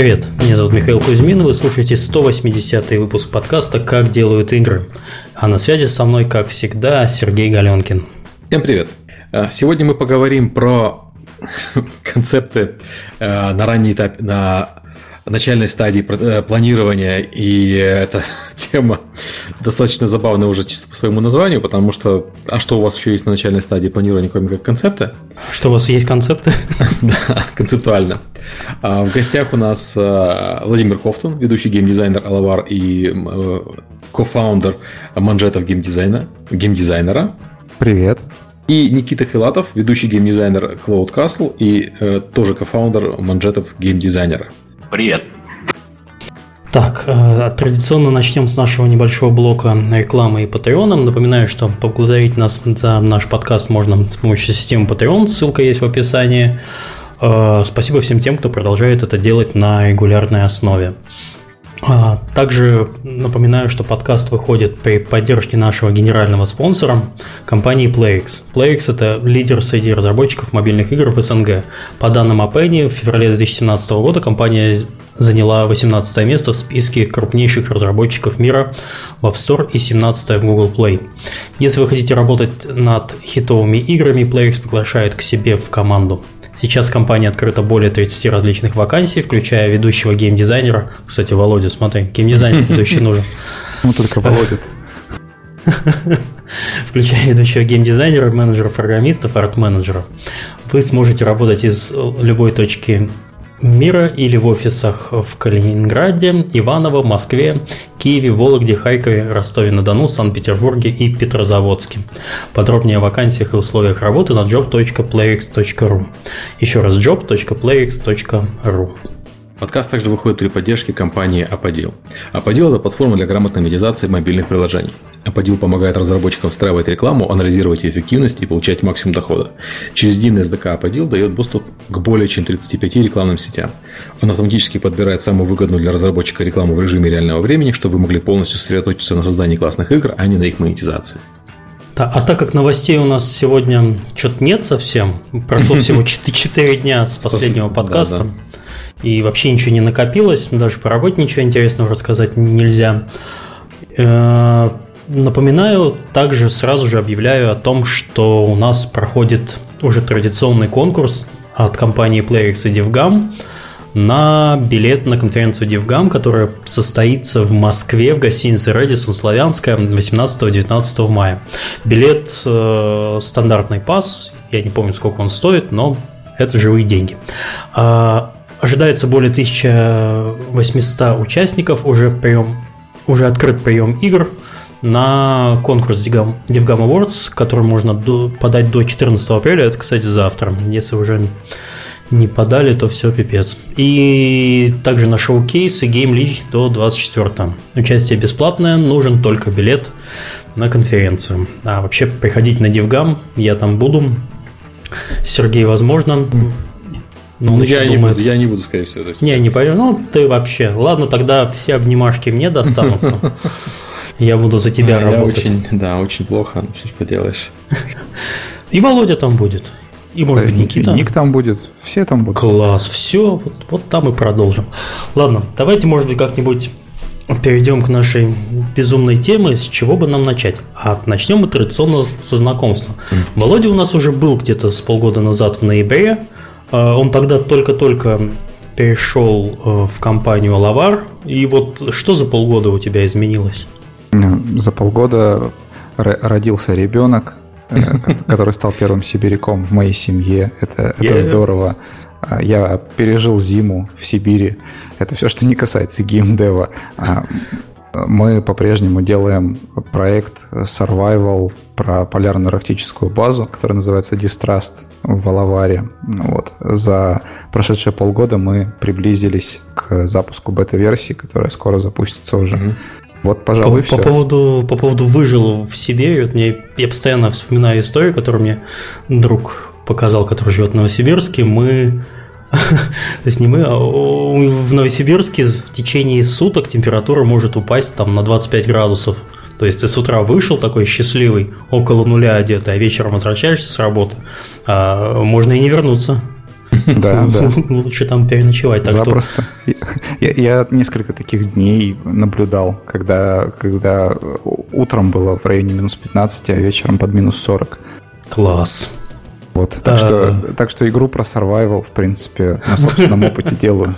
Привет, меня зовут Михаил Кузьмин, вы слушаете 180 выпуск подкаста «Как делают игры». А на связи со мной, как всегда, Сергей Галенкин. Всем привет. А, сегодня мы поговорим про концепты а, на ранней этапе, на начальной стадии э, планирования, и эта тема достаточно забавная уже чисто по своему названию, потому что, а что у вас еще есть на начальной стадии планирования, кроме как концепта? Что у вас есть концепты? Да, концептуально. А в гостях у нас э, Владимир Ковтун, ведущий геймдизайнер Алавар и э, co-founder Манжетов геймдизайна, геймдизайнера. Привет. И Никита Филатов, ведущий геймдизайнер Cloud Castle и э, тоже co-founder Манжетов геймдизайнера. Привет. Так, э, традиционно начнем с нашего небольшого блока рекламы и Patreon а. Напоминаю, что поблагодарить нас за наш подкаст можно с помощью системы Patreon, ссылка есть в описании. Э, спасибо всем тем, кто продолжает это делать на регулярной основе. А, также напоминаю, что подкаст выходит при поддержке нашего генерального спонсора компании PlayX. PlayX – это лидер среди разработчиков мобильных игр в СНГ. По данным Апенни, в феврале 2017 года компания заняла 18 место в списке крупнейших разработчиков мира в App Store и 17 в Google Play. Если вы хотите работать над хитовыми играми, PlayX приглашает к себе в команду. Сейчас в компании открыто более 30 различных вакансий, включая ведущего геймдизайнера. Кстати, Володя, смотри, геймдизайнер ведущий нужен. Ну, только Володя. Включая ведущего геймдизайнера, менеджера программистов, арт-менеджера. Вы сможете работать из любой точки мира или в офисах в Калининграде, Иваново, Москве, Киеве, Вологде, Харькове, Ростове-на-Дону, Санкт-Петербурге и Петрозаводске. Подробнее о вакансиях и условиях работы на job.playx.ru. Еще раз job.playx.ru. Подкаст также выходит при поддержке компании Аподил. Аподил – это платформа для грамотной медиации мобильных приложений. Аподил помогает разработчикам встраивать рекламу, анализировать ее эффективность и получать максимум дохода. Через единый SDK Аподил дает доступ к более чем 35 рекламным сетям. Он автоматически подбирает самую выгодную для разработчика рекламу в режиме реального времени, чтобы вы могли полностью сосредоточиться на создании классных игр, а не на их монетизации. А так как новостей у нас сегодня что-то нет совсем, прошло всего 4 дня с последнего подкаста, и вообще ничего не накопилось, даже по работе ничего интересного рассказать нельзя. Э, напоминаю, также сразу же объявляю о том, что у нас проходит уже традиционный конкурс от компании PlayX и DevGam на билет на конференцию DevGam, которая состоится в Москве в гостинице Редисон Славянская 18-19 мая. Билет э, стандартный пас, я не помню, сколько он стоит, но это живые деньги. А, Ожидается более 1800 участников, уже, прием, уже открыт прием игр на конкурс DevGam Awards, который можно подать до 14 апреля. Это, кстати, завтра. Если уже не подали, то все пипец. И также на шоу-кейс и Game League до 24. Участие бесплатное, нужен только билет на конференцию. А вообще приходить на DevGam, я там буду. Сергей, возможно, ну, ну я, не буду, я не буду, скорее всего. есть... Не, не пойду. Ну, ты вообще. Ладно, тогда все обнимашки мне достанутся. Я буду за тебя а, работать. очень, да, очень плохо. Что ж поделаешь. И Володя там будет. И, может быть, Никита. Ник там будет. Все там будут. Класс. Все. Вот, вот там и продолжим. Ладно, давайте, может быть, как-нибудь перейдем к нашей безумной теме, с чего бы нам начать. А начнем мы традиционно со знакомства. Володя у нас уже был где-то с полгода назад в ноябре. А, он тогда только-только перешел э, в компанию Лавар. И вот что за полгода у тебя изменилось? За полгода родился ребенок, э, который стал первым сибиряком в моей семье. Это, это здорово. А, я пережил зиму в Сибири. Это все, что не касается геймдева. Мы по-прежнему делаем проект Survival про полярную арктическую базу, которая называется Distrust в Алаваре. Вот. За прошедшие полгода мы приблизились к запуску бета-версии, которая скоро запустится уже. Mm-hmm. Вот, пожалуй, по, все. По поводу, по поводу выжил в себе, вот мне, я постоянно вспоминаю историю, которую мне друг показал, который живет в Новосибирске. Мы то есть не мы, а в Новосибирске в течение суток температура может упасть там на 25 градусов. То есть ты с утра вышел такой счастливый, около нуля одетый, а вечером возвращаешься с работы, а можно и не вернуться. Да, да. Лучше там переночевать. Так Запросто. Что... Я, я несколько таких дней наблюдал, когда, когда утром было в районе минус 15, а вечером под минус 40. Класс. Вот, так, а... что, так что игру про survival, в принципе, на собственном опыте делаю.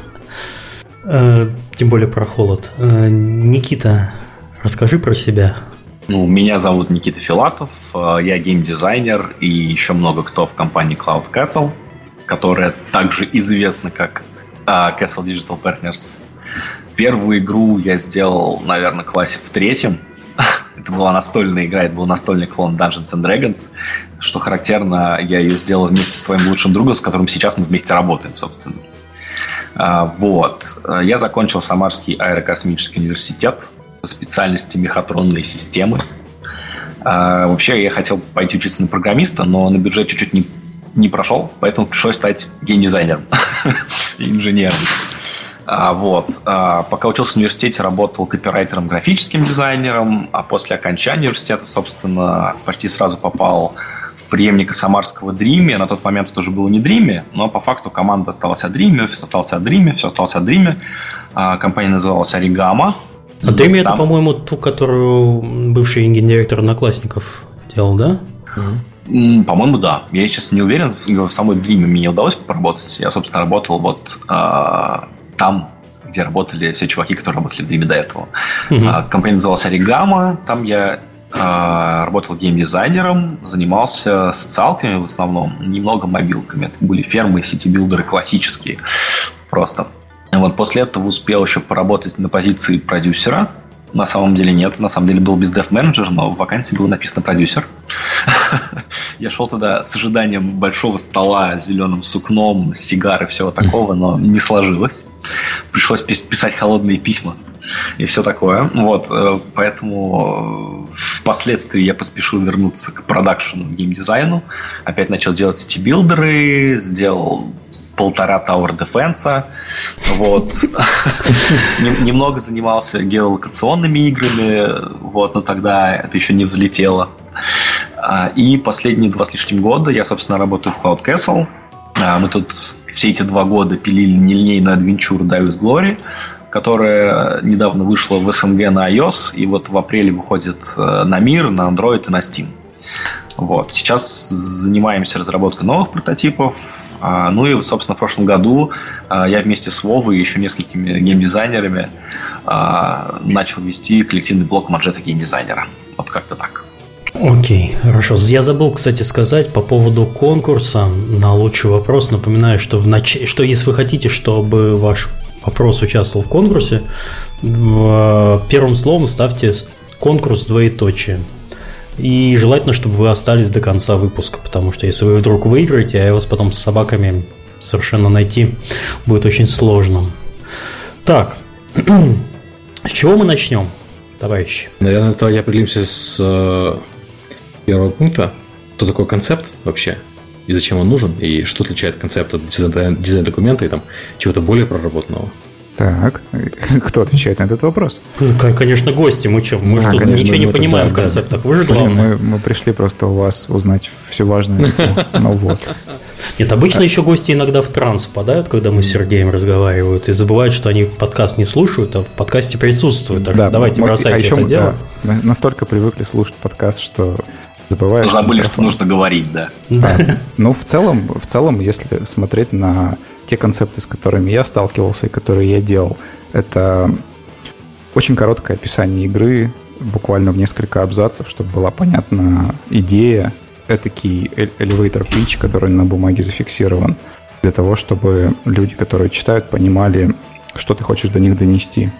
Э, тем более про холод. Э, Никита, расскажи про себя. Ну, меня зовут Никита Филатов, э, я геймдизайнер и еще много кто в компании Cloud Castle, которая также известна как Castle Digital Partners. Первую игру я сделал, наверное, классе в третьем. Это была настольная игра, это был настольный клон Dungeons and Dragons. Что характерно, я ее сделал вместе со своим лучшим другом, с которым сейчас мы вместе работаем, собственно. А, вот. Я закончил Самарский аэрокосмический университет по специальности мехатронные системы. А, вообще я хотел пойти учиться на программиста, но на бюджет чуть-чуть не, не прошел, поэтому пришлось стать геймдизайнером инженером. А, вот. Пока учился в университете, работал копирайтером, графическим дизайнером, а после окончания университета, собственно, почти сразу попал преемника самарского Drimmi. На тот момент это уже было не Drimmi, но по факту команда осталась от Drimmi, все осталось от Drimmi, все осталось от Drimmi. А, компания называлась Оригама. А Drimmi это, по-моему, ту, которую бывший гендиректор Одноклассников делал, да? По-моему, да. Я сейчас не уверен, в самой Drimmi мне не удалось поработать. Я, собственно, работал вот а, там, где работали все чуваки, которые работали в Drimmi до этого. А, компания называлась Оригама. Там я а, работал геймдизайнером, занимался социалками в основном, немного мобилками. Это были фермы, city-builder ы классические просто. Вот после этого успел еще поработать на позиции продюсера. На самом деле нет, на самом деле был bizdev-менеджер, но в вакансии было написано продюсер. Я шел туда с ожиданием большого стола зеленым сукном, сигар и всего такого, но не сложилось. Пришлось писать холодные письма и все такое. Вот, э, поэтому э, впоследствии я поспешил вернуться к продакшену, геймдизайну. Опять начал делать сити-билдеры, сделал полтора Tower Defense. Вот. Немного занимался геолокационными играми, вот, но тогда это еще не взлетело. А, и последние два с лишним года я, собственно, работаю в Cloud Castle. А, мы тут все эти два года пилили нелинейную адвенчуру Dive Glory которая недавно вышла в СНГ на iOS, и вот в апреле выходит э, на мир, на Android и на Steam. Вот. Сейчас занимаемся разработкой новых прототипов. А, ну и, собственно, в прошлом году а, я вместе с Вовой и еще несколькими геймдизайнерами а, начал вести коллективный блок Маджета геймдизайнера. Вот как-то так. Окей, хорошо. Я забыл, кстати, сказать по поводу конкурса на лучший вопрос. Напоминаю, что, в нач... что если вы хотите, чтобы ваш вопрос участвовал в конкурсе, в первым словом ставьте конкурс двоеточие. И желательно, чтобы вы остались до конца выпуска, потому что если вы вдруг выиграете, а я вас потом с собаками совершенно найти будет очень сложно. Так, с чего мы начнем, товарищи? Наверное, давайте определимся с э, первого пункта. Что такое концепт вообще? и зачем он нужен, и что отличает концепт от дизайн-документа и там чего-то более проработанного. Так, кто отвечает на этот вопрос? Конечно, гости. Мы что, мы а, тут конечно, ничего не понимаем да, в концептах. Вы же главное. Мы, мы пришли просто у вас узнать все важное. Ну вот. Нет, обычно еще гости иногда в транс впадают, когда мы с Сергеем разговаривают, и забывают, что они подкаст не слушают, а в подкасте присутствуют. Так да, давайте бросайте а еще это дело. Да, настолько привыкли слушать подкаст, что забываешь. Забыли, что нужно говорить, да. да. Ну, в целом, в целом, если смотреть на те концепты, с которыми я сталкивался и которые я делал, это очень короткое описание игры, буквально в несколько абзацев, чтобы была понятна идея, этакий elevator pitch, который на бумаге зафиксирован, для того, чтобы люди, которые читают, понимали, что ты хочешь до них донести.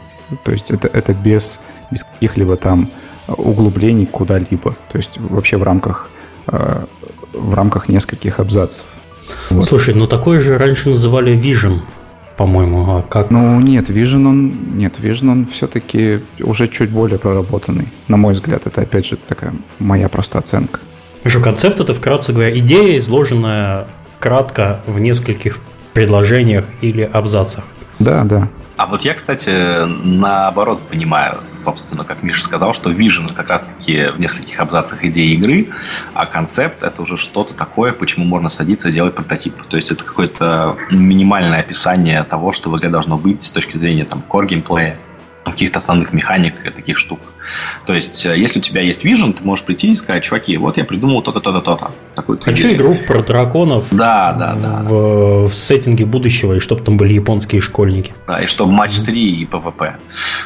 То есть это, это без, без каких-либо там углублений куда-либо. То есть вообще в рамках, э, в рамках нескольких абзацев. Вот. Слушай, ну такой же раньше называли Vision, по-моему. А как? Ну нет, Vision он, нет, Vision он все-таки уже чуть более проработанный. На мой взгляд, это опять же такая моя просто оценка. Что концепт это, вкратце говоря, идея, изложенная кратко в нескольких предложениях или абзацах. Да, да. А вот я, кстати, наоборот понимаю, собственно, как Миша сказал, что Vision как раз-таки в нескольких абзацах идеи игры, а концепт — это уже что-то такое, почему можно садиться и делать прототип. То есть это какое-то минимальное описание того, что в игре должно быть с точки зрения там core геймплея, каких-то основных механик и таких штук. То есть, э, если у тебя есть Vision, ты можешь прийти и сказать, чуваки, вот я придумал то-то, то-то, то-то. Хочу идею. игру про драконов да, да, да. В, в сеттинге будущего, и чтобы там были японские школьники. Да, и чтобы матч 3 и PvP. Да,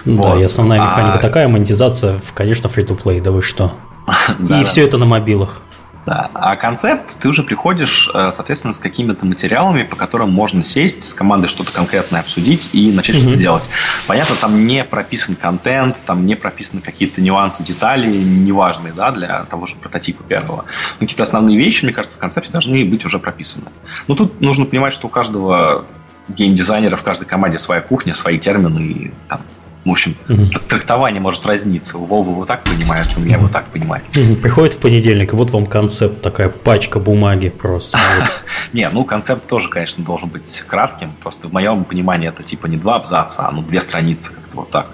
вот. и основная механика а... такая, монетизация, конечно, free-to-play, да вы что. И все это на мобилах. Да. А концепт, ты уже приходишь, э, соответственно, с какими-то материалами, по которым можно сесть с командой что-то конкретное обсудить и начать mm-hmm. что-то делать. Понятно, там не прописан контент, там не прописаны какие-то нюансы, детали неважные да, для того же прототипа первого. Но какие-то основные вещи, мне кажется, в концепте должны быть уже прописаны. Но тут нужно понимать, что у каждого геймдизайнера в каждой команде своя кухня, свои термины, и там в общем, угу. трактование может разниться. У Вовы вот так понимается, у меня вот так понимается. Угу. Приходит в понедельник, и вот вам концепт, такая пачка бумаги просто. Не, ну концепт тоже, конечно, должен быть кратким. Просто в моем понимании это типа не два абзаца, а ну две страницы, как-то вот так.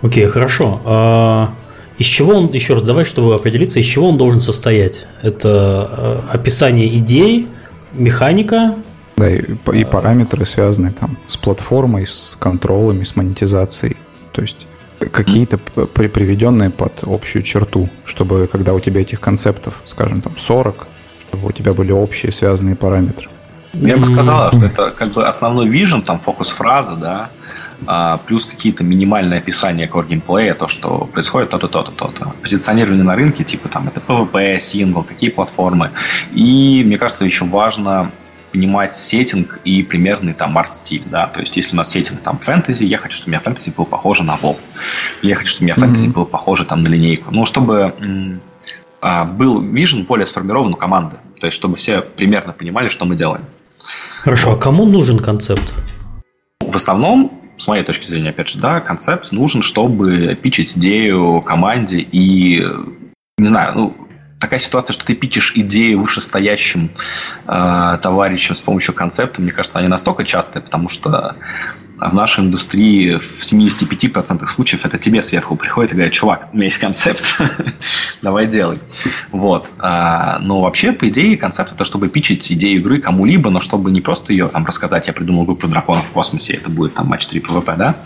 Окей, хорошо. А, из чего он, еще раз, давай, чтобы определиться, из чего он должен состоять? Это э, описание идей, механика, да, и, и параметры связаны там с платформой, с контролами, с монетизацией. То есть какие-то при, приведенные под общую черту, чтобы когда у тебя этих концептов, скажем, там 40, чтобы у тебя были общие связанные параметры. Я бы сказал, что это как бы основной вижен, там фокус-фраза, да, а, плюс какие-то минимальные описания core геймплея, то, что происходит то-то, то-то, то-то. Позиционирование на рынке, типа там это PvP, сингл, какие платформы. И, мне кажется, еще важно понимать сеттинг и примерный там арт-стиль, да, то есть если у нас сеттинг там фэнтези, я хочу, чтобы у меня фэнтези был похож на WoW, я хочу, чтобы у меня фэнтези mm-hmm. был похоже там на линейку, ну, чтобы а, был вижен более сформирован у команды, то есть чтобы все примерно понимали, что мы делаем. Хорошо, вот. а кому нужен концепт? В основном с моей точки зрения, опять же, да, концепт нужен, чтобы пичить идею команде и, не знаю, ну, такая ситуация, что ты пичешь идеи вышестоящим э, товарищам с помощью концепта, мне кажется, они настолько частые, потому что в нашей индустрии в 75% случаев это тебе сверху приходит и говорит, чувак, у меня есть концепт, давай делай. Вот. А, но вообще, по идее, концепт это чтобы пичить идею игры кому-либо, но чтобы не просто ее там рассказать, я придумал игру драконов в космосе, это будет там матч 3 PvP, да,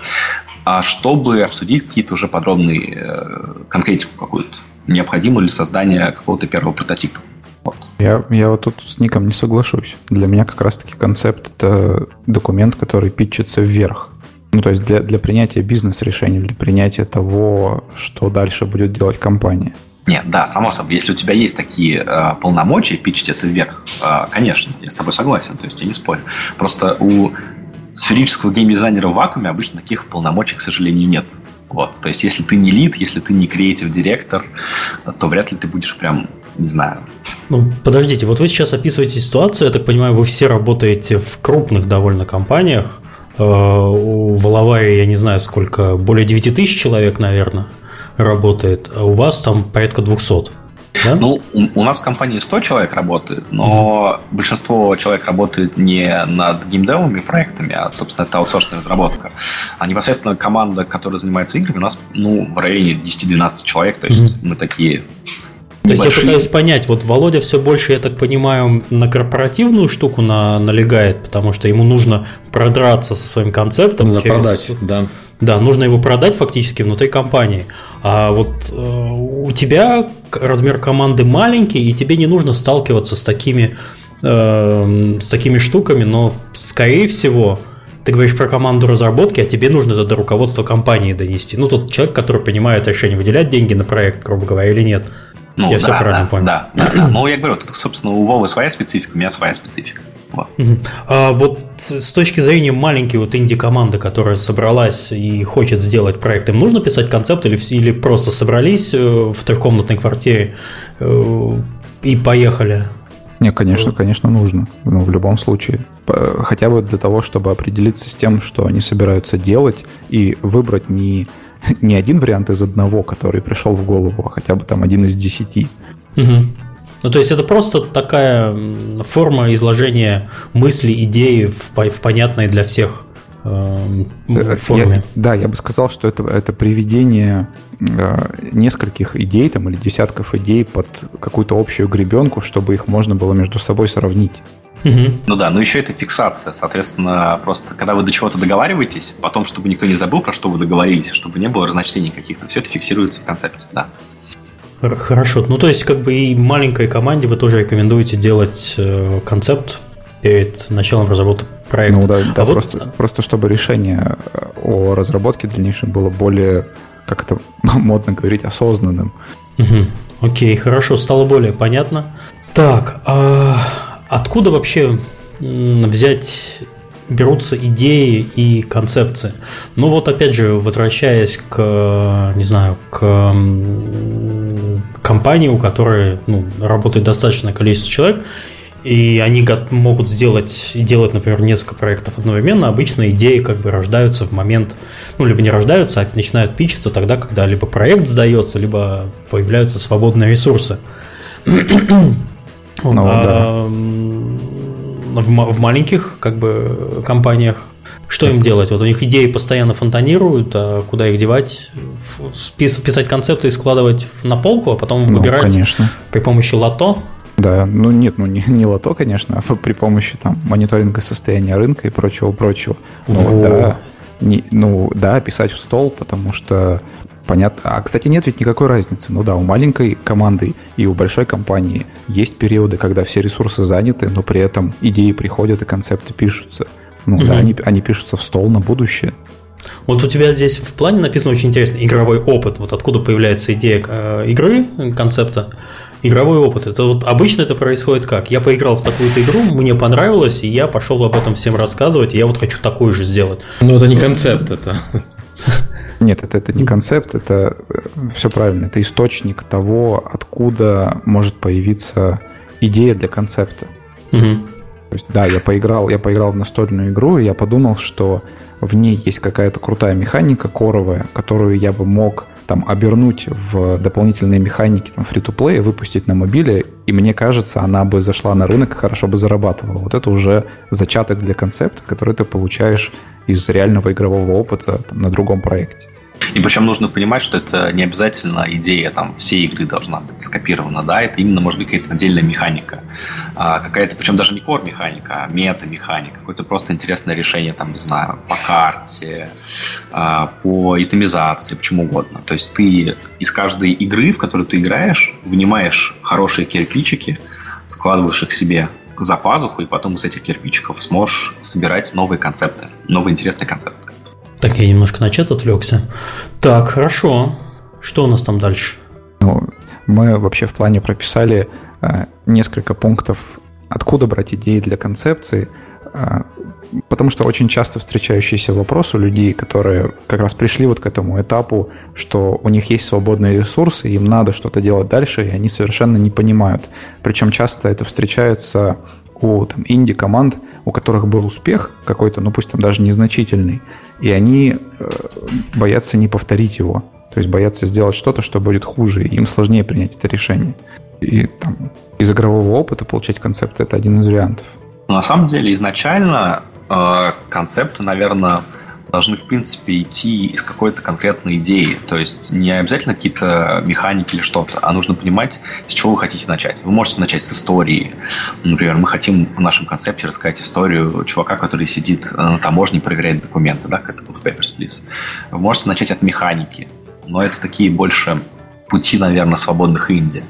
а чтобы обсудить какие-то уже подробные э, конкретику какую-то необходимо ли создание какого-то первого прототипа. Вот. Я, я вот тут с Ником не соглашусь. Для меня как раз-таки концепт – это документ, который питчится вверх. Ну, то есть для, для принятия бизнес-решений, для принятия того, что дальше будет делать компания. Нет, да, само собой. Если у тебя есть такие э, полномочия, питчить это вверх, э, конечно, я с тобой согласен, то есть я не спорю. Просто у сферического геймдизайнера в вакууме обычно таких полномочий, к сожалению, нет. Вот. То есть, если ты не лид, если ты не креатив директор, то вряд ли ты будешь прям, не знаю. Ну, подождите, вот вы сейчас описываете ситуацию, я так понимаю, вы все работаете в крупных довольно компаниях. Э, у Воловая, я не знаю сколько, более 9 тысяч человек, наверное, работает, а у вас там порядка 200. Да? Ну, у, нас в компании 100 человек работает, но mm-hmm. большинство человек работает не над геймдевыми проектами, а, собственно, это аутсорсная разработка. А непосредственно команда, которая занимается играми, у нас ну, в районе 10-12 человек, то есть mm-hmm. мы такие то есть я пытаюсь понять, вот Володя все больше, я так понимаю, на корпоративную штуку на, налегает, потому что ему нужно продраться со своим концептом. Надо через... продать, да. Да, нужно его продать фактически внутри компании. А вот э, у тебя размер команды маленький, и тебе не нужно сталкиваться с такими, э, с такими штуками, но, скорее всего, ты говоришь про команду разработки, а тебе нужно это до руководства компании донести. Ну, тот человек, который принимает решение, выделять деньги на проект, грубо говоря, или нет. Ну, я да, все правильно да, понял. Да, да, да. Ну, я говорю, тут, собственно, у Вовы своя специфика, у меня своя специфика. Вот. А вот с точки зрения маленькой вот инди-команды, которая собралась и хочет сделать проект, им нужно писать концепт или, или просто собрались э, в трехкомнатной квартире э, и поехали? Не, конечно, конечно, нужно. Ну, в любом случае. Хотя бы для того, чтобы определиться с тем, что они собираются делать, и выбрать не, не один вариант из одного, который пришел в голову, а хотя бы там один из десяти. Угу. Ну, то есть это просто такая форма изложения мысли, идеи в, в понятной для всех э, форме. Я, да, я бы сказал, что это, это приведение э, нескольких идей там, или десятков идей под какую-то общую гребенку, чтобы их можно было между собой сравнить. Угу. Ну да, но еще это фиксация. Соответственно, просто когда вы до чего-то договариваетесь, потом, чтобы никто не забыл, про что вы договорились, чтобы не было разночтений каких-то, все это фиксируется в концепте, да. Хорошо. Ну, то есть, как бы и маленькой команде вы тоже рекомендуете делать э, концепт перед началом разработки проекта. Ну да, да а просто, вот... просто чтобы решение о разработке дальнейшем было более, как это модно говорить, осознанным. Угу. Окей, хорошо, стало более понятно. Так, а откуда вообще взять берутся идеи и концепции. Ну вот опять же, возвращаясь к, не знаю, к компании, у которой ну, работает достаточное количество человек, и они могут сделать делать, например, несколько проектов одновременно. Обычно идеи как бы рождаются в момент, ну, либо не рождаются, а начинают пичиться тогда, когда либо проект сдается, либо появляются свободные ресурсы. Ну, а, да в, в маленьких как бы компаниях что им делать? Вот у них идеи постоянно фонтанируют, а куда их девать? Писать концепты и складывать на полку, а потом ну, выбирать конечно. при помощи лото? Да, ну нет, ну не, не лото, конечно, а при помощи там мониторинга состояния рынка и прочего-прочего. Ну, да, не, ну да, писать в стол, потому что Понятно. А, кстати, нет ведь никакой разницы. Ну да, у маленькой команды и у большой компании есть периоды, когда все ресурсы заняты, но при этом идеи приходят и концепты пишутся. Ну угу. да, они, они пишутся в стол на будущее. Вот у тебя здесь в плане написано очень интересно игровой опыт. Вот откуда появляется идея э, игры, концепта. Игровой опыт. Это вот обычно это происходит как? Я поиграл в такую-то игру, мне понравилось, и я пошел об этом всем рассказывать, и я вот хочу такую же сделать. Ну, это не концепт, это. Нет, это, это не концепт, это э, все правильно. Это источник того, откуда может появиться идея для концепта. Угу. То есть, да, я поиграл, я поиграл в настольную игру, и я подумал, что в ней есть какая-то крутая механика коровая, которую я бы мог там обернуть в дополнительные механики там free-to-play, выпустить на мобиле, и мне кажется, она бы зашла на рынок и хорошо бы зарабатывала. Вот это уже зачаток для концепта, который ты получаешь из реального игрового опыта там, на другом проекте. И причем нужно понимать, что это не обязательно идея там всей игры должна быть скопирована, да, это именно может быть какая-то отдельная механика, а, какая-то, причем даже не core механика, а мета-механика, какое-то просто интересное решение, там, не знаю, по карте, а, по итемизации, почему угодно. То есть ты из каждой игры, в которую ты играешь, вынимаешь хорошие кирпичики, складываешь их себе за пазуху, и потом из этих кирпичиков сможешь собирать новые концепты, новые интересные концепты. Так, я немножко на чат отвлекся. Так, хорошо. Что у нас там дальше? Ну, мы вообще в плане прописали э, несколько пунктов, откуда брать идеи для концепции, потому что очень часто встречающийся вопрос у людей, которые как раз пришли вот к этому этапу, что у них есть свободные ресурсы, им надо что-то делать дальше, и они совершенно не понимают. Причем часто это встречается у там, инди-команд, у которых был успех какой-то, ну пусть там даже незначительный, и они э, боятся не повторить его. То есть боятся сделать что-то, что будет хуже, и им сложнее принять это решение. И там, из игрового опыта получать концепт – это один из вариантов. На самом деле, изначально э, концепты, наверное, должны, в принципе, идти из какой-то конкретной идеи. То есть не обязательно какие-то механики или что-то, а нужно понимать, с чего вы хотите начать. Вы можете начать с истории. Например, мы хотим в нашем концепте рассказать историю чувака, который сидит на таможне и проверяет документы, да, как это в Papers, Please. Вы можете начать от механики, но это такие больше пути, наверное, свободных инди.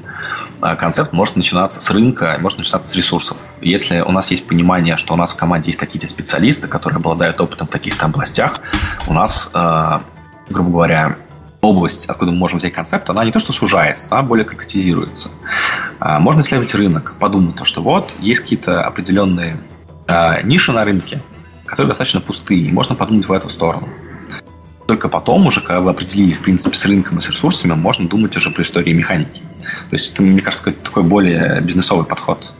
А концепт может начинаться с рынка, может начинаться с ресурсов. Если у нас есть понимание, что у нас в команде есть какие-то специалисты, которые обладают опытом в таких-то областях, у нас, э, грубо говоря, область, откуда мы можем взять концепт, она не то что сужается, она более конкретизируется. Э, можно исследовать рынок, подумать, что вот есть какие-то определенные ниши на рынке, которые достаточно пустые, и можно подумать в эту сторону. Только потом уже, когда вы определили, в принципе, с рынком и с ресурсами, можно думать уже про истории механики. То есть это, мне кажется, какой-то такой более бизнесовый подход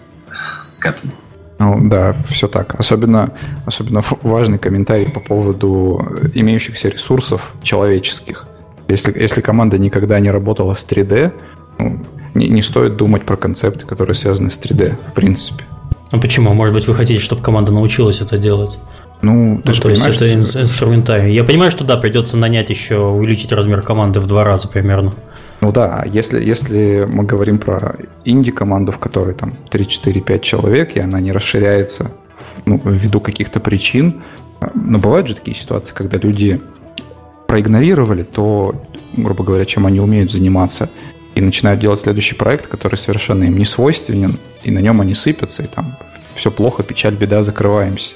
к этому. Ну да, все так. Особенно, особенно важный комментарий по поводу имеющихся ресурсов человеческих. Если, если команда никогда не работала с 3D, ну, не, не стоит думать про концепты, которые связаны с 3D, в принципе. А почему? Может быть, вы хотите, чтобы команда научилась это делать? Ну, ты ну, же то понимаешь, есть это инструментарий. Я понимаю, что да, придется нанять еще, увеличить размер команды в два раза примерно. Ну да, если, если мы говорим про инди-команду, в которой там 3-4-5 человек, и она не расширяется ну, ввиду каких-то причин, но бывают же такие ситуации, когда люди проигнорировали то, грубо говоря, чем они умеют заниматься, и начинают делать следующий проект, который совершенно им не свойственен, и на нем они сыпятся, и там все плохо, печаль, беда, закрываемся.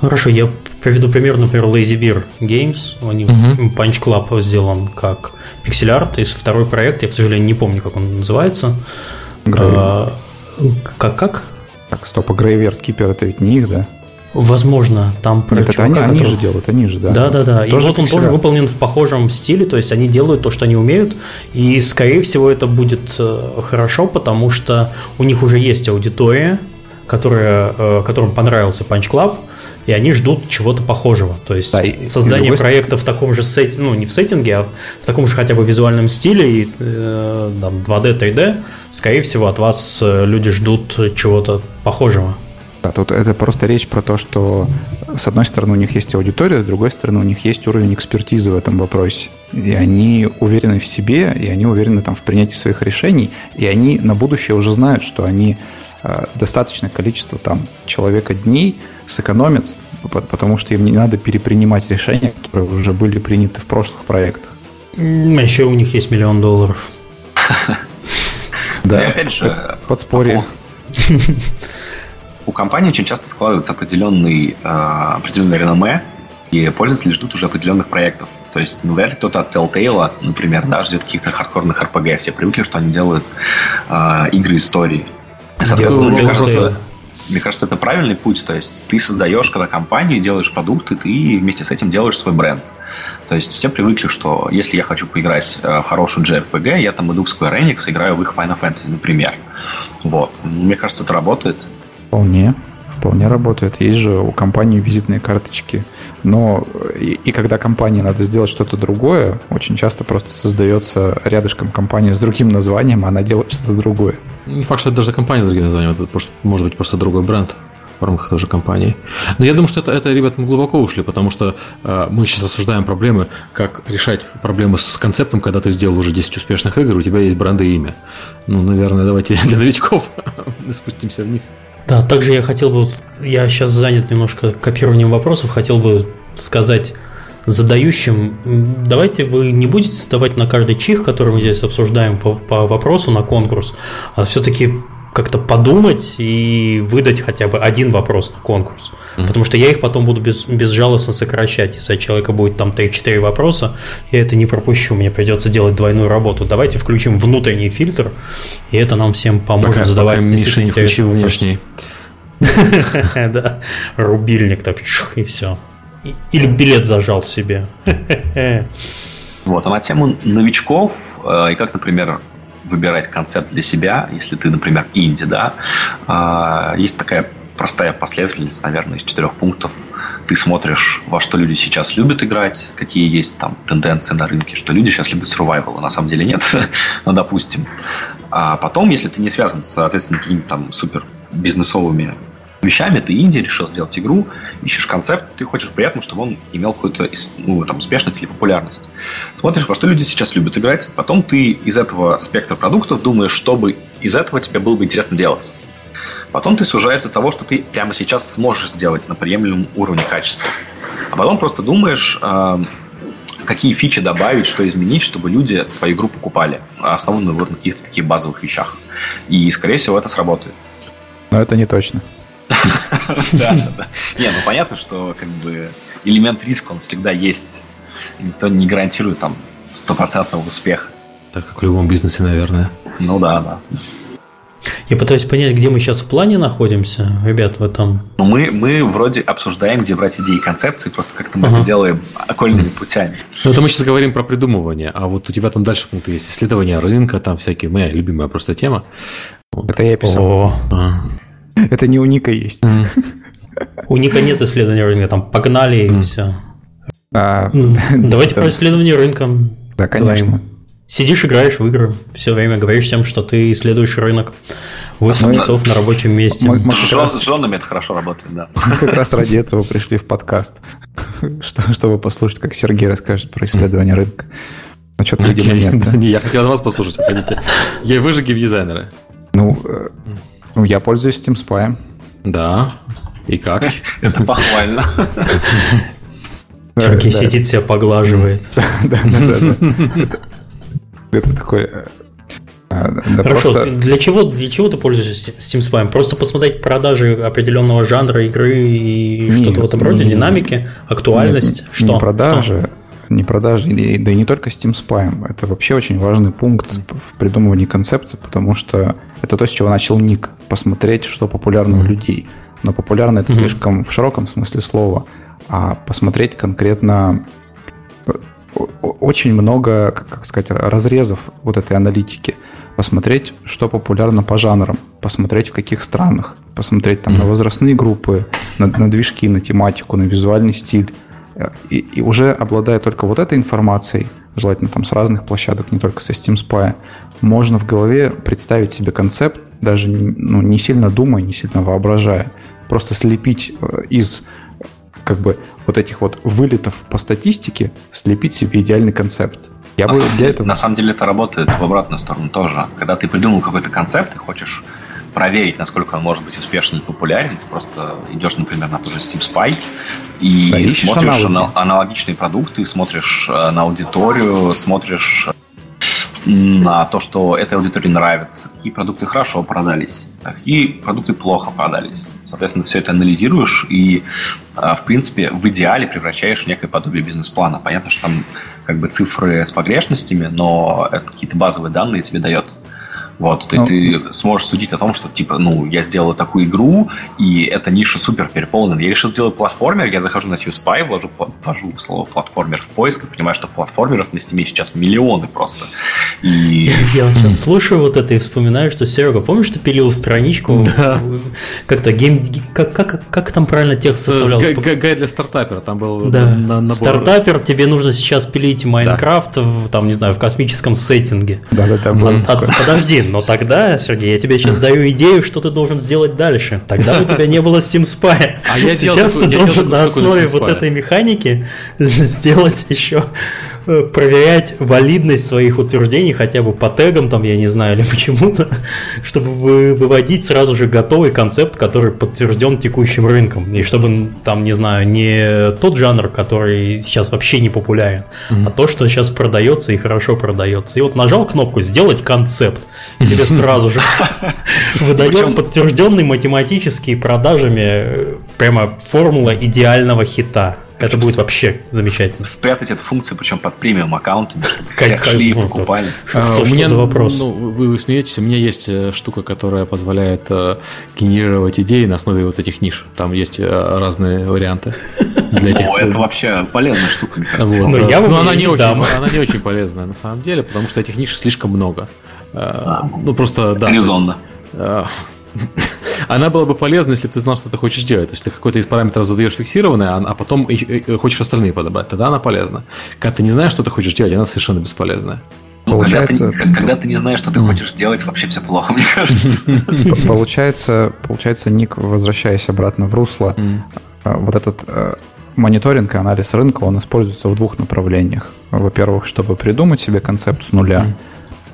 Хорошо, я приведу пример, например, Lazy Beer Games. Они, uh-huh. Punch Club сделан как пиксель-арт. Из второй проект, я, к сожалению, не помню, как он называется. А, как, как? Так, стоп, а Graveyard Keeper это ведь не их, да? Возможно, там проект Нет, это они, который... же делают, они же, да. Да, да, да. И вот он тоже выполнен в похожем стиле, то есть они делают то, что они умеют, и, скорее всего, это будет э, хорошо, потому что у них уже есть аудитория, которая, э, которым понравился Punch Club, и они ждут чего-то похожего. То есть да, создание и проекта в таком же сеттинге, ну не в сеттинге, а в таком же хотя бы визуальном стиле, и, э, там, 2D, 3D, скорее всего, от вас э, люди ждут чего-то похожего. Да, тут это просто речь про то, что с одной стороны у них есть аудитория, с другой стороны у них есть уровень экспертизы в этом вопросе. И они уверены в себе, и они уверены там в принятии своих решений, и они на будущее уже знают, что они достаточное количество там человека дней сэкономят, потому что им не надо перепринимать решения, которые уже были приняты в прошлых проектах. А еще у них есть миллион долларов. Да, опять же, подспорье. У компании очень часто складывается определенный, э, определенное реноме, и пользователи ждут уже определенных проектов. То есть, ну, вряд ли кто-то от Telltale, например, да, ждет каких-то хардкорных RPG. Все привыкли, что они делают э, игры истории. Соответственно, мне кажется, мне кажется, это правильный путь. То есть ты создаешь, когда компанию, делаешь продукты, ты вместе с этим делаешь свой бренд. То есть все привыкли, что если я хочу поиграть э, в хорошую JRPG, я там иду к Square Enix, играю в их Final Fantasy, например. Вот. Мне кажется, это работает. Вполне. Вполне работает. Есть же у компании визитные карточки. Но и, и когда компании надо сделать что-то другое, очень часто просто создается рядышком компания с другим названием, а она делает что-то другое. Не факт, что это даже компания с другим названием, это может быть просто другой бренд в рамках той же компании. Но я думаю, что это, это ребят, мы глубоко ушли, потому что э, мы сейчас осуждаем проблемы, как решать проблемы с концептом, когда ты сделал уже 10 успешных игр, у тебя есть бренд и имя. Ну, наверное, давайте для новичков спустимся вниз. Да, также я хотел бы, я сейчас занят немножко копированием вопросов, хотел бы сказать задающим, давайте вы не будете создавать на каждый чих, который мы здесь обсуждаем по, по вопросу на конкурс, а все-таки как-то подумать и выдать хотя бы один вопрос на конкурс. Mm-hmm. Потому что я их потом буду без, безжалостно сокращать. Если у человека будет там 3-4 вопроса, я это не пропущу, мне придется делать двойную работу. Давайте включим внутренний фильтр, и это нам всем поможет пока, задавать пока Миша не включил внешний. Да, рубильник так, и все. Или билет зажал себе. Вот, а на тему новичков, э, и как, например, выбирать концепт для себя, если ты, например, инди, да, э, есть такая простая последовательность, наверное, из четырех пунктов. Ты смотришь, во что люди сейчас любят играть, какие есть там тенденции на рынке, что люди сейчас любят survival, а на самом деле нет, но допустим. А потом, если ты не связан, соответственно, какими-то там супер бизнесовыми вещами, ты инди решил сделать игру, ищешь концепт, ты хочешь при этом, чтобы он имел какую-то ну, там, успешность или популярность. Смотришь, во что люди сейчас любят играть, потом ты из этого спектра продуктов думаешь, чтобы из этого тебе было бы интересно делать. Потом ты сужаешь до того, что ты прямо сейчас сможешь сделать на приемлемом уровне качества. А потом просто думаешь, э, какие фичи добавить, что изменить, чтобы люди твою игру покупали, основанную вот на каких-то таких базовых вещах. И, скорее всего, это сработает. Но это не точно. Да, да. Не, ну понятно, что как бы элемент риска, он всегда есть. Никто не гарантирует там стопроцентного успеха. Так как в любом бизнесе, наверное. Ну да, да. Я пытаюсь понять, где мы сейчас в плане находимся, ребят, в этом. Ну, мы, мы вроде обсуждаем, где брать идеи и концепции, просто как-то мы ага. это делаем окольными путями. Ну, это мы сейчас говорим про придумывание, а вот у тебя там дальше пункты есть исследование рынка, там всякие, моя любимая просто тема. Это я писал. Это не у Ника есть. У Ника нет исследования рынка, там погнали и все. А, Давайте про исследование рынка. Да, конечно. Сидишь, играешь в игры, все время говоришь всем, что ты исследуешь рынок. 8 мы, часов на рабочем месте. Мы, мы с, раз, с женами это хорошо работает, да. Мы как раз ради этого пришли в подкаст, что, чтобы послушать, как Сергей расскажет про исследование рынка. Ну, что-то, видимо, нет, да? Не, я хотел вас послушать, хотите. Я вы же геймдизайнеры. Ну, э, ну, я пользуюсь Steam Spy. Да. И как? Это похвально. Сергей сидит, себя поглаживает. Да, да, да. Это такой э, а, да Хорошо, просто... для, чего, для чего ты пользуешься Steam Spy? Просто посмотреть продажи определенного жанра игры и что-то в этом роде, не, динамики, актуальность, не, что? Не продажи, что? Не продажи, да и не только Steam Spy. Это вообще очень важный пункт в придумывании концепции, потому что это то, с чего начал Ник, посмотреть, что популярно mm-hmm. у людей. Но популярно это mm-hmm. слишком в широком смысле слова, а посмотреть конкретно очень много, как сказать, разрезов вот этой аналитики. Посмотреть, что популярно по жанрам, посмотреть в каких странах, посмотреть там mm-hmm. на возрастные группы, на, на движки, на тематику, на визуальный стиль. И, и уже обладая только вот этой информацией, желательно там с разных площадок, не только со Steam Spy, можно в голове представить себе концепт, даже ну, не сильно думая, не сильно воображая, просто слепить э, из как бы вот этих вот вылетов по статистике слепить себе идеальный концепт. Я на, бы самом для деле, этого... на самом деле это работает в обратную сторону тоже. Когда ты придумал какой-то концепт и хочешь проверить, насколько он может быть успешен и популярен, ты просто идешь, например, на тот же Steam Spy и да, смотришь аналоги. аналогичные продукты, смотришь э, на аудиторию, смотришь на то, что этой аудитории нравится, какие продукты хорошо продались, какие продукты плохо продались. Соответственно, все это анализируешь и, а, в принципе, в идеале превращаешь в некое подобие бизнес-плана. Понятно, что там как бы цифры с погрешностями, но это какие-то базовые данные тебе дает. Вот, то есть ну, ты сможешь судить о том, что, типа, ну, я сделал такую игру, и эта ниша супер переполнена. Я решил сделать платформер, я захожу на Spy, вложу, ввожу слово платформер в поиск и понимаю, что платформеров на Steam сейчас миллионы просто. И... Я вот сейчас слушаю вот это и вспоминаю, что, Серега, помнишь, ты пилил страничку? Да. Как-то гейм... Как, как, как там правильно текст составлялся? Гайд для стартапера, там был да. набор... Стартапер, тебе нужно сейчас пилить Minecraft, да. в, там, не знаю, в космическом сеттинге. Да-да-да. Подожди, но тогда, Сергей, я тебе сейчас даю идею, что ты должен сделать дальше. Тогда у тебя не было Steam Spy. А я сейчас ты должен на основе вот этой механики сделать еще проверять валидность своих утверждений хотя бы по тегам, там, я не знаю, или почему-то, чтобы вы, выводить сразу же готовый концепт, который подтвержден текущим рынком. И чтобы, там, не знаю, не тот жанр, который сейчас вообще не популярен, mm-hmm. а то, что сейчас продается и хорошо продается. И вот нажал кнопку «Сделать концепт», и тебе сразу же выдает подтвержденный математически продажами э, прямо формула идеального хита. Это будет вообще замечательно. Спрятать эту функцию, причем под премиум аккаунтами, чтобы все шли и покупали. Что, что, а, что меня, за вопрос? Ну, вы, вы смеетесь, у меня есть э, штука, которая позволяет э, генерировать идеи на основе вот этих ниш. Там есть э, разные варианты. Для этих О, это вообще полезная штука, мне кажется. Вот, Но, я Но она, не очень, она не очень полезная на самом деле, потому что этих ниш слишком много. А, ну, просто, да. Резонно. Она была бы полезна, если бы ты знал, что ты хочешь делать. То есть ты какой-то из параметров задаешь фиксированный, а, а потом хочешь остальные подобрать. Тогда она полезна. Когда ты не знаешь, что ты хочешь делать, она совершенно бесполезная. Ну, получается... когда, ты, когда ты не знаешь, что ты хочешь делать, вообще все плохо, мне кажется. Получается, получается, Ник, возвращаясь обратно в русло, а, вот этот э, мониторинг и анализ рынка, он используется в двух направлениях. Во-первых, чтобы придумать себе концепт с нуля.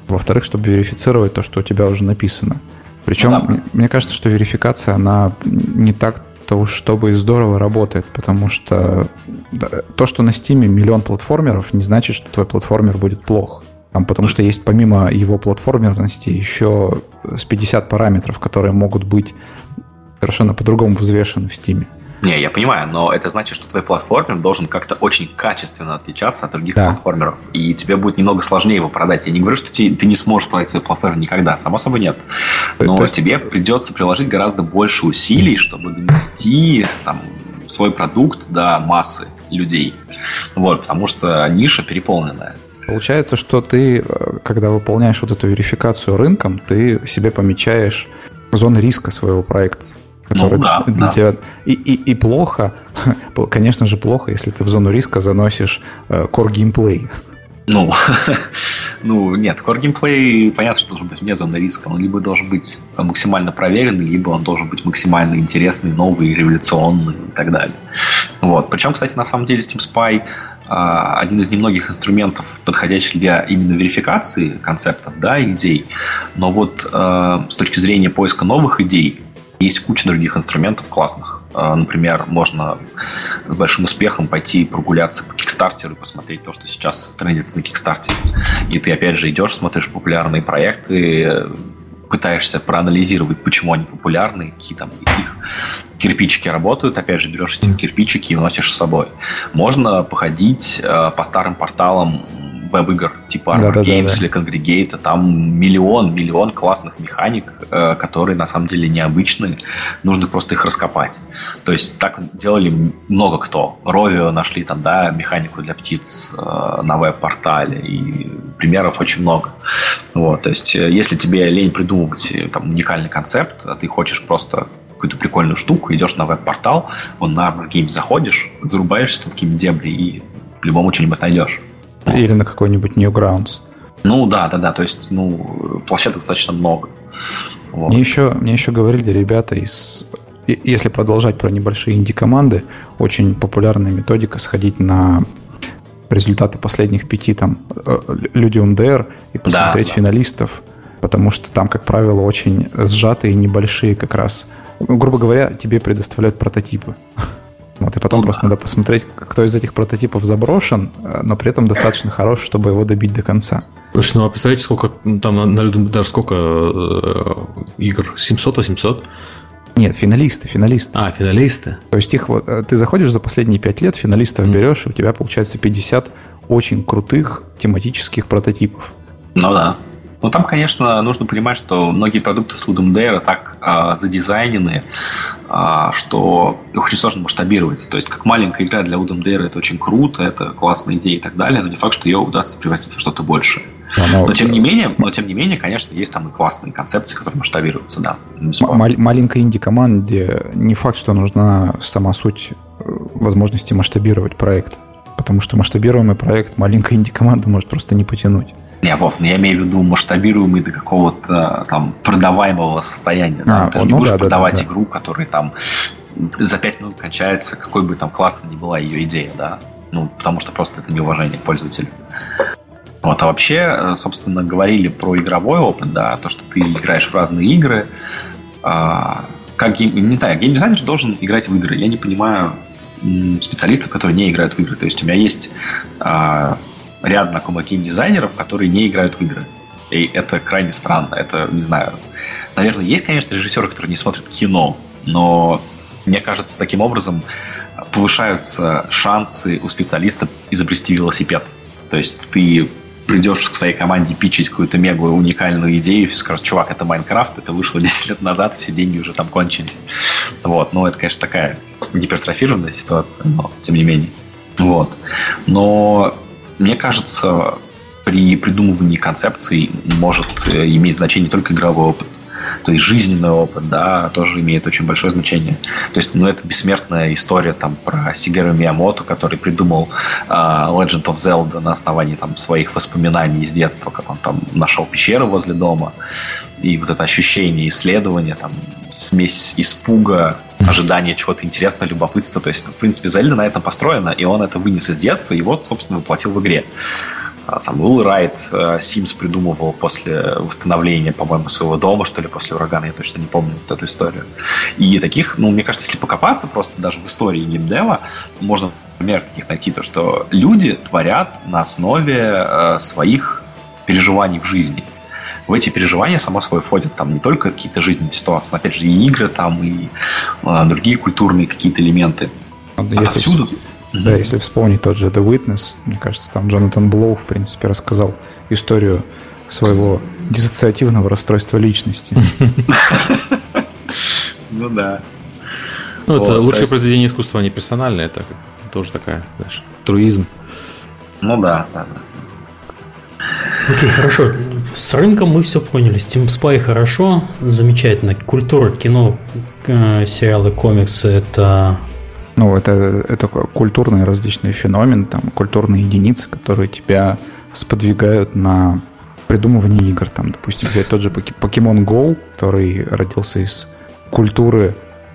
Во-вторых, чтобы верифицировать то, что у тебя уже написано. Причем, ну, да. мне кажется, что верификация, она не так-то уж чтобы здорово работает, потому что то, что на Steam миллион платформеров, не значит, что твой платформер будет плох. Там, потому что есть помимо его платформерности еще с 50 параметров, которые могут быть совершенно по-другому взвешены в Steam. Не, я понимаю, но это значит, что твой платформер должен как-то очень качественно отличаться от других да. платформеров, и тебе будет немного сложнее его продать. Я не говорю, что ты, ты не сможешь продать свой платформер никогда, само собой нет. Но есть... тебе придется приложить гораздо больше усилий, чтобы донести там, свой продукт до массы людей. Вот, потому что ниша переполненная. Получается, что ты, э, когда выполняешь вот эту верификацию рынком, ты себе помечаешь зоны риска своего проекта который ну, да, для да. тебя... И, и, и плохо, конечно же, плохо, если ты в зону риска заносишь э, core геймплей. Ну, Ну, нет, core геймплей, понятно, что должен быть вне зоны риска. Он либо должен быть максимально проверенный, либо он должен быть максимально интересный, новый, революционный и так далее. Вот. Причем, кстати, на самом деле Steam Spy а, один из немногих инструментов, подходящих для именно верификации концептов, да, идей. Но вот э, с точки зрения поиска новых идей есть куча других инструментов классных. Э, например, можно с большим успехом пойти прогуляться по Кикстартеру и посмотреть то, что сейчас трендится на Кикстартере. И ты опять же идешь, смотришь популярные проекты, пытаешься проанализировать, почему они популярны, какие там их кирпичики работают, опять же, берешь эти кирпичики и носишь с собой. Можно походить э, по старым порталам веб-игр типа Armor да, Games да, да, или Congregate, там миллион, миллион классных механик, э, которые на самом деле необычные, нужно просто их раскопать. То есть так делали много кто. Rovio нашли там, да, механику для птиц э, на веб-портале, и примеров очень много. Вот, то есть э, если тебе лень придумывать там уникальный концепт, а ты хочешь просто какую-то прикольную штуку, идешь на веб-портал, он на Armor Games заходишь, зарубаешься там какими дебри и по-любому что-нибудь найдешь. Или на какой-нибудь Newgrounds. Ну да, да, да. То есть, ну, площадок достаточно много. Вот. Мне еще, мне еще говорили ребята из если продолжать про небольшие инди-команды, очень популярная методика сходить на результаты последних пяти там э, люди УНДР и посмотреть да, финалистов, потому что там, как правило, очень сжатые небольшие как раз. Грубо говоря, тебе предоставляют прототипы. Вот, и потом ну, просто да. надо посмотреть, кто из этих прототипов заброшен, э, но при этом достаточно хорош, чтобы его добить до конца. Слушай, ну а представляете, сколько там на, на даже сколько э, игр? 700-800? Нет, финалисты, финалисты. А, финалисты. То есть их вот, э, ты заходишь за последние 5 лет, финалистов mm. берешь, и у тебя получается 50 очень крутых тематических прототипов. Ну да. Ну, там, конечно, нужно понимать, что многие продукты с Ludum Dare так а, задизайнены, а, что их очень сложно масштабировать. То есть, как маленькая игра для Ludum Dare это очень круто, это классная идея и так далее, но не факт, что ее удастся превратить в что-то большее. Но, но, тем не менее, но тем не менее, конечно, есть там и классные концепции, которые масштабируются, да. М- маленькой инди-команде не факт, что нужна сама суть э, возможности масштабировать проект. Потому что масштабируемый проект маленькая инди-команда может просто не потянуть. Не, Вов, ну я имею в виду масштабируемый до какого-то там продаваемого состояния. Да? А, Ты ну, не будешь да, продавать да, да. игру, которая там за пять минут кончается, какой бы там классной ни была ее идея, да. Ну, потому что просто это неуважение к пользователю. Вот, а вообще, э, собственно, говорили про игровой опыт, да, то, что ты играешь в разные игры. А, как не знаю, геймдизайнер должен играть в игры. Я не понимаю специалистов, которые не играют в игры. То есть у меня есть а, ряд знакомых геймдизайнеров, которые не играют в игры. И это крайне странно. Это, не знаю, наверное, есть, конечно, режиссеры, которые не смотрят кино, но мне кажется, таким образом повышаются шансы у специалиста изобрести велосипед. То есть ты придешь к своей команде пичить какую-то мега уникальную идею, и скажешь, чувак, это Майнкрафт, это вышло 10 лет назад, все деньги уже там кончились. Вот, ну это, конечно, такая гипертрофированная ситуация, но тем не менее. Вот. Но мне кажется, при придумывании концепций может э, иметь значение только игровой опыт, то есть жизненный опыт, да, тоже имеет очень большое значение. То есть, ну, это бессмертная история там про Сигеру Миямото, который придумал uh, Legend of Zelda на основании там своих воспоминаний из детства, как он там нашел пещеру возле дома, и вот это ощущение исследования, там, смесь испуга, ожидание чего-то интересного, любопытства. То есть, в принципе, Зельда на этом построена, и он это вынес из детства, и вот, собственно, воплотил в игре. А, там Уилл Райт Симс придумывал после восстановления, по-моему, своего дома, что ли, после урагана, я точно не помню вот эту историю. И таких, ну, мне кажется, если покопаться просто даже в истории геймдева, можно пример таких найти, то, что люди творят на основе э, своих переживаний в жизни в эти переживания, само собой, входят там не только какие-то жизненные ситуации, но, опять же, и игры там, и э, другие культурные какие-то элементы. Если Отсюда... Да, mm-hmm. если вспомнить тот же The Witness, мне кажется, там Джонатан Блоу, в принципе, рассказал историю своего диссоциативного расстройства личности. Ну да. Ну, это лучшее произведение искусства, а не персональное, это тоже такая, знаешь, труизм. Ну да, да, да. Окей, хорошо. С рынком мы все поняли. Steam Spy хорошо, замечательно. Культура, кино, э, сериалы, комиксы – это ну, это, это культурный различный феномен, там, культурные единицы, которые тебя сподвигают на придумывании игр. Там, допустим, взять тот же Pokemon Go, который родился из культуры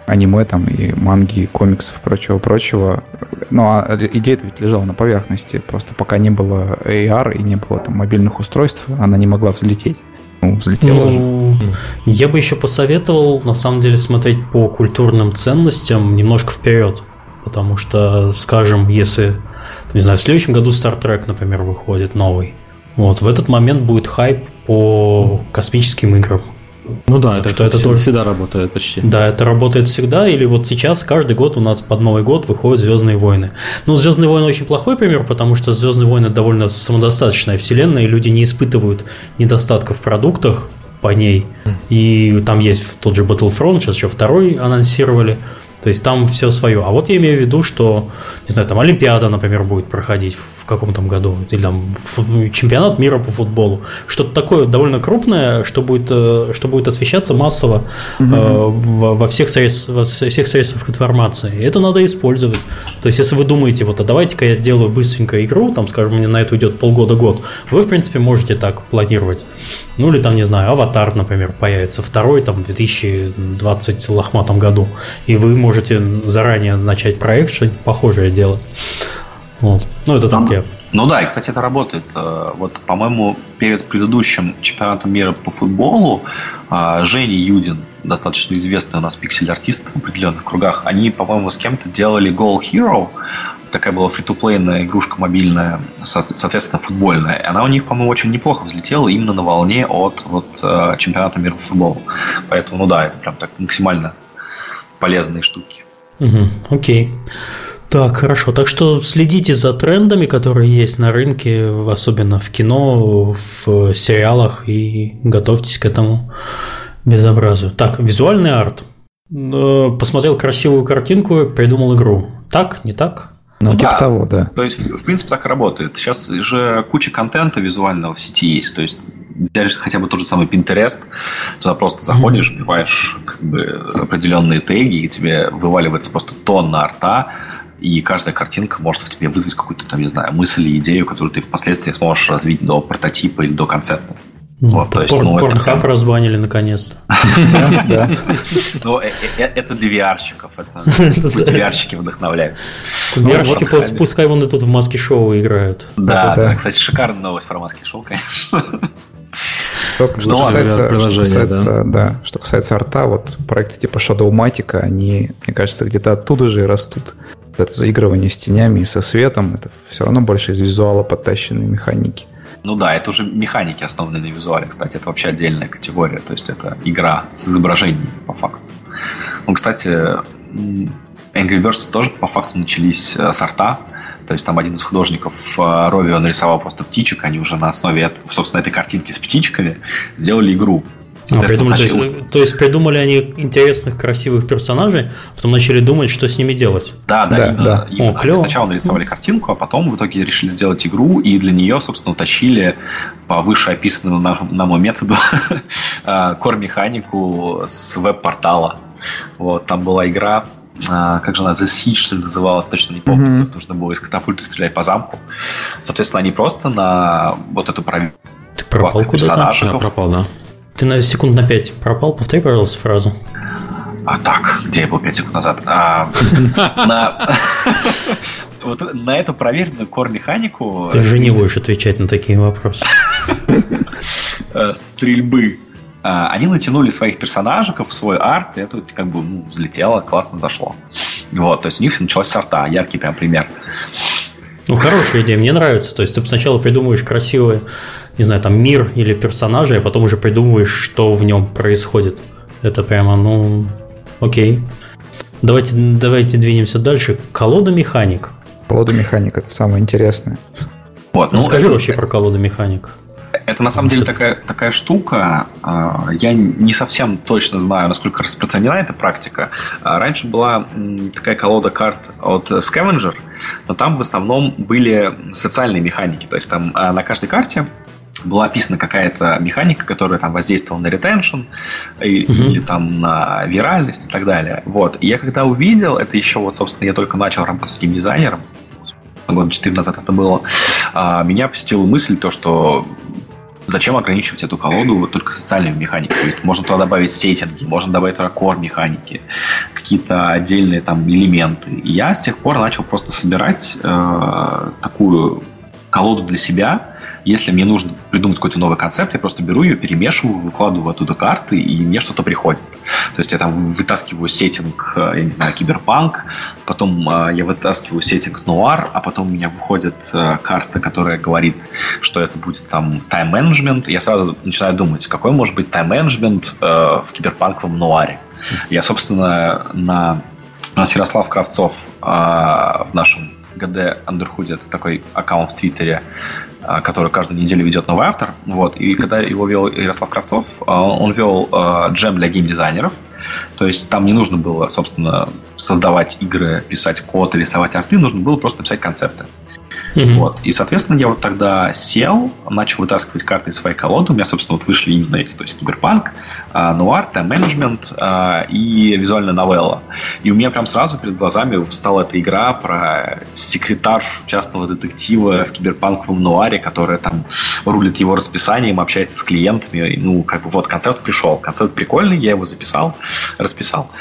аниме там и манги, и комиксов и прочего-прочего. Ну, а идея ведь лежала на поверхности. Просто пока не было AR и не было там мобильных устройств, она не могла взлететь. Ну, взлетела ну, же. Я бы еще посоветовал, на самом деле, смотреть по культурным ценностям немножко вперед. Потому что, скажем, если, не знаю, в следующем году Star Trek, например, выходит новый, вот, в этот момент будет хайп по космическим играм. Ну да, это, что это тоже всегда работает почти. Да, это работает всегда. Или вот сейчас каждый год у нас под Новый год выходят Звездные войны. Ну, Звездные войны очень плохой пример, потому что Звездные войны довольно самодостаточная вселенная, и люди не испытывают недостатков в продуктах по ней. И там есть тот же Battlefront, сейчас еще второй анонсировали. То есть там все свое. А вот я имею в виду, что, не знаю, там Олимпиада, например, будет проходить каком там году, или там чемпионат мира по футболу. Что-то такое довольно крупное, что будет, э, что будет освещаться массово угу. э, во, всех средств, во всех средствах информации. И это надо использовать. То есть, если вы думаете, вот, а давайте-ка я сделаю быстренько игру, там, скажем, мне на это уйдет полгода-год, вы, в принципе, можете так планировать. Ну, или там, не знаю, Аватар, например, появится второй, там, в 2020 лохматом году, и вы можете заранее начать проект, что-нибудь похожее делать. Вот. Ну, это там, я. Ну да, и, кстати, это работает. Э, вот, по-моему, перед предыдущим чемпионатом мира по футболу э, Женя Юдин, достаточно известный у нас пиксель-артист в определенных кругах, они, по-моему, с кем-то делали Goal Hero, такая была фри-то-плейная игрушка мобильная, соответственно, футбольная. И она у них, по-моему, очень неплохо взлетела именно на волне от вот, э, чемпионата мира по футболу. Поэтому, ну да, это прям так максимально полезные штуки. Угу, окей. Так, хорошо. Так что следите за трендами, которые есть на рынке, особенно в кино, в сериалах, и готовьтесь к этому безобразию. Так, визуальный арт. Э, посмотрел красивую картинку, придумал игру. Так, не так? Ну, типа да. того, да. То есть, в принципе, так и работает. Сейчас же куча контента визуального в сети есть. То есть, взять хотя бы тот же самый Pinterest, туда просто заходишь, вбиваешь как бы, определенные теги, и тебе вываливается просто тонна арта, и каждая картинка может в тебе вызвать какую-то, там, не знаю, мысль или идею, которую ты впоследствии сможешь развить до прототипа или до концепта. Вот, то есть, Порн, ну, Порнхаб это... разбанили наконец-то. Ну, э, э, это для VR-щиков. VR-щики вдохновляются. VR-щики пускай вон и тут в маски шоу играют. Да, да, кстати, шикарная новость про маски шоу, конечно. Что, что, касается, что, касается, да. Да, что касается арта, вот проекты типа Shadowmatic, они, мне кажется, где-то оттуда же и растут это заигрывание с тенями и со светом, это все равно больше из визуала подтащенные механики. Ну да, это уже механики, основанные на визуале, кстати, это вообще отдельная категория, то есть это игра с изображением по факту. Ну, кстати, Angry Birds тоже по факту начались э, с арта, то есть там один из художников э, Ровио нарисовал просто птичек, они уже на основе, собственно, этой картинки с птичками сделали игру. А, придумали, то, есть, то есть придумали они интересных, красивых персонажей, потом начали думать, что с ними делать. Да, да, да. Именно, да. Именно. О, клево. Сначала нарисовали картинку, а потом в итоге решили сделать игру, и для нее, собственно, утащили по вышеописанному нами методу кор-механику с веб-портала. Вот, там была игра, а, как же она, The Siege, что ли, называлась, точно не помню. Mm-hmm. Нужно было из катапульты стрелять по замку. Соответственно, они просто на вот эту проверку Ты пропал куда-то? Да, пропал, да. Ты на секунд на 5 пропал. Повтори, пожалуйста, фразу. А так, где я был 5 секунд назад? А, на... Вот на эту проверенную кор-механику... Ты же не будешь отвечать на такие вопросы. Э, стрельбы. А, они натянули своих персонажиков в свой арт, и это как бы ну, взлетело, классно зашло. Вот, то есть у них началась с арта, яркий прям пример. Ну, хорошая идея, мне нравится. То есть ты сначала придумываешь красивые не знаю, там мир или персонажи, а потом уже придумываешь, что в нем происходит. Это прямо, ну, окей. Давайте, давайте двинемся дальше. Колода механик. Колода механик это самое интересное. Вот, ну, ну скажи это, вообще про колоду механик. Это на самом деле такая, такая штука. А, я не совсем точно знаю, насколько распространена эта практика. А, раньше была такая колода карт от Scavenger, но там в основном были социальные механики. То есть там а, на каждой карте была описана какая-то механика, которая там воздействовала на ретеншн или, uh-huh. или там на виральность и так далее. Вот. И я когда увидел, это еще вот, собственно, я только начал работать с геймдизайнером, года 4 назад это было, а, меня посетила мысль, то, что зачем ограничивать эту колоду вот только социальными механиками? Есть можно туда добавить сеттинги, можно добавить туда core механики, какие-то отдельные там элементы. И я с тех пор начал просто собирать э, такую колоду для себя, если мне нужно придумать какой-то новый концепт, я просто беру ее, перемешиваю, выкладываю оттуда карты, и мне что-то приходит. То есть я там вытаскиваю сеттинг, э, я не знаю, киберпанк, потом э, я вытаскиваю сеттинг нуар, а потом у меня выходит э, карта, которая говорит, что это будет там тайм-менеджмент. Я сразу начинаю думать, какой может быть тайм-менеджмент в киберпанковом нуаре. Я, собственно, на у нас Ярослав Кравцов в нашем ГД Андерхуде, это такой аккаунт в Твиттере, который каждую неделю ведет новый автор. Вот. И когда его вел Ярослав Кравцов, а, он вел а, джем для геймдизайнеров. То есть там не нужно было, собственно, создавать игры, писать код, рисовать арты, нужно было просто писать концепты. Mm-hmm. Вот. И, соответственно, я вот тогда сел, начал вытаскивать карты из своей колоды. У меня, собственно, вот вышли именно эти, то есть киберпанк, а, нуар, тайм-менеджмент а, и визуальная новелла. И у меня прям сразу перед глазами встала эта игра про секретарь частного детектива в киберпанковом нуаре, которая там рулит его расписанием, общается с клиентами. Ну, как бы вот концепт пришел. Концепт прикольный, я его записал, расписал.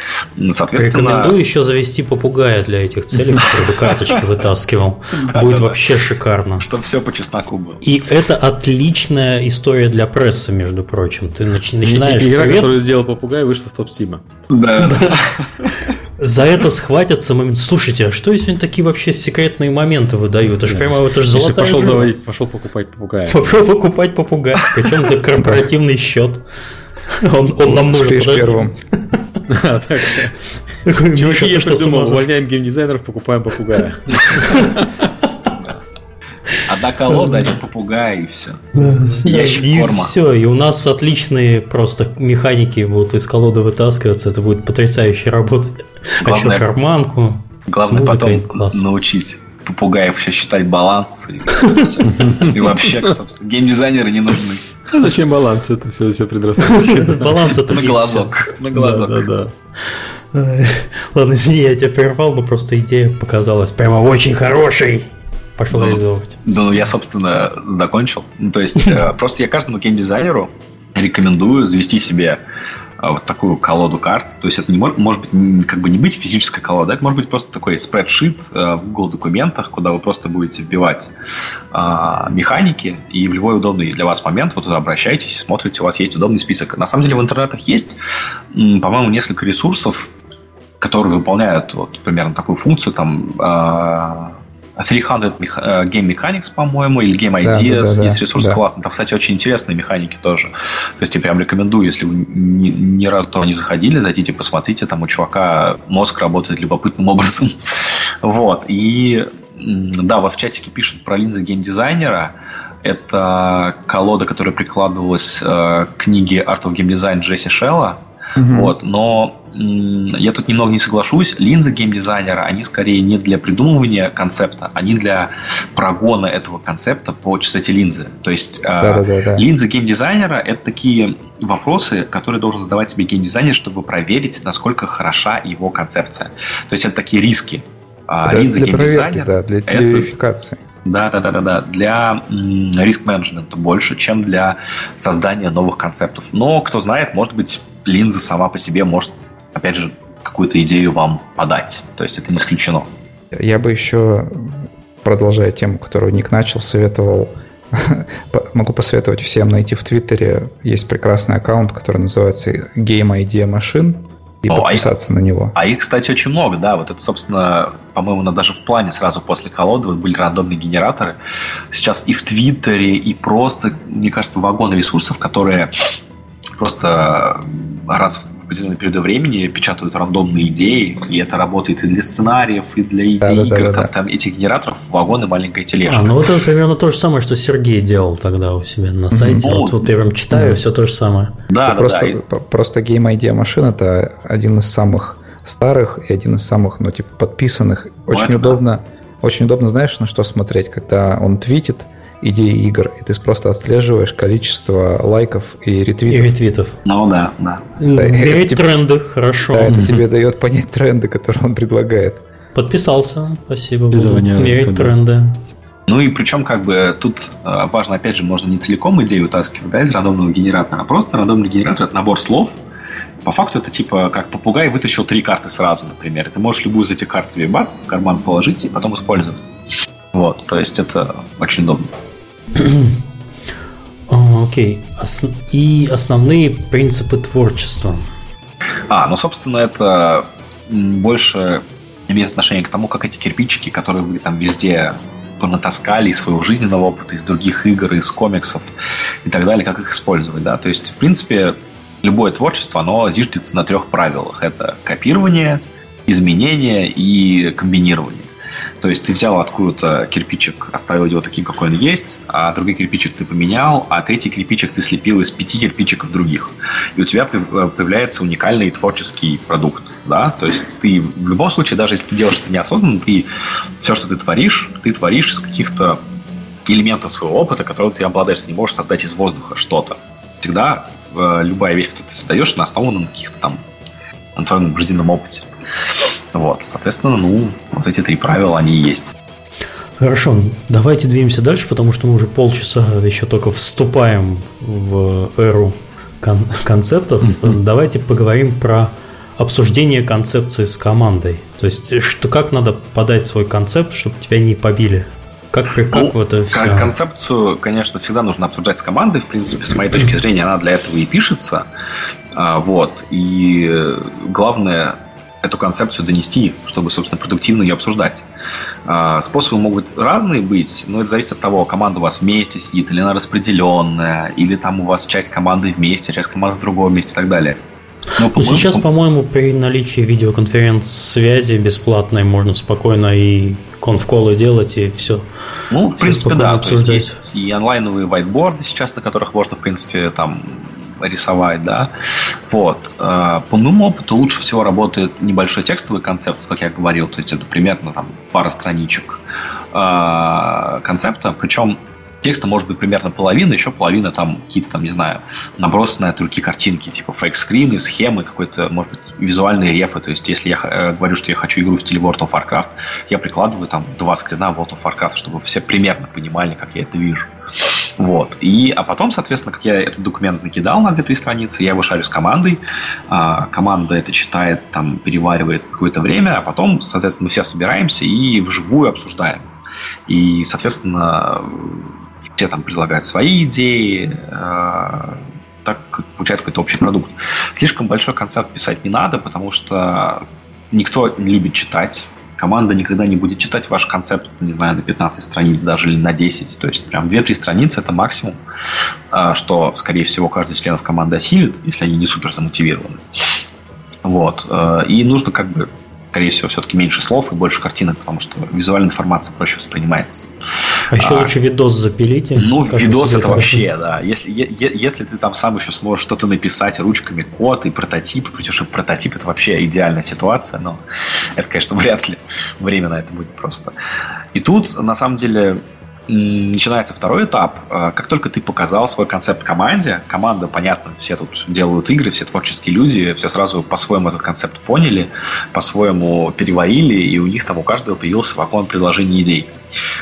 Соответственно... Рекомендую еще завести попугая для этих целей, который бы карточки вытаскивал. Будет вообще шикарно. Чтобы все по чесноку было. И это отличная история для прессы, между прочим. Ты начинаешь игра, привет. которую сделал попугай, вышла в топ Стима. Да. За это схватятся момент. Слушайте, а что если они такие вообще секретные моменты выдают? Это же прямо это же золотая пошел заводить, пошел покупать попугая. Пошел покупать попугая, причем за корпоративный счет. Он, он нам нужен. первым. Чуваки, я что думал, увольняем геймдизайнеров, покупаем попугая. Одна колода, один попугай, и все. Ящик и корма. все, и у нас отличные просто механики будут из колоды вытаскиваться, это будет потрясающе работать. А еще шарманку. Главное потом научить попугаев еще считать баланс. И, вообще, собственно, геймдизайнеры не нужны. А зачем баланс? Это все, все предрассудки. Баланс это на глазок. На глазок. Да, да. Ладно, извини, я тебя прервал, но просто идея показалась прямо очень хорошей пошел ну, реализовывать? Ну, я, собственно, закончил. Ну, то есть, э, просто я каждому геймдизайнеру рекомендую завести себе э, вот такую колоду карт. То есть это не может, может быть как бы не быть физической колодой, это может быть просто такой спредшит э, в Google документах, куда вы просто будете вбивать а, механики, и в любой удобный для вас момент вы туда обращаетесь, смотрите, у вас есть удобный список. На самом деле в интернетах есть, по-моему, несколько ресурсов, которые выполняют вот примерно такую функцию, там а, 300 э, Game Mechanics, по-моему, или Game Ideas. Да, да, да, есть ресурс да. классный. Там, кстати, очень интересные механики тоже. То есть я прям рекомендую, если вы ни, ни разу туда не заходили, зайдите, посмотрите, там у чувака мозг работает любопытным образом. вот. И да, вот в чатике пишут про линзы геймдизайнера. Это колода, которая прикладывалась э, к книге Art of Game Design Джесси Шелла. Угу. Вот, но я тут немного не соглашусь. Линзы геймдизайнера, они скорее не для придумывания концепта, они для прогона этого концепта по частоте линзы. То есть да, да, линзы геймдизайнера — это такие вопросы, которые должен задавать себе геймдизайнер, чтобы проверить, насколько хороша его концепция. То есть это такие риски. А да, линзы для проверки, да, для, для это, верификации. Да, да, да, да, да. Для риск-менеджмента больше, чем для создания новых концептов. Но, кто знает, может быть, линза сама по себе может опять же, какую-то идею вам подать. То есть это не исключено. Я бы еще, продолжая тему, которую Ник начал, советовал могу посоветовать всем найти в Твиттере. Есть прекрасный аккаунт, который называется Game Idea Machine и О, подписаться а на него. А их, кстати, очень много, да. Вот это, собственно, по-моему, даже в плане сразу после колоды были рандомные генераторы. Сейчас и в Твиттере, и просто, мне кажется, вагон ресурсов, которые просто раз в определенный период времени печатают рандомные идеи, и это работает и для сценариев, и для идей, да, да, игр. Да, да, там, там этих генераторов вагон и маленькая тележка. А, ну вот это примерно то же самое, что Сергей делал тогда у себя на сайте. Ну, вот, вот я прям читаю, да. все то же самое. Да, да, просто, да. Просто Game Idea Machine это один из самых старых и один из самых, ну, типа, подписанных. Ну, очень ну, удобно, да. очень удобно, знаешь, на что смотреть, когда он твитит, идеи игр, и ты просто отслеживаешь количество лайков и ретвитов. И ретвитов. Ну да, да. Мерить тренды, хорошо. Да, это тебе дает понять тренды, которые он предлагает. Подписался, спасибо. Мерить тренды. Ну и причем как бы тут э, важно, опять же, можно не целиком идею утаскивать да, из рандомного генератора, а просто рандомный генератор – это набор слов. По факту это типа как попугай вытащил три карты сразу, например. ты можешь любую из этих карт бац, в карман положить и потом использовать. Вот, то есть это очень удобно. Окей. Okay. И основные принципы творчества. А, ну, собственно, это больше имеет отношение к тому, как эти кирпичики, которые вы там везде понатаскали из своего жизненного опыта, из других игр, из комиксов и так далее, как их использовать, да. То есть, в принципе, любое творчество, оно зиждется на трех правилах. Это копирование, изменение и комбинирование. То есть ты взял откуда-то кирпичик, оставил его таким, какой он есть, а другой кирпичик ты поменял, а третий кирпичик ты слепил из пяти кирпичиков других. И у тебя э, появляется уникальный творческий продукт. Да? То есть ты в любом случае, даже если ты делаешь это неосознанно, ты все, что ты творишь, ты творишь из каких-то элементов своего опыта, которые ты обладаешь. Ты не можешь создать из воздуха что-то. Всегда э, любая вещь, которую ты создаешь, она основана на каких-то там на твоем жизненном опыте. Вот, соответственно, ну, вот эти три правила, они есть. Хорошо, давайте двинемся дальше, потому что мы уже полчаса еще только вступаем в эру кон- концептов. Давайте поговорим про обсуждение концепции с командой. То есть, что, как надо подать свой концепт, чтобы тебя не побили? Как, как ну, это все? Концепцию, конечно, всегда нужно обсуждать с командой. В принципе, с моей точки зрения, она для этого и пишется. А, вот. И главное эту концепцию донести, чтобы, собственно, продуктивно ее обсуждать. А, способы могут разные быть, но это зависит от того, команда у вас вместе сидит, или она распределенная, или там у вас часть команды вместе, часть команды в другом месте и так далее. Но, по сейчас, по-моему, при наличии видеоконференц-связи бесплатной можно спокойно и конфколы делать, и все. Ну, в принципе, да. Обсуждать. То есть, есть и онлайновые whiteboard сейчас, на которых можно, в принципе, там рисовать, да. Вот. Э, по моему опыту лучше всего работает небольшой текстовый концепт, как я говорил, то есть это примерно там пара страничек э, концепта, причем Текста может быть примерно половина, еще половина там какие-то там, не знаю, набросанные от руки картинки, типа фейк-скрины, схемы, какой-то, может быть, визуальные рефы. То есть, если я э, говорю, что я хочу игру в стиле World of Warcraft, я прикладываю там два скрина World of Warcraft, чтобы все примерно понимали, как я это вижу. Вот. И, а потом, соответственно, как я этот документ накидал на 2-3 страницы, я его шарю с командой. А, команда это читает, там, переваривает какое-то время, а потом, соответственно, мы все собираемся и вживую обсуждаем. И, соответственно, все там предлагают свои идеи, э, так получается какой-то общий продукт. Слишком большой концерт писать не надо, потому что никто не любит читать. Команда никогда не будет читать ваш концепт, не знаю, на 15 страниц даже или на 10. То есть прям 2-3 страницы – это максимум, э, что, скорее всего, каждый из членов команды осилит, если они не супер замотивированы. Вот. Э, и нужно как бы скорее всего, все-таки меньше слов и больше картинок, потому что визуальная информация проще воспринимается. А еще а, лучше видос запилите. Ну, видос это вообще, да. Если, е, если ты там сам еще сможешь что-то написать ручками, код и прототип, потому что прототип это вообще идеальная ситуация, но это, конечно, вряд ли время на это будет просто. И тут, на самом деле, начинается второй этап. А, как только ты показал свой концепт команде, команда, понятно, все тут делают игры, все творческие люди, все сразу по-своему этот концепт поняли, по-своему переварили, и у них там у каждого появился вагон предложений идей.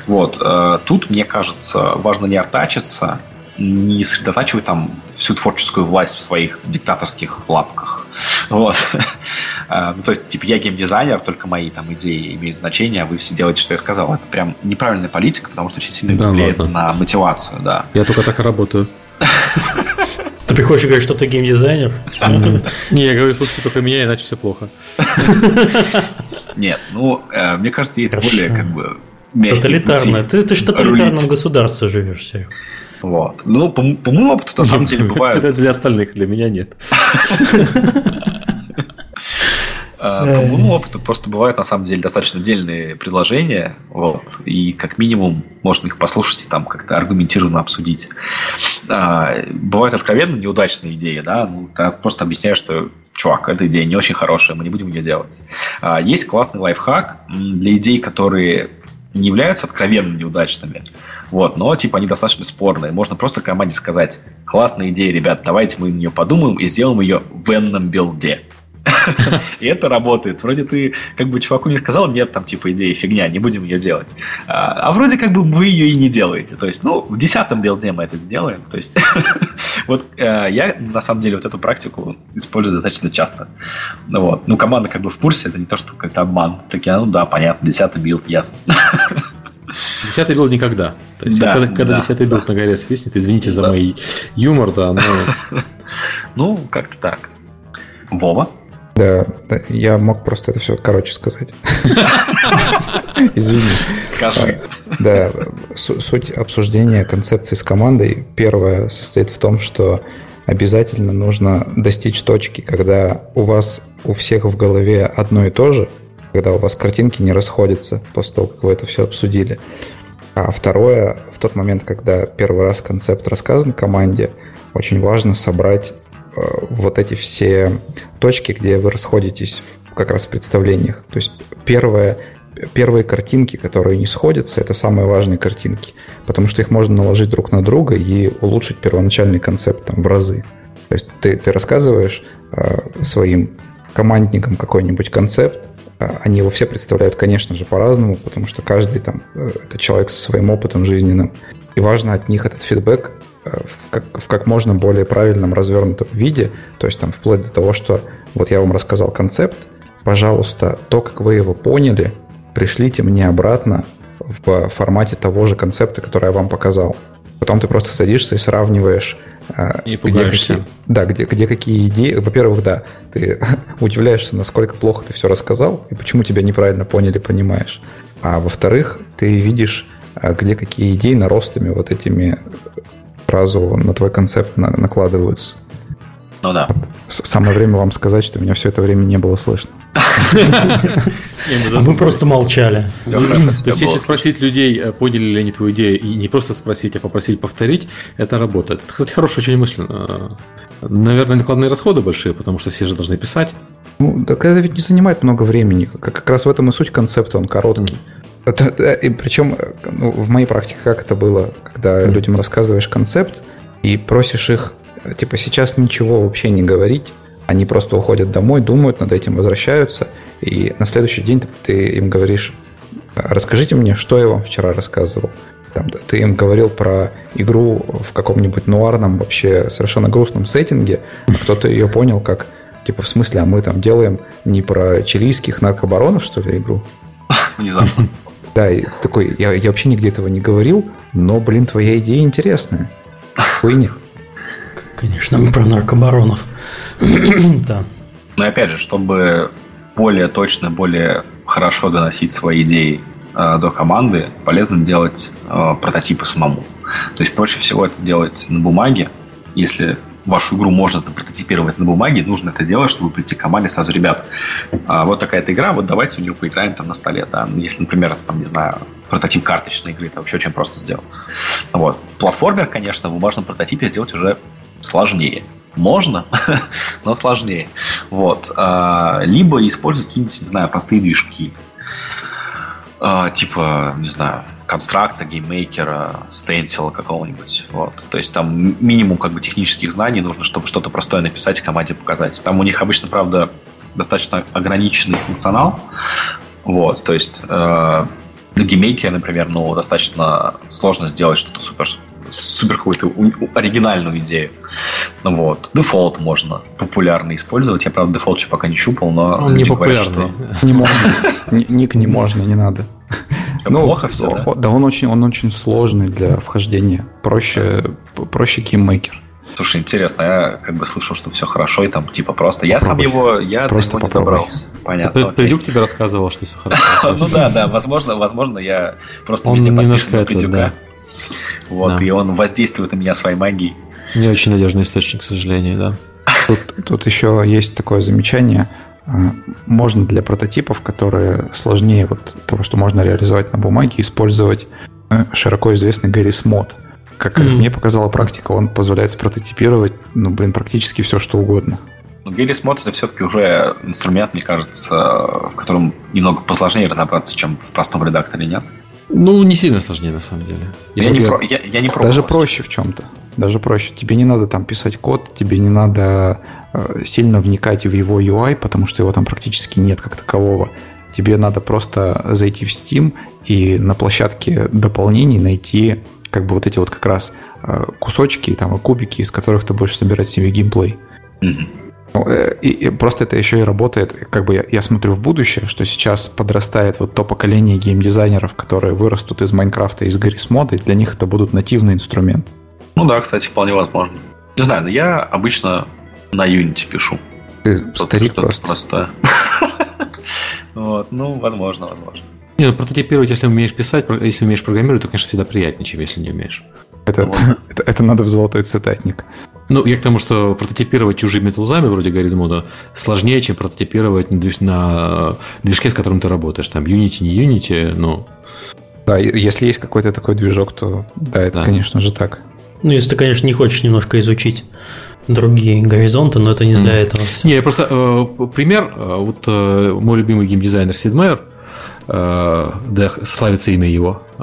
Вот. А, тут, мне кажется, важно не артачиться, не сосредотачивать там всю творческую власть в своих диктаторских лапках. Вот. А, ну, то есть, типа, я геймдизайнер, только мои там идеи имеют значение, а вы все делаете, что я сказал. Это прям неправильная политика, потому что очень сильно да, влияет ладно. на мотивацию, да. Я только так и работаю. Ты приходишь и говоришь, что ты геймдизайнер? Не, я говорю, слушайте только меня, иначе все плохо. Нет, ну, э, мне кажется, есть более как бы Тоталитарное. Ты, ты же в тоталитарном государстве живешь, Серег. Вот. Ну, по, по моему опыту, на самом деле, бывает... Это для остальных, для меня нет. А, по моему опыту просто бывают на самом деле достаточно отдельные предложения, вот, и как минимум можно их послушать и там как-то аргументированно обсудить. А, бывают откровенно неудачные идеи, да, ну, просто объясняешь, что чувак, эта идея не очень хорошая, мы не будем ее делать. А, есть классный лайфхак для идей, которые не являются откровенно неудачными, вот, но типа они достаточно спорные. Можно просто команде сказать, классная идея, ребят, давайте мы на нее подумаем и сделаем ее в энном билде. И это работает. Вроде ты как бы чуваку не сказал, нет, там типа идея фигня, не будем ее делать. А, а вроде как бы вы ее и не делаете. То есть, ну, в десятом билде мы это сделаем. То есть, вот э, я на самом деле вот эту практику использую достаточно часто. Ну вот. Ну, команда как бы в курсе, это не то, что какой-то обман. Такие, ну да, понятно, десятый билд, ясно. Десятый билд никогда. То есть, да, когда, когда да. десятый билд на горе свистнет, извините за мой юмор, да, но... Ну, как-то так. Вова? Да, да, я мог просто это все короче сказать. Извини. Скажи. А, да, суть обсуждения концепции с командой первое состоит в том, что обязательно нужно достичь точки, когда у вас у всех в голове одно и то же, когда у вас картинки не расходятся после того, как вы это все обсудили. А второе, в тот момент, когда первый раз концепт рассказан команде, очень важно собрать э, вот эти все точки, где вы расходитесь как раз в представлениях. То есть первое, первые картинки, которые не сходятся, это самые важные картинки, потому что их можно наложить друг на друга и улучшить первоначальный концепт там, в разы. То есть ты, ты рассказываешь э, своим командникам какой-нибудь концепт, они его все представляют, конечно же, по-разному, потому что каждый там э, это человек со своим опытом жизненным. И важно от них этот фидбэк э, в как, в как можно более правильном, развернутом виде, то есть там вплоть до того, что вот я вам рассказал концепт, пожалуйста, то, как вы его поняли, пришлите мне обратно в формате того же концепта, который я вам показал. Потом ты просто садишься и сравниваешь а, и где какие, да, где, где какие идеи. Во-первых, да, ты удивляешься, насколько плохо ты все рассказал и почему тебя неправильно поняли, понимаешь. А во-вторых, ты видишь, а, где какие идеи наростами вот этими сразу на твой концепт накладываются. Ну да. Самое время вам сказать, что меня все это время не было слышно. А мы просто молчали. То есть, если спросить людей, э, поняли ли они твою идею, и не просто спросить, а попросить повторить, это работает. Это, кстати, хорошая очень мысль. Э, наверное, накладные расходы большие, потому что все же должны писать. Ну, так это ведь не занимает много времени. Как раз в этом и суть концепта, он короткий. Это, и причем ну, в моей практике как это было, когда mm. людям рассказываешь концепт и просишь их, типа, сейчас ничего вообще не говорить, они просто уходят домой, думают над этим, возвращаются, и на следующий день ты им говоришь, расскажите мне, что я вам вчера рассказывал. Там, ты им говорил про игру в каком-нибудь нуарном, вообще совершенно грустном сеттинге, а кто-то ее понял как, типа, в смысле, а мы там делаем не про чилийских наркобаронов, что ли, игру? Внезапно. Да, и такой, я, я вообще нигде этого не говорил, но, блин, твоя идея интересная. Хуйня. Конечно, мы про наркобаронов. да. Но опять же, чтобы более точно, более хорошо доносить свои идеи э, до команды, полезно делать э, прототипы самому. То есть проще всего это делать на бумаге. Если вашу игру можно запрототипировать на бумаге, нужно это делать, чтобы прийти к команде сразу, ребят, а, вот такая-то игра, вот давайте в нее поиграем там на столе. Да? Если, например, это, там, не знаю, прототип карточной игры, это вообще очень просто сделать. Вот. Платформер, конечно, в бумажном прототипе сделать уже сложнее. Можно, но сложнее. Вот. А, либо использовать какие-нибудь, не знаю, простые движки. А, типа, не знаю, Construct а, GameMaker а, Stencyl а какого-нибудь. Вот. То есть там минимум как бы технических знаний нужно, чтобы что-то простое написать и команде показать. Там у них обычно, правда, достаточно ограниченный функционал. Вот, то э, на GameMaker е, например, ну, достаточно сложно сделать что-то супер супер какую-то оригинальную идею. Ну вот. Defold можно популярно использовать. Я, правда, Defold еще пока не щупал, но... Он не популярный. Не можно. Ник не можно, не надо. Ну, плохо все, да? Да, он очень, он очень сложный для вхождения. Проще, проще GameMaker. Слушай, интересно, я как бы слышал, что все хорошо, и там типа просто. Я сам его, я просто до него не добрался. Понятно. Придюк тебе рассказывал, что все хорошо. Ну да, да, возможно, возможно, я просто везде подписан на Придюка. Вот, да. и он воздействует на меня своей магией. Не очень надежный источник, к сожалению, да. Тут, тут еще есть такое замечание. А, можно для прототипов, которые сложнее вот того, что можно реализовать на бумаге, использовать э, широко известный Гаррис мод. Как mm-hmm. мне показала практика, он позволяет спрототипировать, ну, блин, практически все, что угодно. Но Гаррис мод это все-таки уже инструмент, мне кажется, в котором немного посложнее разобраться, чем в простом редакторе, нет? Ну, не сильно сложнее, на самом деле. Я, не, про, я, я не Даже проще в чем-то. Даже проще. Тебе не надо там писать код, тебе не надо э, сильно вникать в его UI, потому что его там практически нет как такового. Тебе надо просто зайти в Steam и на площадке дополнений найти как бы вот эти вот как раз э, кусочки, там, кубики, из которых ты будешь собирать себе геймплей. Mm-hmm. И, и просто это еще и работает, как бы я, я смотрю в будущее, что сейчас подрастает вот то поколение геймдизайнеров, которые вырастут из Майнкрафта, из Гаррис мода, и для них это будут нативные инструменты. Ну да, кстати, вполне возможно. Не знаю, но я обычно на Unity пишу. Ты старик просто. Простое. Вот, ну, возможно, возможно. Не, ну, прототипировать, если умеешь писать, если умеешь программировать, то, конечно, всегда приятнее, чем если не умеешь. Это, это, это надо в золотой цитатник. Ну, я к тому, что прототипировать чужими тулзами, вроде Гарризмода, сложнее, чем прототипировать на, на движке, с которым ты работаешь. Там Unity, не Unity, но... Да, если есть какой-то такой движок, то да, это, да. конечно же, так. Ну, если ты, конечно, не хочешь немножко изучить другие горизонты, но это не mm. для этого. Все. Не, просто э, пример. Э, вот э, мой любимый геймдизайнер Сид Мейер, э, да, славится имя его, э,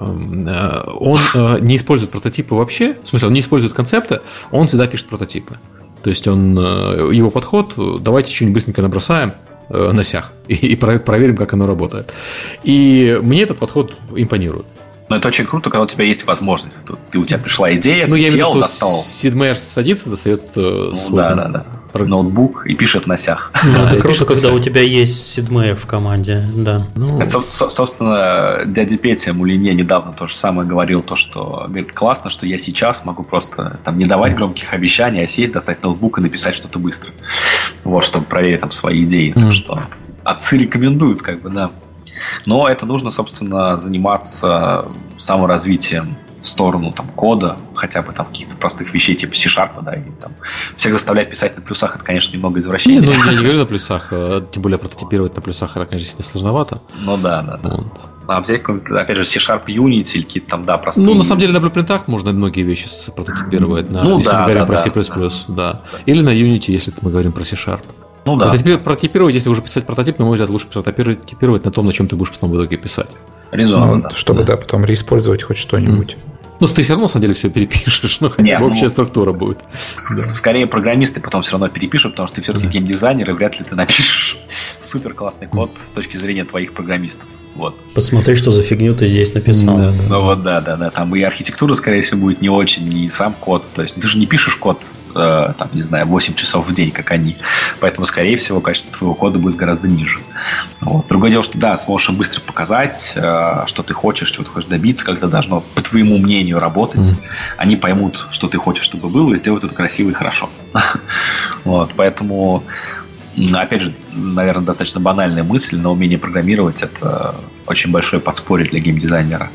он э, не использует прототипы вообще, в смысле, он не использует концепты, он всегда пишет прототипы. То есть он, э, его подход, давайте что-нибудь быстренько набросаем, э, на сях и, и проверим, как оно работает. И мне этот подход импонирует. Но это очень круто, когда у тебя есть возможность. Тут ты, у тебя пришла идея, ну, ты я сел, достал. Сид Мейер садится, достает э, ну, свой да, да, да. Ноутбук и пишет на сях. Ну, это круто, когда у тебя есть Сидмеер в команде, да. Ну... Это, собственно, дядя Петя Мулине недавно то же самое говорил, то, что, говорит, классно, что я сейчас могу просто там не давать громких обещаний, а сесть, достать ноутбук и написать что-то быстро. Вот, чтобы проверить там свои идеи. Mm. Так что отцы рекомендуют, как бы, да. Но это нужно, собственно, заниматься саморазвитием в сторону там, кода, хотя бы там каких-то простых вещей типа C-Sharp, да, и там всех заставлять писать на плюсах, это, конечно, немного извращение. Не, ну я не говорю на плюсах, а, тем более прототипировать на плюсах, это, конечно, сильно сложновато. Ну да, да. да. Вот. А взять опять же, C-Sharp Unity или какие-то там, да, простые... Ну, на самом деле, на блюпринтах можно многие вещи прототипировать, на, ну, если да, мы говорим да, про C++, да, да. да. Или на Unity, если мы говорим про C-Sharp. Ну да. Прототипировать, если уже писать прототип, на мой взгляд, лучше прототипировать на том, на чем ты будешь потом в итоге писать. Резонно, ну, да. Чтобы, да. да, потом реиспользовать хоть что-нибудь. Mm. Ну, ты все равно, на самом деле, все перепишешь, но хотя Нет, бы общая ну, структура будет. Скорее, программисты потом все равно перепишут, потому что ты все-таки да. геймдизайнер, и вряд ли ты напишешь супер классный код с точки зрения твоих программистов. Вот. Посмотри, что за фигню ты здесь написал. Да, да. Ну вот, да, да, да. Там и архитектура, скорее всего, будет не очень, и сам код. То есть ты же не пишешь код, э, там, не знаю, 8 часов в день, как они. Поэтому, скорее всего, качество твоего кода будет гораздо ниже. Вот. Другое дело, что да, сможешь им быстро показать, э, что ты хочешь, что ты хочешь добиться, когда должно, по твоему мнению, работать. Mm-hmm. Они поймут, что ты хочешь, чтобы было, и сделают это красиво и хорошо. вот. Поэтому опять же, наверное, достаточно банальная мысль, но умение программировать – это очень большое подспорье для геймдизайнера.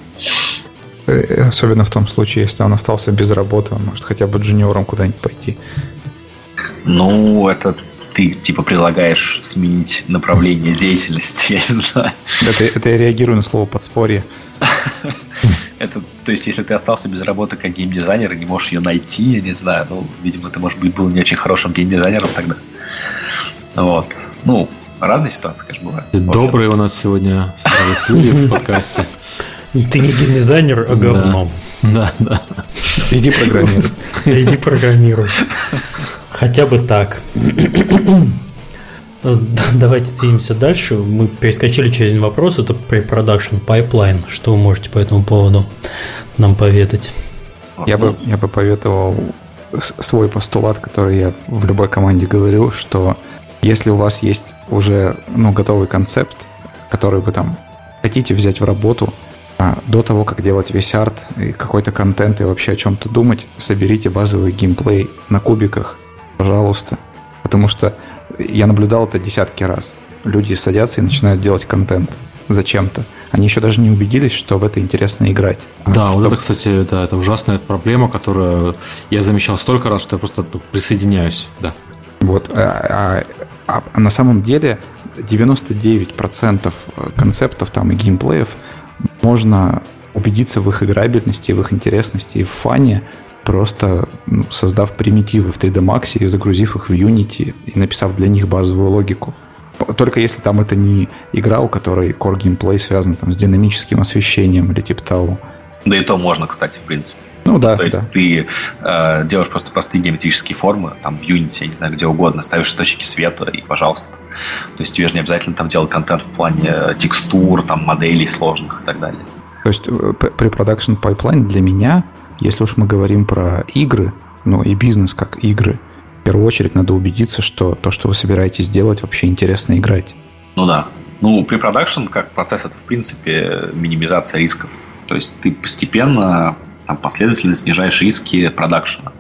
Э, особенно в том случае, если он остался без работы, он может хотя бы джуниором куда-нибудь пойти. Ну, это ты типа предлагаешь сменить направление деятельности, я не знаю. Это, это я реагирую на слово подспорье. Это, то есть, если ты остался без работы как геймдизайнер и не можешь ее найти, я не знаю, ну, видимо, ты, может быть, был не очень хорошим геймдизайнером тогда. Вот. Ну, разные ситуации, конечно, бывают. Добрые у нас сегодня собрались люди в подкасте. Ты не геймдизайнер, а говно. Да, да. Иди программируй. Иди программируй. Хотя бы так. Давайте двинемся дальше. Мы перескочили через один вопрос. Это pre-production pipeline. Что вы можете по этому поводу нам поведать? Я бы, я бы поветовал свой постулат, который я в любой команде говорю, что если у вас есть уже ну, готовый концепт, который вы там хотите взять в работу, а до того, как делать весь арт и какой-то контент и вообще о чем-то думать, соберите базовый геймплей на кубиках, пожалуйста. Потому что я наблюдал это десятки раз. Люди садятся и начинают делать контент зачем-то. Они еще даже не убедились, что в это интересно играть. Да, а, вот это, кстати, да, это ужасная проблема, которую я замечал столько раз, что я просто присоединяюсь, да. Вот, а, а, а на самом деле 99% концептов там и геймплеев можно убедиться в их играбельности, в их интересности и в фане, просто ну, создав примитивы в 3D Max и загрузив их в Unity и написав для них базовую логику. Только если там это не игра, у которой core геймплей связан там, с динамическим освещением или типа того. Да и то можно, кстати, в принципе. Ну да. То есть да. ты э, делаешь просто простые геометрические формы, там в Unity, я не знаю, где угодно, ставишь источники света и пожалуйста. То есть тебе же не обязательно там делать контент в плане текстур, там моделей сложных и так далее. То есть э, pre-production pipeline для меня, если уж мы говорим про игры, ну и бизнес как игры, в первую очередь надо убедиться, что то, что вы собираетесь делать, вообще интересно играть. Ну да. Ну, при продакшн как процесс это, в принципе, минимизация рисков. То есть ты постепенно, там, последовательно снижаешь риски продакшена.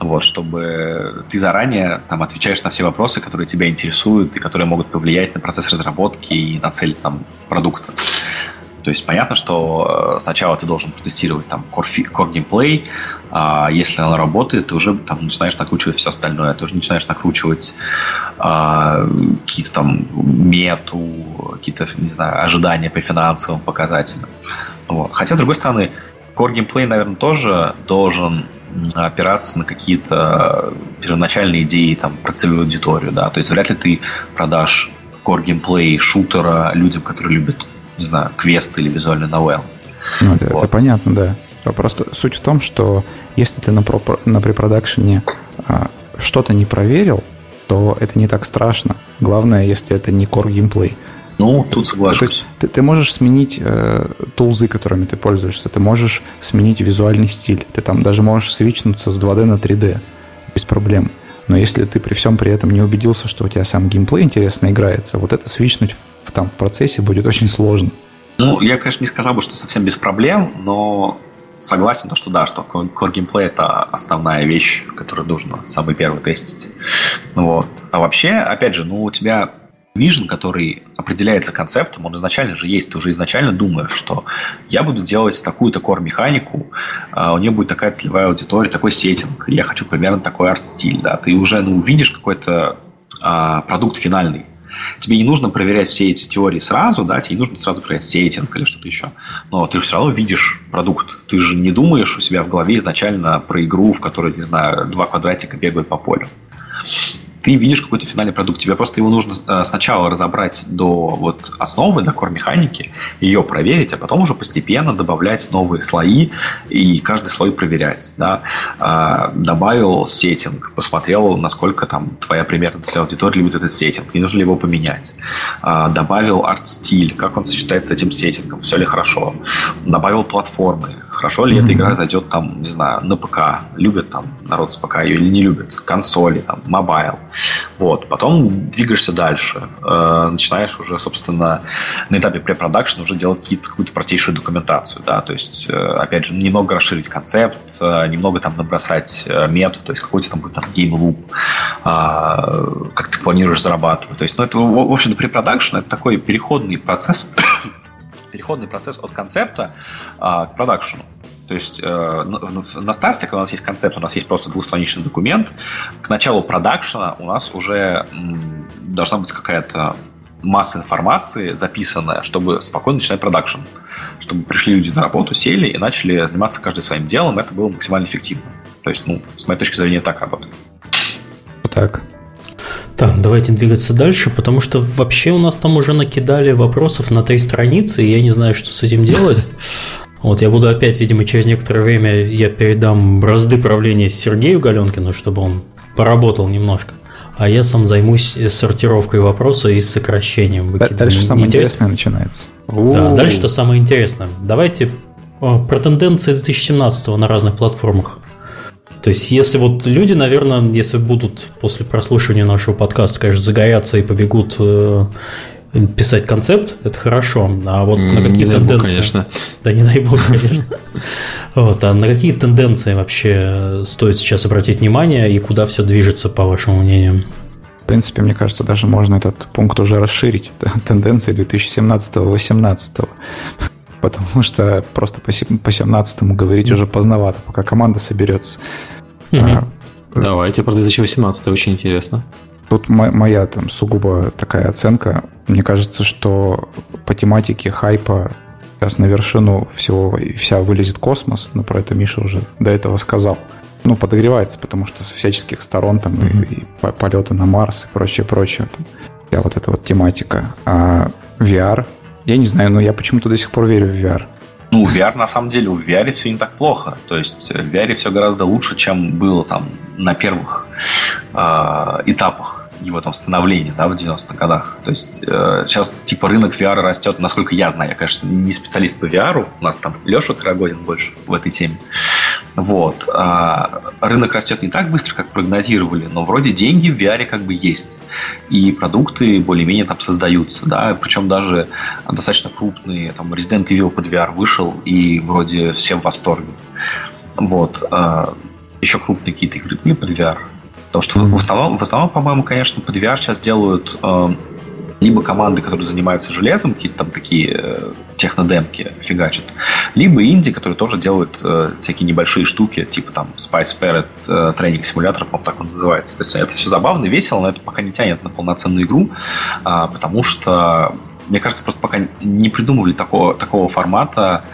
Вот, чтобы ты заранее там, отвечаешь на все вопросы, которые тебя интересуют и которые могут повлиять на процесс разработки и на цель там, продукта. То есть понятно, что э, сначала ты должен протестировать там core, core gameplay, а если оно работает, ты уже там начинаешь накручивать все остальное, ты уже начинаешь накручивать а, какие-то там мету, какие-то, не знаю, ожидания по финансовым показателям. Вот. Хотя, с другой стороны, core gameplay, наверное, тоже должен опираться на какие-то первоначальные идеи там, про целевую аудиторию. Да? То есть вряд ли ты продашь core gameplay шутера людям, которые любят не знаю, квест или визуальный новелл. Ну, это, вот. это понятно, да. Просто суть в том, что если ты на, про, на препродакшене а, что-то не проверил, то это не так страшно. Главное, если это не core геймплей. Ну, тут соглашусь. То есть ты, ты можешь сменить э, тулзы, которыми ты пользуешься, ты можешь сменить визуальный стиль, ты там даже можешь свичнуться с 2D на 3D без проблем. Но если ты при всем при этом не убедился, что у тебя сам геймплей интересно играется, вот это свичнуть в, там в процессе будет очень сложно. Ну, я, конечно, не сказал бы, что совсем без проблем, но согласен, то, что да, что Core Gameplay это основная вещь, которую нужно самый первый тестить. Вот. А вообще, опять же, ну, у тебя Vision, который определяется концептом, он изначально же есть. Ты уже изначально думаешь, что я буду делать такую-то core-механику, а у нее будет такая целевая аудитория, такой сеттинг, я хочу примерно такой арт-стиль. Да. Ты уже ну, видишь какой-то а, продукт финальный. Тебе не нужно проверять все эти теории сразу, да, тебе не нужно сразу проверять сеттинг или что-то еще. Но ты все равно видишь продукт. Ты же не думаешь у себя в голове изначально про игру, в которой, не знаю, два квадратика бегают по полю ты видишь какой-то финальный продукт. Тебе просто его нужно э, сначала разобрать до вот основы, до core-механики, ее проверить, а потом уже постепенно добавлять новые слои и каждый слой проверять. Да? А, добавил сеттинг, посмотрел, насколько там твоя примерная целевая аудитория любит этот сеттинг, не нужно ли его поменять. А, добавил арт-стиль, как он сочетается с этим сеттингом, все ли хорошо. Добавил платформы, хорошо ли mm-hmm. эта игра зайдет там, не знаю, на ПК, любит там народ с ПК ее или не любит, консоли, там, mobile. Вот. Потом двигаешься дальше. Э, начинаешь уже, собственно, на этапе pre-production уже делать какую-то простейшую документацию. Да? То есть, э, опять же, немного расширить концепт, э, немного там набросать э, метод, то есть какой-то там будет там game loop, э, как ты планируешь зарабатывать. То есть, ну, это, в общем-то, pre-production это такой переходный процесс, переходный процесс от концепта а, к продакшену. То есть э, на старте, когда у нас есть концепт, у нас есть просто двухстраничный документ, к началу продакшена у нас уже м, должна быть какая-то масса информации записанная, чтобы спокойно начинать продакшн. Чтобы пришли люди на работу, сели и начали заниматься каждый своим делом, это было максимально эффективно. То есть, ну, с моей точки зрения, так работает. Так. Так, давайте двигаться дальше, потому что вообще у нас там уже накидали вопросов на три страницы, и я не знаю, что с этим делать. Вот я буду опять, видимо, через некоторое время я передам бразды правления Сергею Галенкину, чтобы он поработал немножко. А я сам займусь сортировкой вопроса и сокращением. Дальше самое интересное начинается. Да, дальше что самое интересное. Давайте про тенденции 2017 на разных платформах. То есть, если вот люди, наверное, если будут после прослушивания нашего подкаста, конечно, загорятся и побегут э, писать концепт, это хорошо. А вот на какие не тенденции... Бог, конечно. Да, не дай бог, конечно. Вот, а на какие тенденции вообще стоит сейчас обратить внимание и куда все движется, по вашему мнению? В принципе, мне кажется, даже можно этот пункт уже расширить. Тенденции 2017-2018. Потому что просто по 2017 говорить уже поздновато, пока команда соберется. Давайте про 2018 очень интересно. Тут моя там сугубо такая оценка. Мне кажется, что по тематике хайпа сейчас на вершину всего вся вылезет космос, но про это Миша уже до этого сказал. Ну, подогревается, потому что со всяческих сторон там mm-hmm. и, и полеты на Марс и прочее, прочее. Там, вся вот эта вот тематика. А VR, я не знаю, но я почему-то до сих пор верю в VR. Ну, VR, на самом деле, в VR все не так плохо. То есть в VR все гораздо лучше, чем было там на первых э, этапах его там становления, да, в 90-х годах. То есть э, сейчас типа рынок VR растет, насколько я знаю, я, конечно, не специалист по VR, у нас там Леша Карагодин больше в этой теме. Вот. А рынок растет не так быстро, как прогнозировали, но вроде деньги в VR как бы есть. И продукты более-менее там создаются, да, причем даже достаточно крупные, там Resident Evil под VR вышел, и вроде все в восторге. Вот. А еще крупные какие-то игры под VR, Потому что mm-hmm. в основном, в основном, по-моему, конечно, под VR сейчас делают э, либо команды, которые занимаются железом, какие-то там такие э, технодемки фигачат, либо инди, которые тоже делают э, всякие небольшие штуки, типа там Spice Parrot э, тренинг симулятор, по так он называется. То есть это все забавно, весело, но это пока не тянет на полноценную игру, э, потому что, мне кажется, просто пока не придумывали такого, такого формата,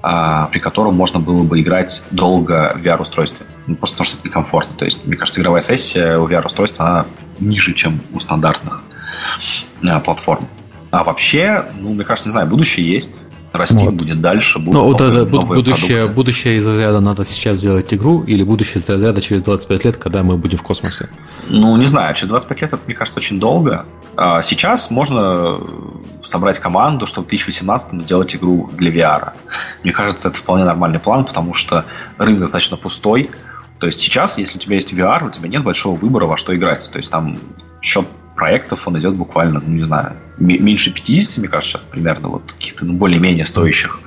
а, при котором можно было бы играть долго в VR-устройстве. Ну, просто потому что это некомфортно. То есть, мне кажется, игровая сессия у VR-устройства она ниже, чем у стандартных платформ. А вообще, ну, мне кажется, не знаю, будущее есть расти вот. будет дальше. Будут Но вот это будущее, будущее из разряда надо сейчас сделать игру или будущее из разряда через 25 лет, когда мы будем в космосе? Ну, не знаю, через 25 лет это, мне кажется, очень долго. А сейчас можно собрать команду, чтобы в 2018 сделать игру для VR. Мне кажется, это вполне нормальный план, потому что рынок достаточно пустой. То есть сейчас, если у тебя есть VR, у тебя нет большого выбора, во что играть. То есть там счет проектов, он идет буквально, ну, не знаю, меньше 50, мне кажется, сейчас примерно, вот каких-то ну, более-менее стоящих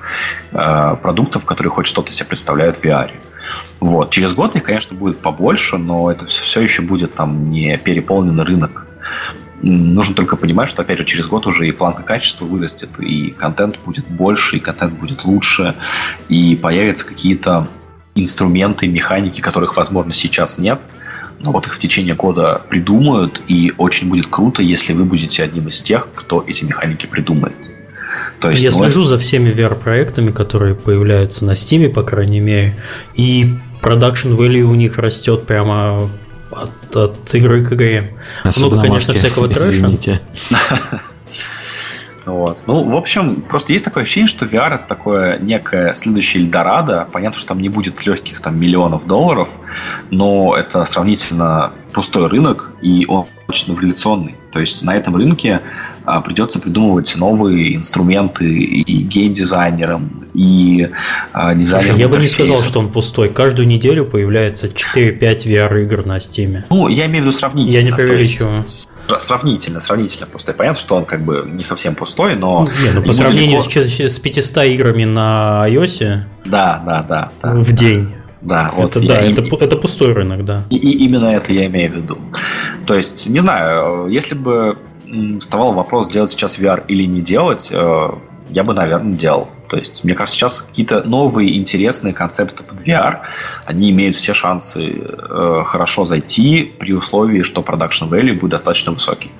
э, продуктов, которые хоть что-то себе представляют в VR. Вот. Через год их, конечно, будет побольше, но это все еще будет там не переполненный рынок. Нужно только понимать, что, опять же, через год уже и планка качества вырастет, и контент будет больше, и контент будет лучше, и появятся какие-то инструменты, механики, которых, возможно, сейчас нет – но вот их в течение года придумают, и очень будет круто, если вы будете одним из тех, кто эти механики придумает. То есть, Я ну, слежу за всеми VR-проектами, которые появляются на Steam, по крайней мере, и продакшн value у них растет прямо от, от игры к игре. Особенно Много, конечно, всякого трэша. Вот. Ну, в общем, просто есть такое ощущение, что VR это такое некое следующее Эльдорадо. Понятно, что там не будет легких там миллионов долларов, но это сравнительно пустой рынок, и он очень эволюционный. То есть на этом рынке придется придумывать новые инструменты и геймдизайнерам, и а, дизайнерам. Слушай, я бы не сказал, что он пустой. Каждую неделю появляется 4-5 VR-игр на Steam. Ну, я имею в виду сравнительно. Я не преувеличиваю. Сравнительно, сравнительно просто. Понятно, что он как бы не совсем пустой, но... Не, ну, по сравнению легко... с 500 играми на iOS да, да, да, да, в день. Да, вот это, да, это, это пустой рынок, да. И, и именно это я имею в виду. То есть, не знаю, если бы вставал вопрос, делать сейчас VR или не делать, э, я бы, наверное, делал. То есть, мне кажется, сейчас какие-то новые интересные концепты под VR, они имеют все шансы э, хорошо зайти при условии, что production value будет достаточно высокий.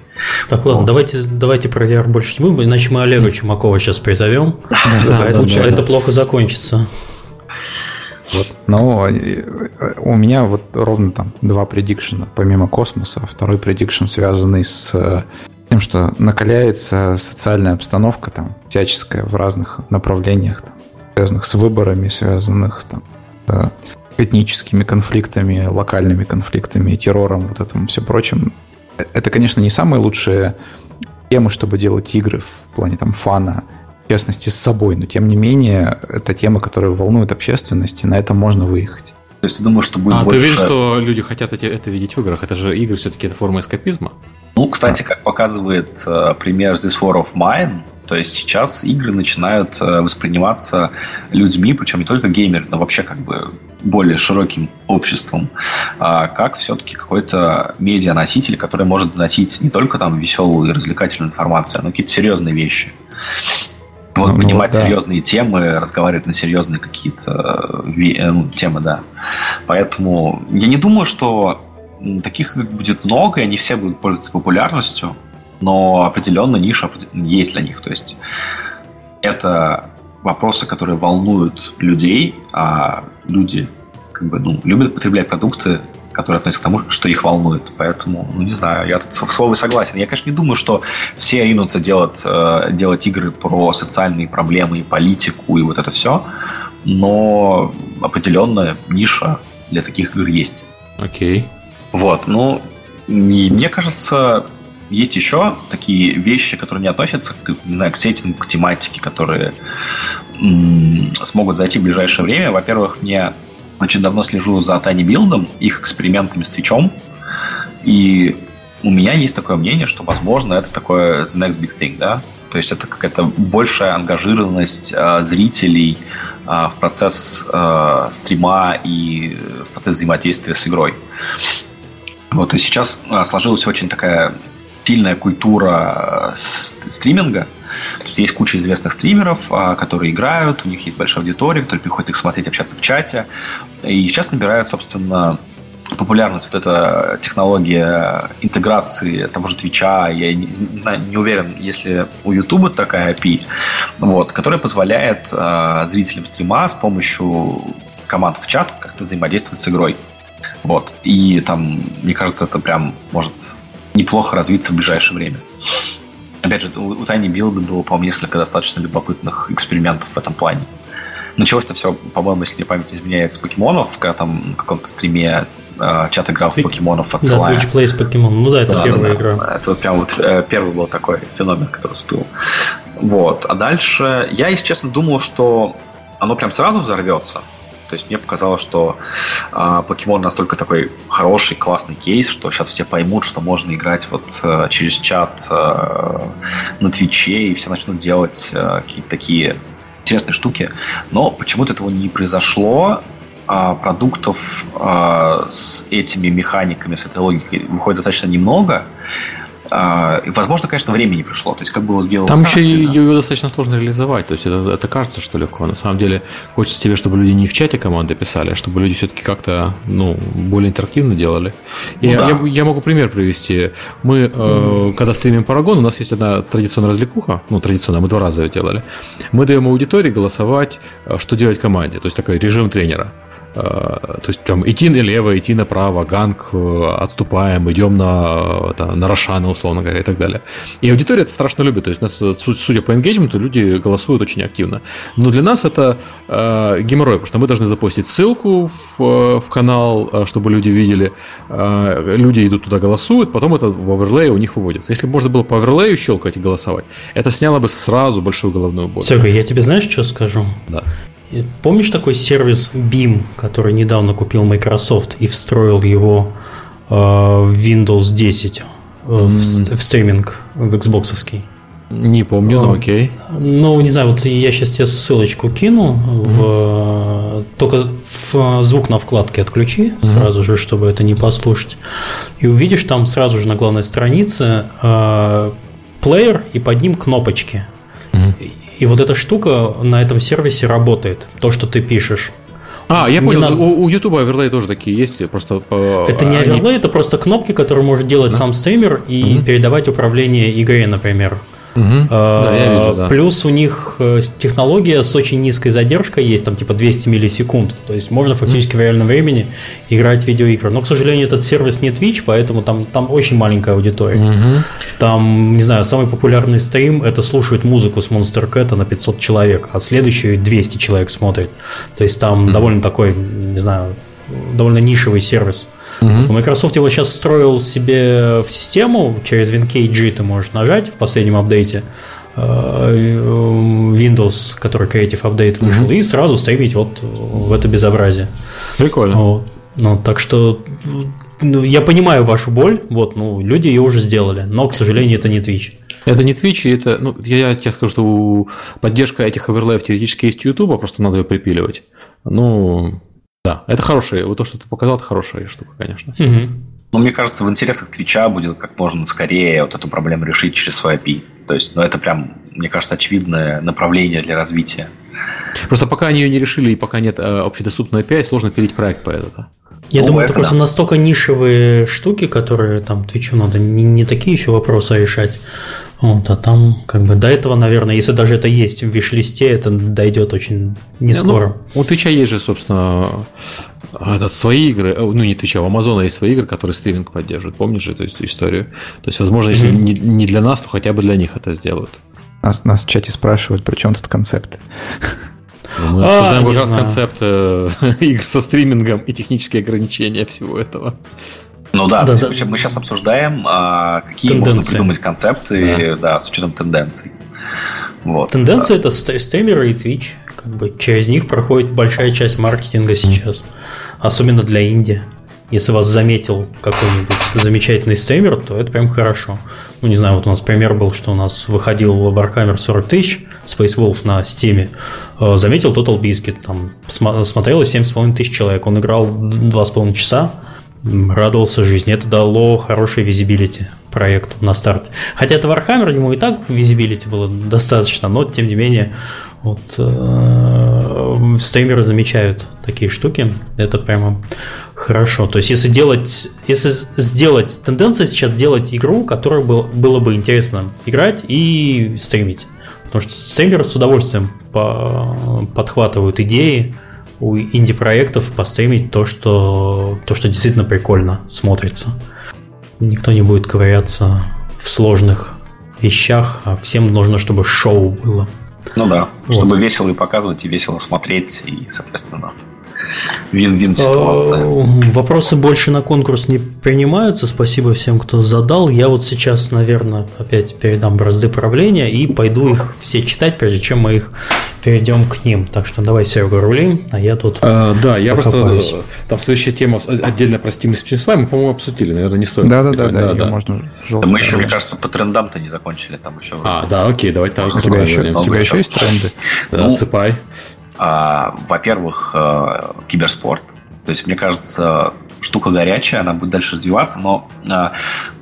Так, ладно, вот. давайте, давайте про VR больше не будем, иначе мы Олега Чумакова сейчас призовем. Это плохо закончится. Вот. Но э, у меня вот ровно там два предикшена, помимо космоса. Второй предикшн связанный с тем, что накаляется социальная обстановка там всяческая в разных направлениях, там, связанных с выборами, связанных там, с этническими конфликтами, локальными конфликтами, террором, вот этим все прочим. Это, конечно, не самые лучшие темы, чтобы делать игры в плане там фана, в частности, с собой, но тем не менее, это тема, которая волнует общественность, и на этом можно выехать. То есть ты думаешь, что будет а, больше... ты видишь, что люди хотят эти, это видеть в играх? Это же игры все-таки это форма эскапизма? Ну, кстати, как показывает э, пример This War of Mine, то есть сейчас игры начинают э, восприниматься людьми, причем не только геймеры, но вообще как бы более широким обществом, а как все-таки какой-то медиа-носитель, который может доносить не только там веселую и развлекательную информацию, но какие-то серьезные вещи. Вот, ну, понимать ну, да. серьезные темы, разговаривать на серьезные какие-то э, ну, темы, да. Поэтому я не думаю, что таких будет много, и они все будут пользоваться популярностью, но определенно ниша есть для них. То есть это вопросы, которые волнуют людей, а люди как бы, ну, любят потреблять продукты которые относятся к тому, что их волнует. Поэтому, ну не знаю, я тут с словом согласен. Я, конечно, не думаю, что все ринутся делать, э, делать игры про социальные проблемы и политику и вот это все, но определенная ниша для таких игр есть. Окей. Okay. Вот, ну, мне кажется, есть еще такие вещи, которые не относятся к, не знаю, к сеттингу, к тематике, которые м- смогут зайти в ближайшее время. Во-первых, мне очень давно слежу за Tiny Build, их экспериментами с Твичом. И у меня есть такое мнение, что, возможно, это такое the next big thing, да? То есть это какая-то большая ангажированность э, зрителей э, в процесс э, стрима и в процесс взаимодействия с игрой. Вот, и сейчас а, сложилась очень такая сильная культура э, стриминга. То есть есть куча известных стримеров, а, которые играют, у них есть большая аудитория, которые приходят их смотреть, общаться в чате. И сейчас набирают, собственно, популярность вот эта технология интеграции того же Твича, я не, не знаю, не уверен, если у Ютуба такая API, вот, которая позволяет э, зрителям стрима с помощью команд в чат как-то взаимодействовать с игрой. Вот. И там, мне кажется, это прям может неплохо развиться в ближайшее время. Опять же, у Тайни Билда было, по-моему, несколько достаточно любопытных экспериментов в этом плане. Началось это все, по-моему, если мне память изменяет, с покемонов, когда там на каком-то стриме э, чат играл в покемонов отсылая. Да, Twitch Plays покемон. Ну да, это да, первая да, игра. Да. Это вот прям вот э, первый был такой феномен, который всплыл. Вот. А дальше я, если честно, думал, что оно прям сразу взорвется. То есть мне показалось, что э, покемон настолько такой хороший, классный кейс, что сейчас все поймут, что можно играть вот э, через чат э, на Твиче, и все начнут делать э, какие-то такие интересные штуки. Но почему-то этого не произошло. А продуктов а, с этими механиками, с этой логикой выходит достаточно немного. А, возможно, конечно, времени не пришло. То есть, как бы его сделал. Там еще да? ее достаточно сложно реализовать. То есть, это, это кажется, что легко. На самом деле, хочется тебе, чтобы люди не в чате команды писали, а чтобы люди все-таки как-то ну, более интерактивно делали. Ну, я, да. я, я могу пример привести. Мы, mm. э, когда стримим Парагон, у нас есть одна традиционная развлекуха. Ну, традиционная, мы два раза ее делали. Мы даем аудитории голосовать, э, что делать команде. То есть, такой режим тренера. Э, то есть там идти налево, идти направо, ганг, э, отступаем, идем на, там, на Рошана, условно говоря, и так далее. И аудитория это страшно любит. То есть, нас, судя по энгейджменту, люди голосуют очень активно. Но для нас это э, геморрой, потому что мы должны запустить ссылку в, в канал, э, чтобы люди видели. Э, люди идут туда, голосуют, потом это в оверлее у них выводится. Если бы можно было по оверлею щелкать и голосовать, это сняло бы сразу большую головную боль. Серега, я тебе знаешь, что скажу? Да. Помнишь такой сервис BIM, который недавно купил Microsoft и встроил его э, в Windows 10 э, mm. в, в стриминг, в Xbox? Не помню, но окей. Ну, не знаю, вот я сейчас тебе ссылочку кину. Mm-hmm. В, только в звук на вкладке отключи mm-hmm. сразу же, чтобы это не послушать. И увидишь там сразу же на главной странице э, плеер и под ним кнопочки. Mm-hmm. И вот эта штука на этом сервисе работает, то, что ты пишешь. А, я понял, надо... у, YouTube оверлей тоже такие есть, просто... Это не оверлей, они... это просто кнопки, которые может делать да? сам стример и угу. передавать управление игре, например. Угу. Да, я вижу, да. Плюс у них э, технология с очень низкой задержкой есть, там типа 200 миллисекунд. То есть можно фактически угу. в реальном времени играть в видеоигры. Но, к сожалению, этот сервис не Twitch, поэтому там, там очень маленькая аудитория. Угу. Там, не знаю, самый популярный стрим это слушает музыку с Monster Cat на 500 человек, а следующий 200 человек смотрит. То есть там угу. довольно такой, не знаю, довольно нишевый сервис. Угу. Microsoft его сейчас встроил себе в систему, через WinKG ты можешь нажать в последнем апдейте э, Windows, который Creative Update вышел, угу. и сразу стримить вот в это безобразие. Прикольно. Вот. Ну, так что ну, я понимаю вашу боль, вот, ну, люди ее уже сделали, но, к сожалению, это не Twitch. Это не Twitch, это, ну, я, я тебе скажу, что у, поддержка этих оверлеев теоретически есть YouTube, просто надо ее припиливать. Ну, да, это хорошая, вот то, что ты показал, это хорошая штука, конечно. Угу. Ну, мне кажется, в интересах Твича будет как можно скорее вот эту проблему решить через свой API. То есть, ну, это прям, мне кажется, очевидное направление для развития. Просто пока они ее не решили и пока нет э, общедоступной API, сложно пилить проект по этому. Я ну, думаю, это, это просто да. настолько нишевые штуки, которые там Твичу надо не, не такие еще вопросы решать. Вот, а там как бы до этого, наверное, если даже это есть в виш-листе, это дойдет очень не скоро. Ну, у Твича есть же, собственно, этот, свои игры, ну не Twitch, а у Амазона есть свои игры, которые стриминг поддерживают. Помнишь эту историю? То есть, возможно, если mm-hmm. не, не для нас, то хотя бы для них это сделают. Нас, нас в чате спрашивают, при чем тут концепт? Ну, мы а, обсуждаем как раз знаю. концепт э, игр со стримингом и технические ограничения всего этого. Ну да, да, да. Есть, мы сейчас обсуждаем, а, какие тенденции. можно придумать концепты да. Да, с учетом тенденций. Вот, Тенденция да. это стримеры и Twitch. Как бы через них проходит большая часть маркетинга сейчас. Особенно для Индии. Если вас заметил какой-нибудь замечательный стример, то это прям хорошо. Ну, не знаю, вот у нас пример был, что у нас выходил Warhammer 40 тысяч, Space Wolf на Steam, э, заметил Total Biscuit, там смотрело 7,5 тысяч человек, он играл 2,5 часа, радовался жизни. Это дало хороший визибилити проекту на старт. Хотя это Warhammer, ему и так визибилити было достаточно, но тем не менее вот, э, стримеры замечают такие штуки. Это прямо хорошо. То есть, если делать, если сделать тенденция сейчас делать игру, которую был, было бы интересно играть и стримить. Потому что стримеры с удовольствием по, подхватывают идеи, у инди-проектов постримить то что, то, что действительно прикольно смотрится. Никто не будет ковыряться в сложных вещах, а всем нужно, чтобы шоу было. Ну да, вот. чтобы весело и показывать, и весело смотреть, и, соответственно, Вин-вин ситуация. А, вопросы больше на конкурс не принимаются. Спасибо всем, кто задал. Я вот сейчас, наверное, опять передам бразды правления и пойду их все читать, прежде чем мы их перейдем к ним. Так что давай, Серега, рули, а я тут а, Да, я покопаюсь. просто... Там следующая тема отдельно про Steam и Steam мы, по-моему, обсудили. Наверное, не стоит. Да-да-да, да, да, можно желтый, Мы еще, мне кажется, по трендам-то не закончили. Там еще а, да, окей, давай так. У тебя еще, у тебя еще есть тренды? Да, отсыпай. А, во-первых, э, киберспорт. То есть, мне кажется, штука горячая, она будет дальше развиваться, но э,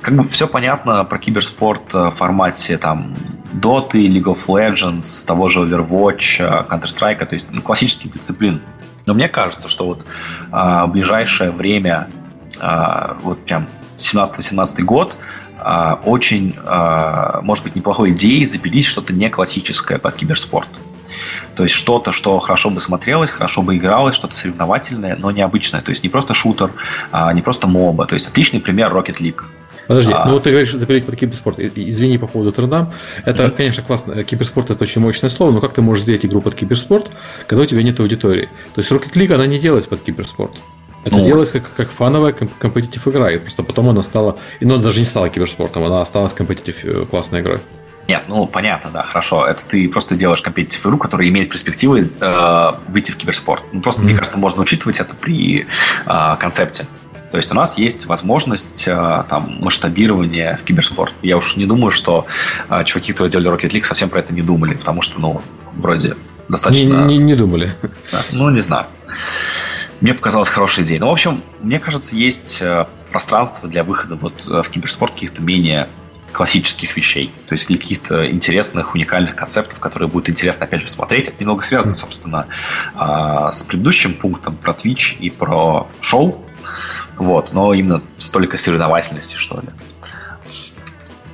как бы все понятно про киберспорт в формате там Dota, League of Legends, того же Overwatch, э, Counter-Strike, то есть ну, классических дисциплин. Но мне кажется, что вот в ближайшее время, вот прям 17-18 год, очень, может быть, неплохой идеей запилить что-то не классическое под киберспорт. То есть что-то, что хорошо бы смотрелось, хорошо бы игралось, что-то соревновательное, но необычное. То есть не просто шутер, а не просто моба. То есть отличный пример Rocket League. Подожди, а... ну вот ты говоришь запилить под киберспорт. Извини по поводу труда. Это, mm-hmm. конечно, классно. Киберспорт это очень мощное слово, но как ты можешь сделать игру под киберспорт, когда у тебя нет аудитории? То есть Rocket League она не делается под киберспорт. Это ну, делается как, как фановая компетитив игра, и просто потом она стала, и ну, даже не стала киберспортом, она осталась компетитив э, классной игрой. Нет, ну понятно, да, хорошо. Это ты просто делаешь компетитив игру, которая имеет перспективы э, выйти в киберспорт. Ну, просто, mm-hmm. мне кажется, можно учитывать это при э, концепте. То есть у нас есть возможность э, там, масштабирования в киберспорт. Я уж не думаю, что э, чуваки, которые делали Rocket League, совсем про это не думали, потому что, ну, вроде достаточно... Не, не, не думали. Да, ну, не знаю. Мне показалась хорошая идея. Ну, в общем, мне кажется, есть э, пространство для выхода вот в киберспорт каких-то менее классических вещей, то есть каких-то интересных, уникальных концептов, которые будет интересно, опять же, смотреть. Это немного связано, собственно, а, с предыдущим пунктом про Twitch и про шоу, вот, но именно столько соревновательности, что ли.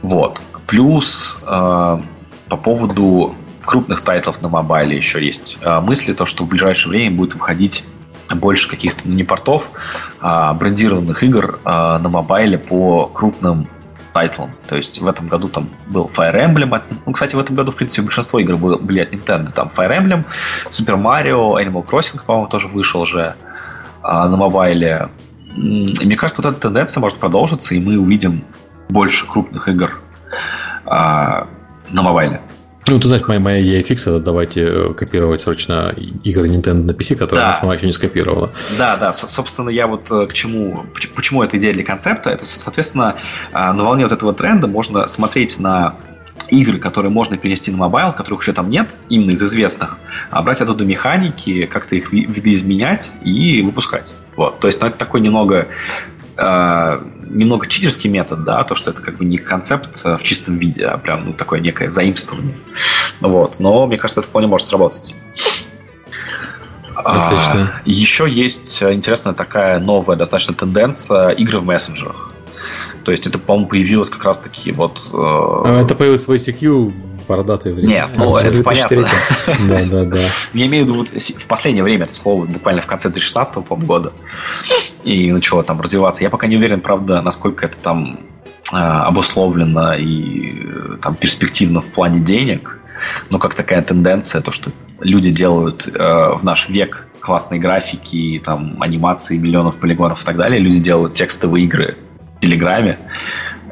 Вот. Плюс э, по поводу крупных тайтлов на мобайле еще есть э, мысли, то, что в ближайшее время будет выходить больше каких-то ну, не портов, а брендированных игр э, на мобайле по крупным тайтлам. То есть в этом году там был Fire Emblem. Ну, кстати, в этом году, в принципе, большинство игр были от Nintendo. Там Fire Emblem, Super Mario, Animal Crossing, по-моему, тоже вышел уже а, на мобайле. И мне кажется, вот эта тенденция может продолжиться, и мы увидим больше крупных игр а, на мобайле. Ну, ты знаешь, моя, моя фикс это давайте э, копировать срочно игры Nintendo на PC, которые да. она сама еще не скопировала. Да, да, собственно, я вот э, к чему, почему эта идея для концепта, это, соответственно, э, на волне вот этого тренда можно смотреть на игры, которые можно перенести на mobile, которых еще там нет, именно из известных, а брать оттуда механики, как-то их видоизменять и выпускать. Вот. То есть, ну, это такой немного э, немного читерский метод, да, то, что это как бы не концепт э, в чистом виде, а прям ну, такое некое заимствование. Вот. Но мне кажется, это вполне может сработать. Отлично. А, еще есть интересная такая новая достаточно тенденция игры в мессенджерах. То есть это, по-моему, появилось как раз-таки вот... Э... Это появилось в ICQ бородатые времена. Нет, ну это понятно. Да, да, да. Я имею в виду вот в последнее время, это слово буквально в конце 2016 года, и начало там развиваться. Я пока не уверен, правда, насколько это там а, обусловлено и э, там перспективно в плане денег, но как такая тенденция, то, что люди делают э, в наш век классные графики, там, анимации миллионов полигонов и так далее, люди делают текстовые игры в Телеграме,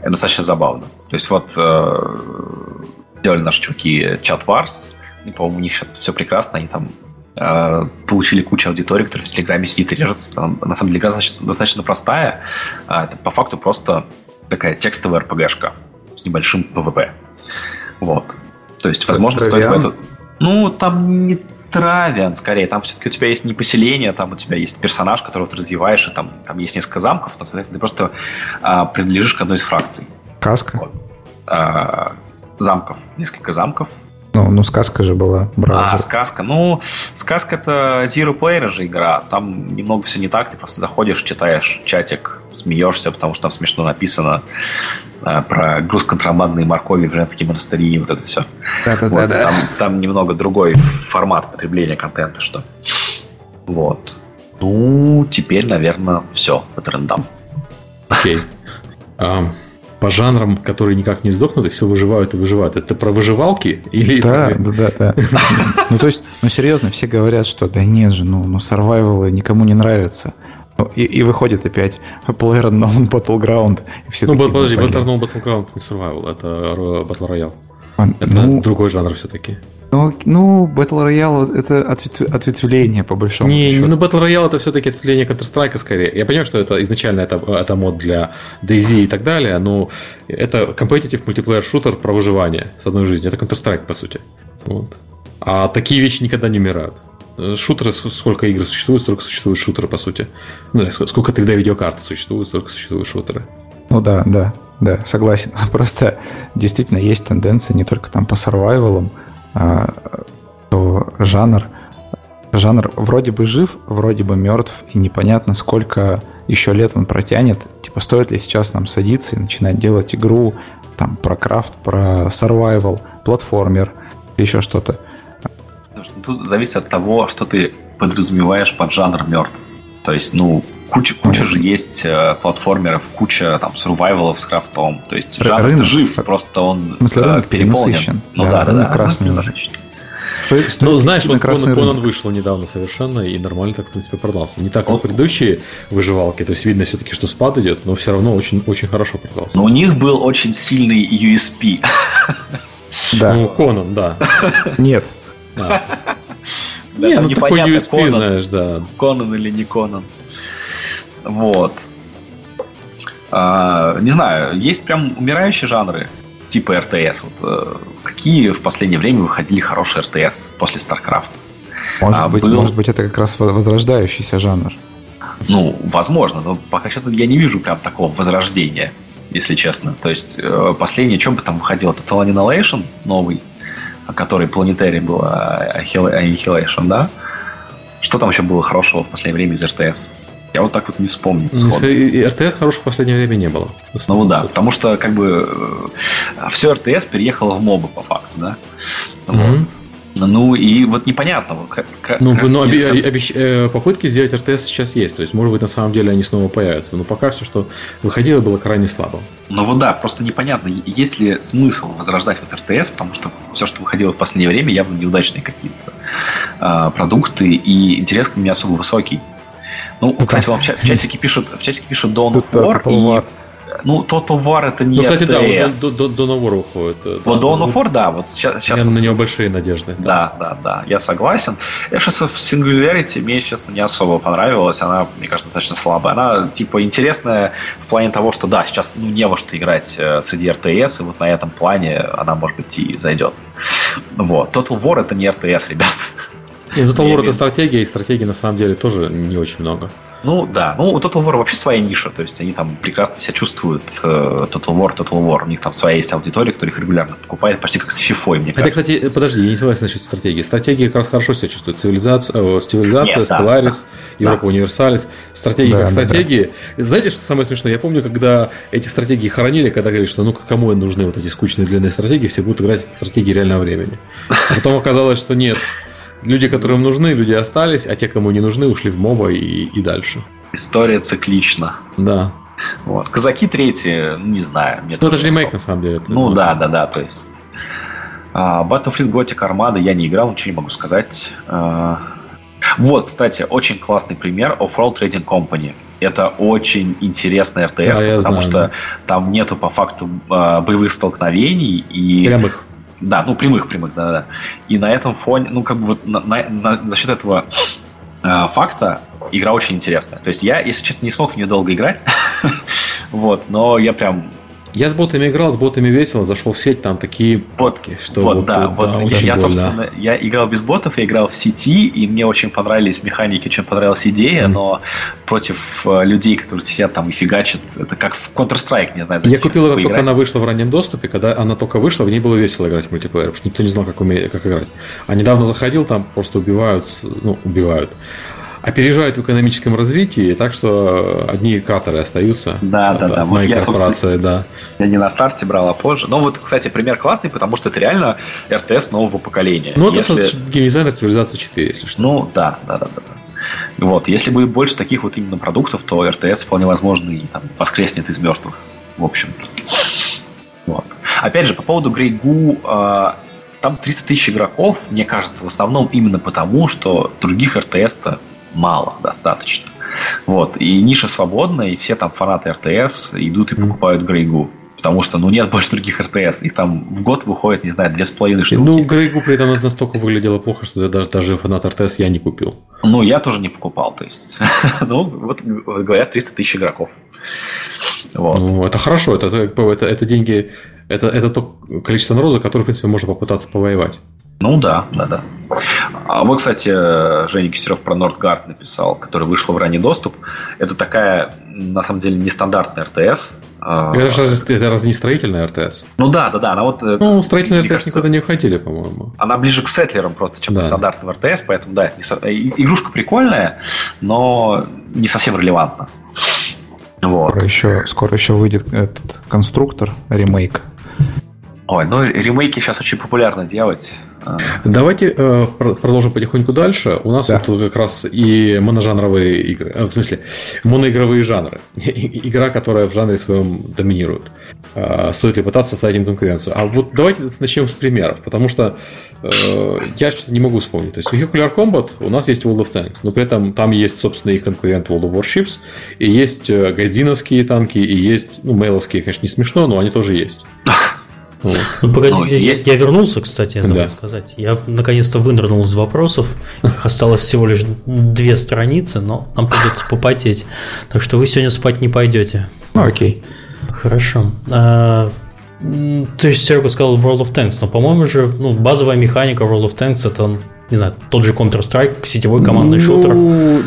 это достаточно забавно. То есть вот э, сделали наши чуваки чат и, по-моему, у них сейчас все прекрасно, они там э, получили кучу аудитории, которая в Телеграме сидит и режется. Там, на самом деле игра достаточно, достаточно простая. А это по факту просто такая текстовая РПГшка с небольшим ПВП. Вот. То есть, возможно, Travian? стоит в эту... Ну, там не Travian, скорее. Там все-таки у тебя есть не поселение, там у тебя есть персонаж, которого ты развиваешь, и там, там есть несколько замков, но, соответственно, ты просто а, принадлежишь к одной из фракций. Каска? Вот. А, замков. Несколько замков. Ну, ну, сказка же была. Браузер. А, сказка. Ну, сказка это Zero Player же игра. Там немного все не так. Ты просто заходишь, читаешь чатик, смеешься, потому что там смешно написано э, про груз контрабандной моркови в женские монастыри и вот это все. Да-да-да. Вот, Там, там немного другой формат потребления контента, что. Вот. Ну, теперь, наверное, все по трендам. Окей. Okay. Um по жанрам, которые никак не сдохнут, и все выживают и выживают. Это про выживалки или... Да, да, да, да. Ну, то есть, ну, серьезно, все говорят, что да нет же, ну, ну survival никому не нравится. Ну, и, и выходит опять Player Unknown Battleground. И все ну, подожди, Player Unknown Battleground не survival, это Battle Royale. Это ну, другой жанр все-таки. Ну, ну, Battle Royale это ответв... ответвление, по большому не, счету. Не, ну Battle Royale это все-таки ответвление Counter-Strike скорее. Я понимаю, что это изначально это, это мод для DayZ и так далее, но это competitive мультиплеер шутер про выживание с одной жизнью. Это Counter-Strike, по сути. Вот. А такие вещи никогда не умирают. Шутеры, сколько игр существует, столько существуют шутеры, по сути. Ну, сколько 3D-видеокарт существует, столько существуют шутеры. Ну да, да, да, согласен. Просто действительно есть тенденция не только там по сарвайвалам, то жанр, жанр вроде бы жив, вроде бы мертв, и непонятно, сколько еще лет он протянет. Типа, стоит ли сейчас нам садиться и начинать делать игру там про крафт, про survival, платформер, еще что-то. Тут зависит от того, что ты подразумеваешь под жанр мертв. То есть, ну, куча, куча же есть э, платформеров, куча там сурвайвалов с крафтом. То есть жанр рынок, жив, просто он в смысле, э, рынок переполнен. Ну да, да, да, да красный. Ну, знаешь, вот Конан, Конан вышел недавно совершенно, и нормально так, в принципе, продался. Не так, как предыдущие выживалки, то есть видно все-таки, что спад идет, но все равно очень, очень хорошо продался. Но у них был очень сильный USP. Да. Ну, Конан, да. Нет. Да, не, ну такой USP, Конан, знаешь, да. Конан или не Конан. Вот. А, не знаю, есть прям умирающие жанры типа РТС. Вот, э, какие в последнее время выходили хорошие РТС после StarCraft? Может, а, быть, был... может быть, это как раз возрождающийся жанр. Ну, возможно, но пока что я не вижу прям такого возрождения, если честно. То есть, э, последнее, что бы там выходило? Total Annihilation новый, который планетарий был Annihilation, да? Что там еще было хорошего в последнее время из РТС? Я вот так вот не вспомню. И РТС хороших в последнее время не было. Ну да, потому что как бы э, все РТС переехало в мобы по факту, да. Mm-hmm. Вот. Ну и вот непонятно. Вот, как, ну, но оби- сам... обещ... Э, попытки сделать РТС сейчас есть. То есть, может быть, на самом деле они снова появятся. Но пока все, что выходило, было крайне слабо. Ну вот да, просто непонятно, есть ли смысл возрождать вот РТС, потому что все, что выходило в последнее время, явно неудачные какие-то э, продукты, и интерес к ним не особо высокий. Ну, кстати, вам в чатике пишут, в чатике пишут Dawn of War, и ну, Total War это не Ну, кстати, да, вот Dawn of War уходит. Вот Dawn of War, да, вот сейчас... сейчас вот... на него большие надежды. Да, да, да, я согласен. Я сейчас в Singularity мне, честно, не особо понравилась. Она, мне кажется, достаточно слабая. Она, типа, интересная в плане того, что, да, сейчас, ну, не во что играть э, среди РТС, и вот на этом плане она, может быть, и зайдет. Вот. Total War это не РТС, ребят. Ну Total War это стратегия, и стратегии на самом деле тоже не очень много. Ну да, ну у Total War вообще своя ниша, то есть они там прекрасно себя чувствуют. Total War, Total War, у них там своя есть аудитория, которая их регулярно покупает, почти как с FIFA, мне кажется. Это, кстати, подожди, я не согласен насчет стратегии. Стратегия как раз хорошо себя чувствует. Цивилизация, э, цивилизация Нет, Stellaris, да, Европа да. Универсалис. Стратегии да, как стратегии. Да. Знаете, что самое смешное? Я помню, когда эти стратегии хоронили, когда говорили, что ну кому нужны вот эти скучные длинные стратегии, все будут играть в стратегии реального времени. А потом оказалось, что нет. Люди, которым нужны, люди остались, а те, кому не нужны, ушли в моба и, и дальше. История циклична. Да. Вот. Казаки третьи, ну, не знаю. Мне ну, это же ремейк, на самом деле. Ну, да, да, да, то есть... Uh, Battlefield Gothic Armada я не играл, ничего не могу сказать. Uh, вот, кстати, очень классный пример Offroad Trading Company. Это очень интересный РТС, да, потому знаю, что да. там нету по факту uh, боевых столкновений и прямых. Да, ну прямых прямых, да, да. И на этом фоне, ну как бы вот на, на, на, за счет этого э, факта игра очень интересная. То есть я, если честно, не смог в нее долго играть, вот, но я прям я с ботами играл, с ботами весело, зашел в сеть, там такие вот, что вот, вот да, вот, да, я, я, собственно, я играл без ботов, я играл в сети, и мне очень понравились механики, очень понравилась идея, mm. но против э, людей, которые сидят там и фигачат, это как в Counter-Strike, не знаю, Я купил ее, как только она вышла в раннем доступе, когда она только вышла, в ней было весело играть в мультиплеер, потому что никто не знал, как, уме... как играть. А недавно заходил, там просто убивают, ну, убивают опережают в экономическом развитии, так что одни кратеры остаются. Да, от, да, да. Моей вот корпорации, я, да. Я не на старте брал, а позже. Но вот, кстати, пример классный, потому что это реально РТС нового поколения. Ну, это если... геймдизайнер цивилизации 4, если что. Ну, да, да, да, да. да. Вот, если будет больше таких вот именно продуктов, то РТС вполне возможно и там, воскреснет из мертвых, в общем-то. Вот. Опять же, по поводу Grey Goo, э, там 300 тысяч игроков, мне кажется, в основном именно потому, что других РТС-то мало достаточно. Вот. И ниша свободная, и все там фанаты РТС идут и покупают Грейгу. Потому что, ну, нет больше других РТС. Их там в год выходит, не знаю, две с половиной штуки. Ну, Грейгу при этом настолько выглядело плохо, что даже, даже фанат РТС я не купил. Ну, я тоже не покупал. То есть, ну, вот говорят, 300 тысяч игроков. Вот. Ну, это хорошо. Это, это, это деньги, это, это то количество народа, которое, в принципе, можно попытаться повоевать. Ну да, да, да. А вот, кстати, Женя Кисеров про Нордгард написал, который вышел в ранний доступ. Это такая, на самом деле, нестандартная РТС. А, это, же, это разве не строительная РТС? Ну да, да, да. Она вот, э, ну, строительная РТС кажется, никуда не уходили, по-моему. Она ближе к сетлерам просто, чем да. к стандартным РТС, поэтому да, игрушка прикольная, но не совсем релевантна. Вот. Скоро еще, скоро еще выйдет этот конструктор, ремейк. Ой, ну ремейки сейчас очень популярно делать. Давайте э, продолжим потихоньку дальше. У нас да. вот как раз и моножанровые игры, э, в смысле, моноигровые жанры. Игра, которая в жанре своем доминирует. Э, стоит ли пытаться составить им конкуренцию? А вот давайте начнем с примеров, потому что э, я что-то не могу вспомнить. То есть у Nuclear Combat у нас есть World of Tanks, но при этом там есть, собственно, их конкурент World of Warships, и есть э, гайдзиновские танки, и есть, ну, мейловские, конечно, не смешно, но они тоже есть. Ну, погоди, ну, я, есть... я вернулся, кстати, я забыл да. сказать. Я наконец-то вынырнул из вопросов. Их осталось всего лишь две страницы, но нам придется попотеть. Так что вы сегодня спать не пойдете. Ну, окей. Хорошо. А, ты же, Серега, сказал World of Tanks, но, по-моему же, ну, базовая механика World of Tanks это не знаю, тот же Counter-Strike, сетевой командный ну, шутер.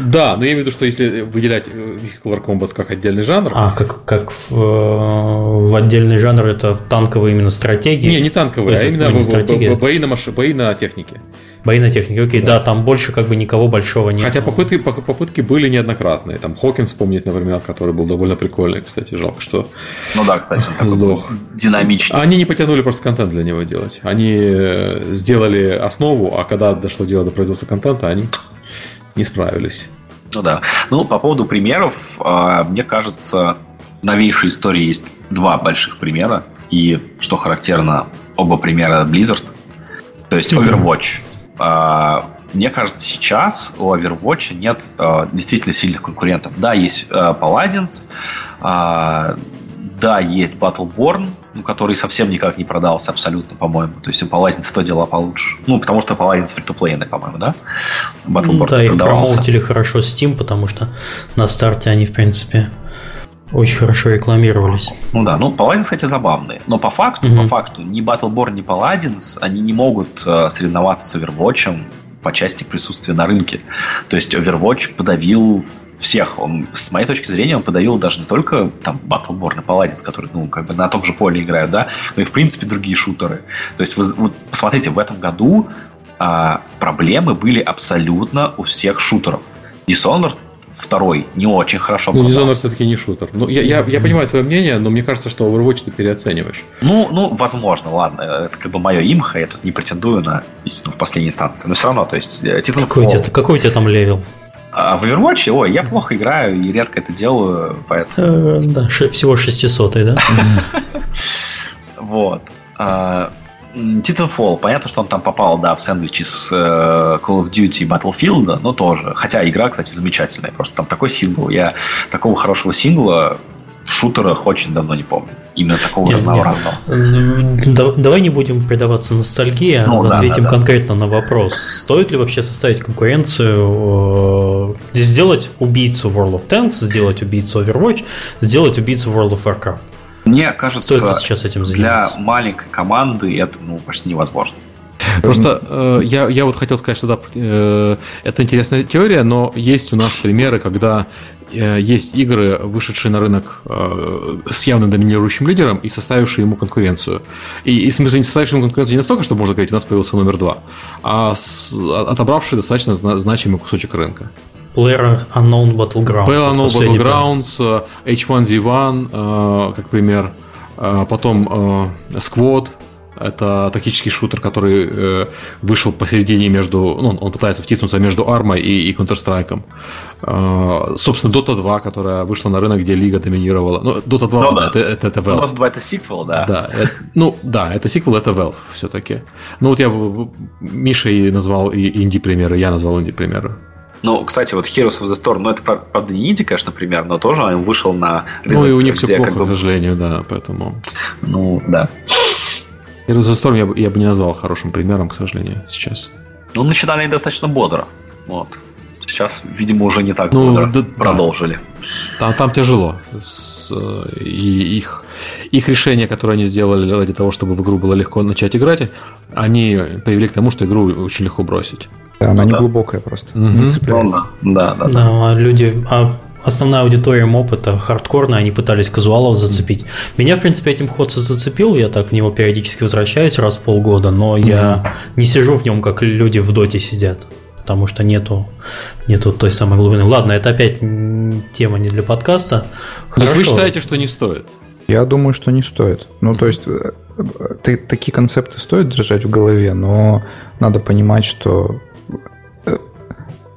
Да, но я имею в виду, что если выделять Vehicular Combat как отдельный жанр... А, как, как в, в отдельный жанр это танковые именно стратегии? Не, не танковые, а именно бои, бои, на маш... бои на технике. Бои на технике, окей, да. да, там больше как бы никого большого нет. Хотя попытки, попытки были неоднократные. Там Хокинс вспомнить, например, который был довольно прикольный, кстати, жалко, что Ну да, кстати, он сдох. динамичный. Они не потянули просто контент для него делать. Они э, сделали основу, а когда дошло дело до производства контента, они не справились. Ну да. Ну, по поводу примеров, а, мне кажется, в новейшей истории есть два больших примера. И, что характерно, оба примера Blizzard. То есть Overwatch а, мне кажется, сейчас у Overwatch нет а, действительно сильных конкурентов. Да, есть а, Paladins, да, есть Battleborn, ну, который совсем никак не продался абсолютно, по-моему. То есть у Paladins то дела получше. Ну, потому что Paladins фри-то-плейный, по-моему, да? Battleborn ну, да, их промоутили хорошо Steam, потому что на старте они, в принципе, очень хорошо рекламировались. Ну да, ну Paladins, кстати, забавные. Но по факту, угу. по факту, ни Battleborn, ни Paladins, они не могут э, соревноваться с Overwatch по части присутствия на рынке. То есть Overwatch подавил всех. Он, с моей точки зрения, он подавил даже не только там Battleborn и Paladins, которые, ну, как бы на том же поле играют, да, но и, в принципе, другие шутеры. То есть, вы, вот, посмотрите, в этом году а, проблемы были абсолютно у всех шутеров. Dishonored второй не очень хорошо Ну, Dishonored все-таки не шутер. Ну, я, я, я понимаю твое мнение, но мне кажется, что Overwatch ты переоцениваешь. Ну, ну, возможно, ладно. Это как бы мое имхо, я тут не претендую на истину в последней инстанции. Но все равно, то есть... Э, Titanfall... Какой, у тебя, какой у тебя там level? А в Overwatch, ой, я плохо играю и редко это делаю, поэтому... Э, да, всего 600 да? Вот. Titanfall, понятно, что он там попал, да, в сэндвич с э, Call of Duty и Battlefield, но тоже. Хотя игра, кстати, замечательная. Просто там такой сингл. Я такого хорошего сингла в шутерах очень давно не помню. Именно такого нет, разнообразного. Нет. Давай не будем предаваться ностальгии, а ну, ответим да, да, конкретно да. на вопрос. Стоит ли вообще составить конкуренцию, э, сделать убийцу World of Tanks, сделать убийцу Overwatch, сделать убийцу World of Warcraft? Мне кажется, сейчас этим для маленькой команды это ну, почти невозможно. Просто э, я, я вот хотел сказать, что да, э, это интересная теория, но есть у нас примеры, когда э, есть игры, вышедшие на рынок э, с явно доминирующим лидером и составившие ему конкуренцию. И, и в смысле, не составившие ему конкуренцию не настолько, что можно говорить, у нас появился номер два, а с, отобравший достаточно значимый кусочек рынка. Player Unknown Battlegrounds. Player Unknown Battlegrounds, H1Z1, э, как пример. Э, потом э, Squad, это тактический шутер, который вышел посередине между... Ну, он пытается втиснуться между армой и, и Counter-Strike. собственно, Dota 2, которая вышла на рынок, где Лига доминировала. Ну, Dota 2, ну, да. это, это, это Valve. Dota 2 это сиквел, да. Да, это, ну, да, это сиквел, это Valve все-таки. Ну, вот я Миша и назвал и инди-примеры, я назвал инди-примеры. Ну, кстати, вот Heroes of the Storm, ну, это, правда, не инди, конечно, пример, но тоже он вышел на рынок, Ну, и у них все плохо, как бы... к сожалению, да, поэтому... Ну, да. Heroes of the Storm я, бы, я бы не назвал хорошим примером, к сожалению, сейчас. Ну, начинали достаточно бодро, вот. Сейчас, видимо, уже не так ну, бодро да, продолжили. Да. Там, там тяжело. С, и их, их решение, которое они сделали ради того, чтобы в игру было легко начать играть, они привели к тому, что игру очень легко бросить. Да, она ну, не да. глубокая просто. Угу. Не цепляется. Ну, да, да, да. да. люди, а основная аудитория опыта хардкорная, они пытались казуалов зацепить. Меня, в принципе, этим ходцем зацепил, я так в него периодически возвращаюсь раз в полгода, но mm я не сижу в нем, как люди в доте сидят, потому что нету, нету той самой глубины. Ладно, это опять тема не для подкаста. Есть вы считаете, что не стоит? Я думаю, что не стоит. Ну, то есть, э, э, такие концепты стоит держать в голове, но надо понимать, что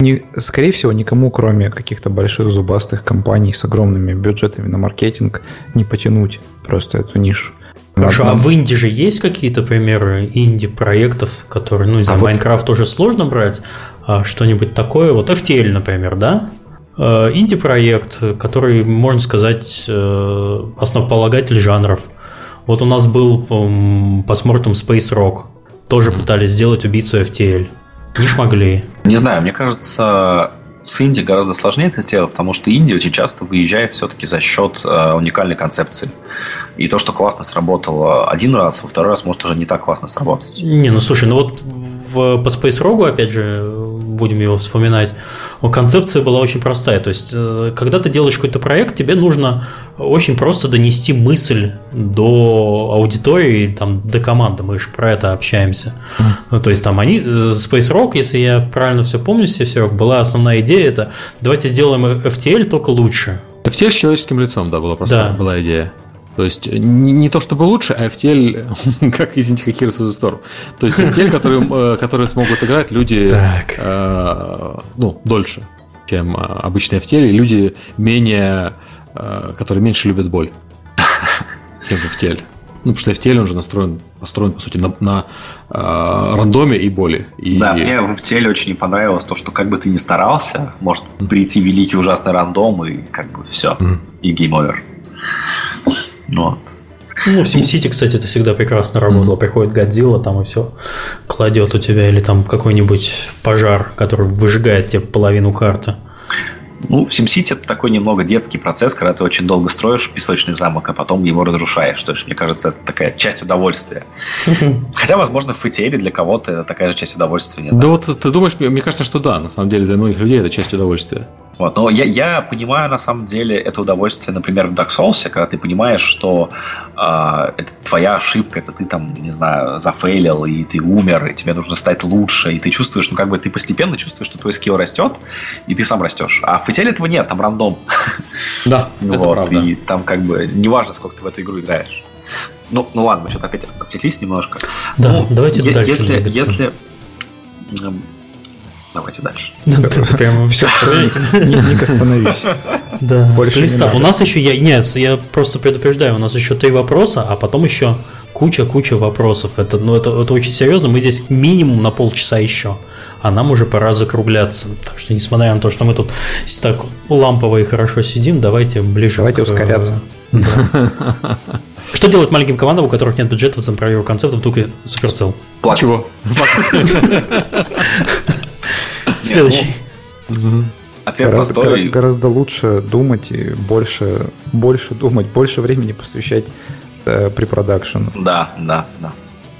не, скорее всего, никому, кроме каких-то больших зубастых компаний с огромными бюджетами на маркетинг, не потянуть просто эту нишу. Хорошо, а в Инди же есть какие-то примеры инди-проектов, которые, ну, из-за а Майнкрафт вот... уже сложно брать, а что-нибудь такое, вот FTL, например, да? Э, инди-проект, который, можно сказать, э, основополагатель жанров. Вот у нас был по смортам Space Rock, тоже mm-hmm. пытались сделать убийцу FTL. Не смогли. Не знаю, мне кажется, с Инди гораздо сложнее это сделать, потому что Индия очень часто выезжает все-таки за счет э, уникальной концепции. И то, что классно сработало один раз, во второй раз может уже не так классно сработать. Не, ну слушай, ну вот в, по Space Rogue, опять же, будем его вспоминать, концепция была очень простая. То есть, э, когда ты делаешь какой-то проект, тебе нужно очень просто донести мысль до аудитории, там, до команды. Мы же про это общаемся. Mm. Ну, то есть, там они, э, Space Rock, если я правильно все помню, все, все была основная идея, это давайте сделаем FTL только лучше. FTL с человеческим лицом, да, была просто да. была идея. То есть не, не то чтобы лучше, а FTL, как, извините, как Heroes of the Storm. То есть FTL, которые, э, которые смогут играть люди э, ну, дольше, чем э, обычные FTL, и люди менее, э, которые меньше любят боль, чем в FTL. Ну, потому что FTL он же настроен, построен, по сути, на, на э, рандоме и боли. И... Да, мне в FTL очень не понравилось то, что как бы ты ни старался, может прийти великий ужасный рандом, и как бы все, mm. и гейм Вот. Ну, в SimCity, кстати, это всегда прекрасно работало. Mm-hmm. Приходит Годзилла там и все кладет у тебя, или там какой-нибудь пожар, который выжигает тебе половину карты. Ну, в SimCity это такой немного детский процесс, когда ты очень долго строишь песочный замок, а потом его разрушаешь. То есть, мне кажется, это такая часть удовольствия. Хотя, возможно, в FTL для кого-то это такая же часть удовольствия. Да вот ты думаешь, мне кажется, что да, на самом деле для многих людей это часть удовольствия. Вот. Но я, я понимаю, на самом деле, это удовольствие, например, в Dark Souls, когда ты понимаешь, что э, это твоя ошибка, это ты там, не знаю, зафейлил, и ты умер, и тебе нужно стать лучше, и ты чувствуешь, ну, как бы ты постепенно чувствуешь, что твой скилл растет, и ты сам растешь. А в Фетеле этого нет, там рандом. Да, это вот, правда. И там как бы неважно, сколько ты в эту игру играешь. Ну, ну ладно, мы что-то опять отвлеклись немножко. Да, ну, давайте е- дальше. Если, если Давайте дальше. Ты прямо все, Ник, остановись. Да. Больше У нас еще, я, нет, я просто предупреждаю, у нас еще три вопроса, а потом еще куча-куча вопросов. Это, ну, это, это очень серьезно. Мы здесь минимум на полчаса еще, а нам уже пора закругляться. Так что, несмотря на то, что мы тут так лампово и хорошо сидим, давайте ближе. Давайте к, ускоряться. Да. Что делать маленьким командам, у которых нет бюджета за проверку концептов, только суперцел? Платить. Чего? Следующий. Ну, Ответ гораздо, простой. Гораздо лучше думать и больше, больше думать, больше времени посвящать э, при продакшену. Да, да, да.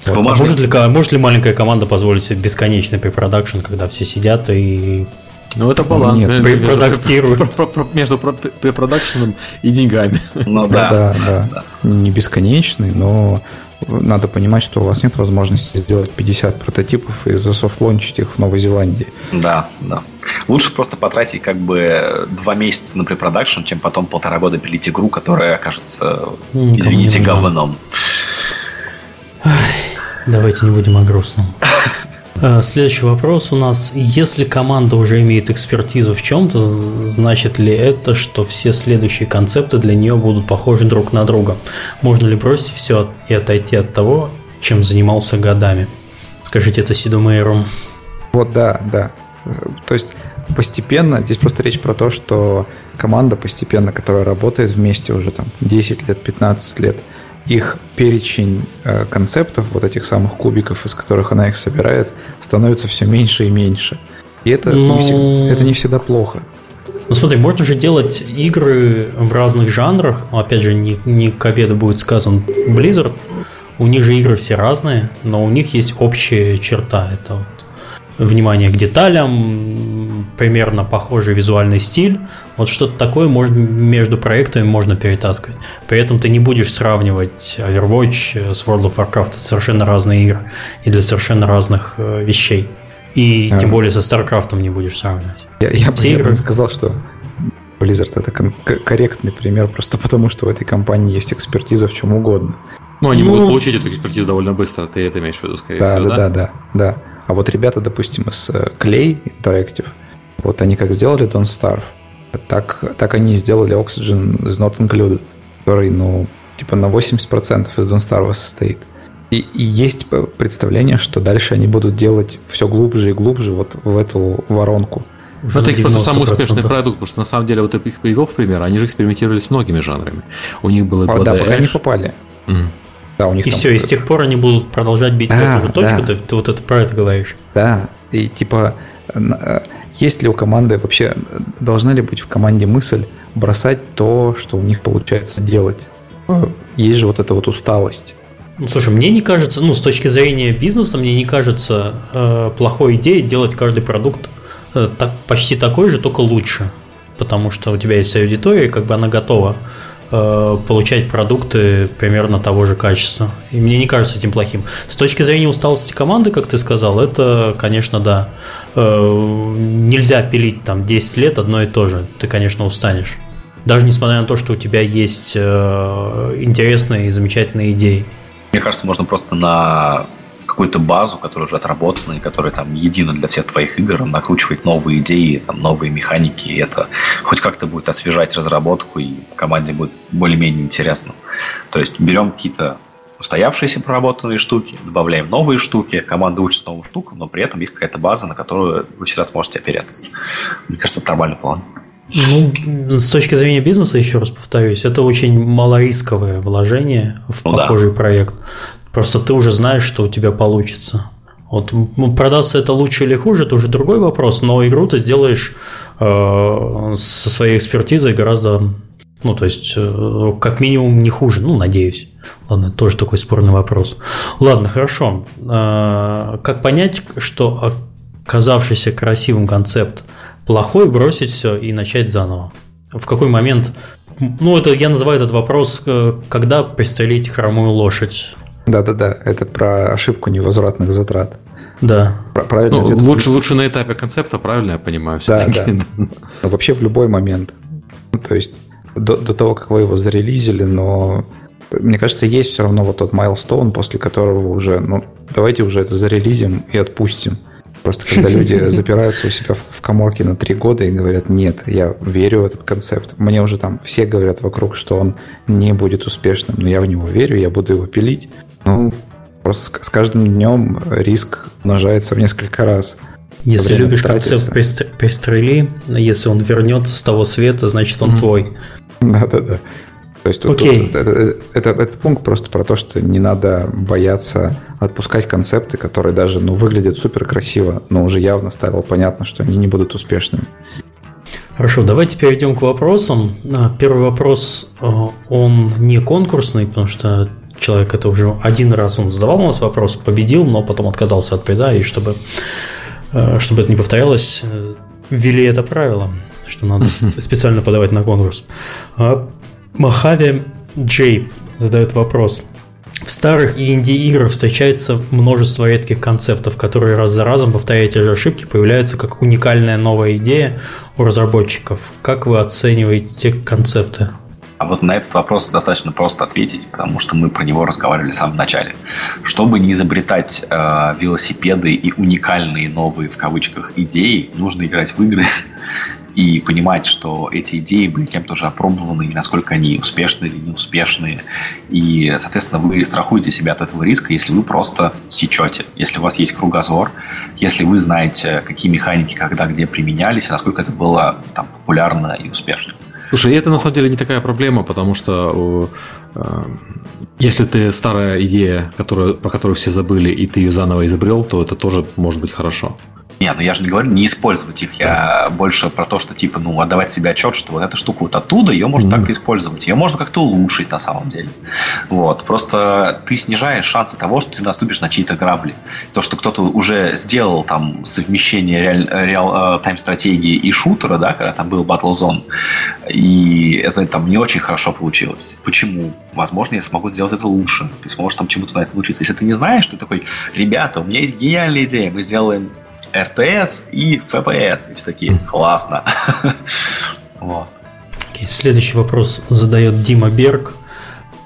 Вот. А может, ли, может ли маленькая команда позволить себе бесконечный препродакшн, когда все сидят и ну, это баланс Нет, между, препродактируют. Между, между препродакшеном и деньгами. Ну да. Да, да. да. Не бесконечный, но надо понимать, что у вас нет возможности сделать 50 прототипов и засофтлончить их в Новой Зеландии. Да, да. Лучше просто потратить как бы два месяца на препродакшн, чем потом полтора года пилить игру, которая окажется, Никому извините, говном. Давайте не будем о грустном. Э, следующий вопрос у нас. Если команда уже имеет экспертизу в чем-то, значит ли это, что все следующие концепты для нее будут похожи друг на друга? Можно ли бросить все и отойти от того, чем занимался годами? Скажите это Сиду Мейеру. Вот да, да. То есть постепенно, здесь просто речь про то, что команда постепенно, которая работает вместе уже там 10 лет, 15 лет – их перечень э, концептов, вот этих самых кубиков, из которых она их собирает, становится все меньше и меньше. И это, Но... не, ну, всегда, это не всегда плохо. Ну смотри, можно же делать игры в разных жанрах. Опять же, не, не к обеду будет сказан Blizzard. У них же игры все разные, но у них есть общая черта. Это вот внимание к деталям, примерно похожий визуальный стиль. Вот что-то такое может, между проектами можно перетаскивать. При этом ты не будешь сравнивать Overwatch с World of Warcraft. Это совершенно разные игры и для совершенно разных э, вещей. И а. тем более со StarCraft не будешь сравнивать. Я, я, я бы сказал, что Blizzard это корректный пример, просто потому что в этой компании есть экспертиза в чем угодно. Ну, они ну, могут получить эту экспертизу довольно быстро, ты это имеешь в виду, скорее да, всего, да? Да, да, да. А вот ребята, допустим, из э, Clay Interactive, вот они как сделали Don't Starve, так, так они сделали Oxygen is not included, который, ну, типа на 80% из Don't Starve состоит. И, и есть представление, что дальше они будут делать все глубже и глубже вот в эту воронку. Уже ну, это их просто самый успешный продукт, потому что на самом деле вот их привел в пример, они же экспериментировали с многими жанрами. У них было 2D Да, пока не попали. Mm. Да, у них и все, и с тех пор они будут продолжать бить да, в эту же точку, да. ты, ты вот это про это говоришь. Да, и типа, э, есть ли у команды вообще, должна ли быть в команде мысль бросать то, что у них получается делать? Есть же вот эта вот усталость. Ну, слушай, мне не кажется, ну, с точки зрения бизнеса, мне не кажется э, плохой идеей делать каждый продукт э, так, почти такой же, только лучше. Потому что у тебя есть аудитория, и как бы она готова получать продукты примерно того же качества. И мне не кажется этим плохим. С точки зрения усталости команды, как ты сказал, это, конечно, да. Э, нельзя пилить там 10 лет одно и то же. Ты, конечно, устанешь. Даже несмотря на то, что у тебя есть э, интересные и замечательные идеи. Мне кажется, можно просто на какую-то базу, которая уже отработана и которая там едина для всех твоих игр, накручивать новые идеи, там, новые механики, и это хоть как-то будет освежать разработку, и команде будет более-менее интересно. То есть берем какие-то устоявшиеся проработанные штуки, добавляем новые штуки, команда учится новым штукам, но при этом есть какая-то база, на которую вы всегда сможете опереться. Мне кажется, это нормальный план. Ну, с точки зрения бизнеса, еще раз повторюсь, это очень малорисковое вложение в ну, похожий да. проект. Просто ты уже знаешь, что у тебя получится. Вот продастся это лучше или хуже, это уже другой вопрос, но игру ты сделаешь э, со своей экспертизой гораздо, ну, то есть, э, как минимум не хуже, ну, надеюсь. Ладно, тоже такой спорный вопрос. Ладно, хорошо. Э, как понять, что оказавшийся красивым концепт плохой, бросить все и начать заново? В какой момент ну, это я называю этот вопрос, э, когда пристрелить хромую лошадь. Да-да-да, это про ошибку невозвратных затрат. Да. Правильно. Ну, лучше, лучше на этапе концепта, правильно я понимаю? Да, да. Но вообще в любой момент. Ну, то есть до, до того, как вы его зарелизили, но мне кажется, есть все равно вот тот майлстоун, после которого уже, ну, давайте уже это зарелизим и отпустим. Просто когда люди запираются у себя в коморке на три года и говорят, нет, я верю в этот концепт. Мне уже там все говорят вокруг, что он не будет успешным, но я в него верю, я буду его пилить. Ну, просто с каждым днем риск умножается в несколько раз. Если любишь тратится. концепт пристрели, если он вернется с того света, значит он mm-hmm. твой. Да-да-да. То есть тут, okay. тут, это, это, этот пункт просто про то, что не надо бояться отпускать концепты, которые даже ну, выглядят супер красиво, но уже явно стало понятно, что они не будут успешными. Хорошо, давайте перейдем к вопросам. А, первый вопрос, а, он не конкурсный, потому что человек это уже один раз он задавал у нас вопрос, победил, но потом отказался от приза, и чтобы, а, чтобы это не повторялось, э, ввели это правило, что надо специально подавать на конкурс. Махави Джей задает вопрос. В старых и инди-играх встречается множество редких концептов, которые раз за разом, повторяя те же ошибки, появляются как уникальная новая идея у разработчиков. Как вы оцениваете концепты? А вот на этот вопрос достаточно просто ответить, потому что мы про него разговаривали в самом начале. Чтобы не изобретать э, велосипеды и уникальные новые в кавычках идеи, нужно играть в игры, и понимать, что эти идеи были кем-то уже опробованы, и насколько они успешны или неуспешные. И, соответственно, вы страхуете себя от этого риска, если вы просто сечете, если у вас есть кругозор, если вы знаете, какие механики когда где применялись, и насколько это было там, популярно и успешно. Слушай, это на самом деле не такая проблема, потому что э, если ты старая идея, которую, про которую все забыли, и ты ее заново изобрел, то это тоже может быть хорошо. Нет, ну я же не говорю не использовать их. Я больше про то, что типа, ну, отдавать себе отчет, что вот эта штука вот оттуда, ее можно mm-hmm. так-то использовать. Ее можно как-то улучшить на самом деле. Вот. Просто ты снижаешь шансы того, что ты наступишь на чьи-то грабли. То, что кто-то уже сделал там совмещение реаль, реал, э, тайм-стратегии и шутера, да, когда там был Battlezone, и это там не очень хорошо получилось. Почему? Возможно, я смогу сделать это лучше. Ты сможешь там чему-то на это научиться. Если ты не знаешь, ты такой, ребята, у меня есть гениальная идея, мы сделаем РТС и ФПС. И все такие, классно. вот. Okay, следующий вопрос задает Дима Берг.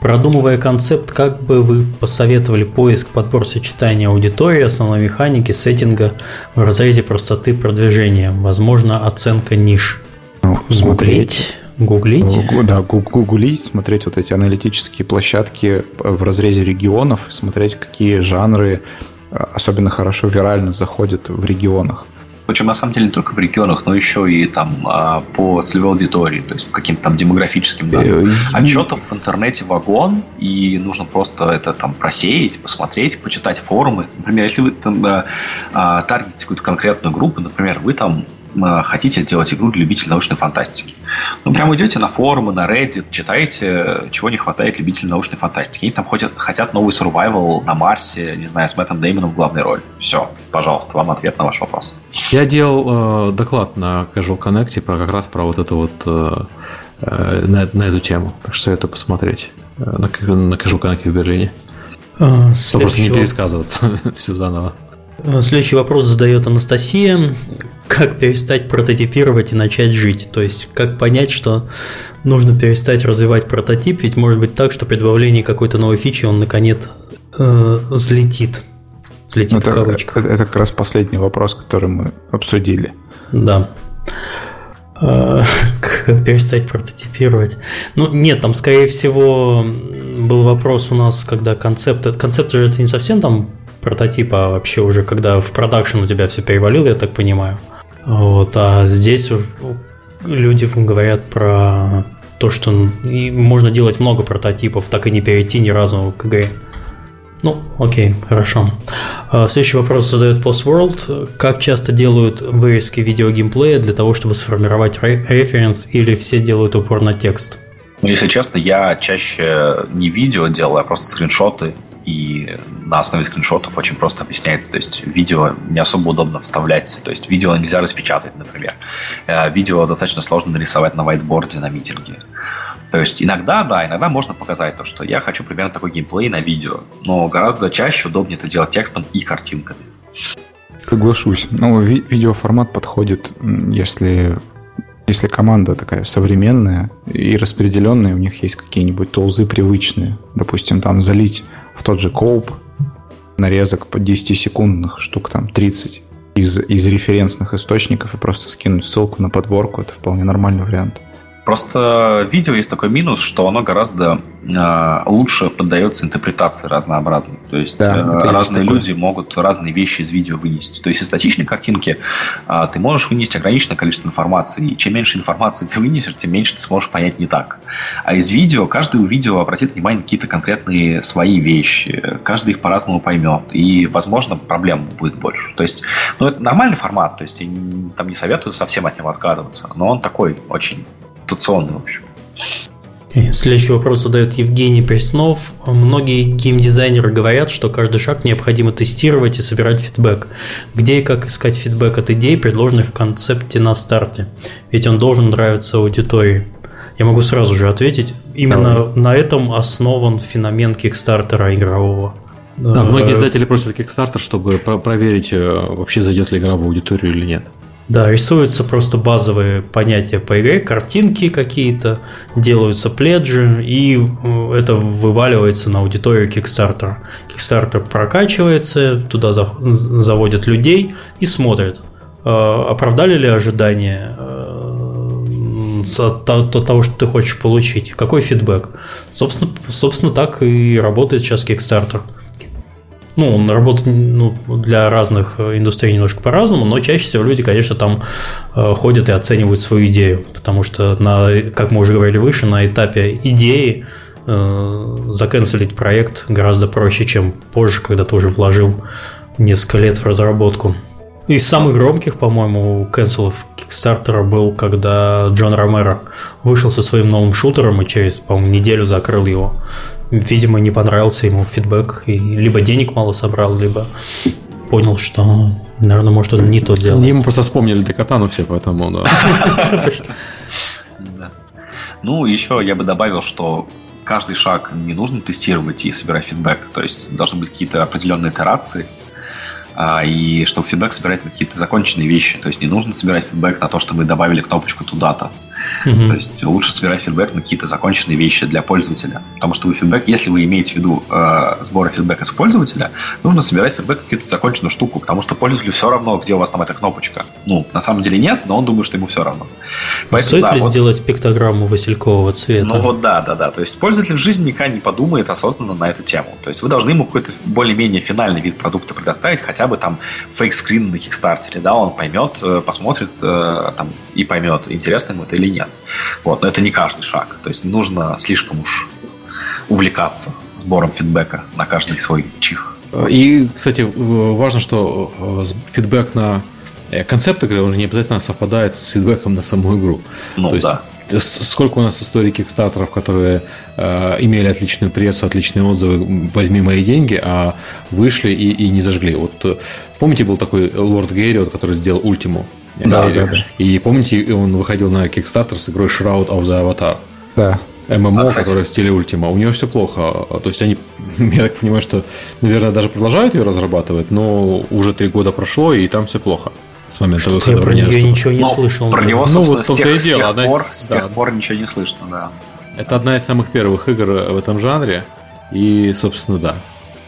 Продумывая концепт, как бы вы посоветовали поиск, подбор сочетания аудитории, основной механики, сеттинга в разрезе простоты продвижения? Возможно, оценка ниш. Ну, смотреть. Гуглить? Да, гуглить, смотреть вот эти аналитические площадки в разрезе регионов, смотреть, какие жанры особенно хорошо вирально заходит в регионах. Причем на самом деле не только в регионах, но еще и там а, по целевой аудитории, то есть по каким-то там демографическим данным. Э, Отчетов в интернете вагон, и нужно просто это там просеять, посмотреть, почитать форумы. Например, если вы там а, а, таргетите какую-то конкретную группу, например, вы там хотите сделать игру для любителей научной фантастики. Ну, прям идете на форумы, на Reddit, читаете, чего не хватает любителям научной фантастики. Они там хотят, хотят новый survival на Марсе, не знаю, с Мэттом Деймоном в главной роли. Все, пожалуйста, вам ответ на ваш вопрос. Я делал э, доклад на Casual Connect про как раз про вот это вот э, э, на, на эту тему. Так что это посмотреть э, на, на Casual Connect в Берлине. А, Просто не пересказываться все заново. Э, следующий вопрос задает Анастасия. Как перестать прототипировать и начать жить? То есть, как понять, что нужно перестать развивать прототип, ведь может быть так, что при добавлении какой-то новой фичи он наконец э, взлетит. Взлетит ну, это, в кавычках. Это, это как раз последний вопрос, который мы обсудили. Да. Э, как перестать прототипировать? Ну, нет, там, скорее всего, был вопрос у нас, когда концепт... Концепт же это не совсем там прототипа вообще уже, когда в продакшн у тебя все перевалило, я так понимаю. Вот, а здесь люди говорят про то, что можно делать много прототипов, так и не перейти ни разу к игре. Ну, окей, хорошо. А, следующий вопрос задает PostWorld. Как часто делают вырезки видео геймплея для того, чтобы сформировать референс, или все делают упор на текст? Ну, если честно, я чаще не видео делаю, а просто скриншоты. И на основе скриншотов очень просто объясняется. То есть видео не особо удобно вставлять. То есть видео нельзя распечатать, например. Э, видео достаточно сложно нарисовать на whiteboard на митинге. То есть иногда, да, иногда можно показать то, что я хочу примерно такой геймплей на видео, но гораздо чаще удобнее это делать текстом и картинками. Соглашусь. Ну, ви- видеоформат подходит, если, если команда такая современная и распределенная, у них есть какие-нибудь толзы привычные. Допустим, там залить в тот же коуп нарезок по 10-секундных штук, там 30 из, из референсных источников и просто скинуть ссылку на подборку, это вполне нормальный вариант. Просто видео есть такой минус, что оно гораздо э, лучше поддается интерпретации разнообразной. То есть да, э, разные люди могут разные вещи из видео вынести. То есть из статичной картинки э, ты можешь вынести ограниченное количество информации. И чем меньше информации ты вынесешь, тем меньше ты сможешь понять не так. А из видео, каждый у видео обратит внимание на какие-то конкретные свои вещи. Каждый их по-разному поймет. И, возможно, проблем будет больше. То есть, ну, это нормальный формат. То есть, я там не советую совсем от него отказываться. Но он такой очень ситуационный, в общем. Следующий вопрос задает Евгений Преснов. Многие геймдизайнеры говорят, что каждый шаг необходимо тестировать и собирать фидбэк. Где и как искать фидбэк от идей, предложенных в концепте на старте? Ведь он должен нравиться аудитории. Я могу сразу же ответить. Именно Давай. на этом основан феномен кикстартера игрового. Да, многие э, издатели просят Kickstarter, чтобы проверить, э, вообще зайдет ли игра в аудиторию или нет. Да, рисуются просто базовые понятия по игре, картинки какие-то, делаются пледжи, и э, это вываливается на аудиторию Kickstarter. Kickstarter прокачивается, туда заводят людей и смотрят, э, оправдали ли ожидания э, того, что ты хочешь получить, какой фидбэк. Собственно, собственно, так и работает сейчас Kickstarter. Ну, он работает ну, для разных э, индустрий немножко по-разному, но чаще всего люди, конечно, там э, ходят и оценивают свою идею, потому что, на, как мы уже говорили выше, на этапе идеи э, заканцелить проект гораздо проще, чем позже, когда ты уже вложил несколько лет в разработку. Из самых громких, по-моему, канцелов Kickstarter был, когда Джон Ромеро вышел со своим новым шутером и через, по-моему, неделю закрыл его видимо, не понравился ему фидбэк, и либо денег мало собрал, либо понял, что, наверное, может, он не то делал. Ему просто вспомнили Декатану все, поэтому, да. Ну, еще я бы добавил, что каждый шаг не нужно тестировать и собирать фидбэк. То есть должны быть какие-то определенные итерации, и чтобы фидбэк собирать на какие-то законченные вещи. То есть не нужно собирать фидбэк на то, что мы добавили кнопочку туда-то. Mm-hmm. То есть лучше собирать фидбэк на какие-то законченные вещи для пользователя. Потому что вы фидбэк, если вы имеете в виду э, сбор фидбэка с пользователя, нужно собирать фидбэк на какую-то законченную штуку, потому что пользователю все равно, где у вас там эта кнопочка. Ну, на самом деле нет, но он думает, что ему все равно. Поэтому, Стоит да, ли вот, сделать пиктограмму василькового цвета? Ну вот да, да, да. То есть пользователь в жизни никогда не подумает осознанно на эту тему. То есть вы должны ему какой-то более-менее финальный вид продукта предоставить, хотя бы там фейк-скрин на Kickstarter, да, он поймет, э, посмотрит э, там, и поймет, интересно ему это или нет. Вот, но это не каждый шаг. То есть не нужно слишком уж увлекаться сбором фидбэка на каждый свой чих. И, кстати, важно, что э, фидбэк на э, концепт игры, он не обязательно совпадает с фидбэком на саму игру. Ну, То да. Сколько у нас историй кикстартеров, которые э, имели отличную прессу, отличные отзывы, возьми мои деньги, а вышли и, и не зажгли. Вот э, помните, был такой лорд Герриот, который сделал Ультиму? Да, да, да. И помните, он выходил на Kickstarter с игрой Shroud of the Avatar. Да. ММО, а, которая в стиле Ультима. У нее все плохо. То есть они, я так понимаю, что, наверное, даже продолжают ее разрабатывать, но уже три года прошло, и там все плохо с момента выхода. Я про нее ничего не ну, слышал. Про него, ну, вот с тех, и дело. С тех, пор, из... с тех да. пор ничего не слышно, да. Это одна из самых первых игр в этом жанре, и, собственно, да.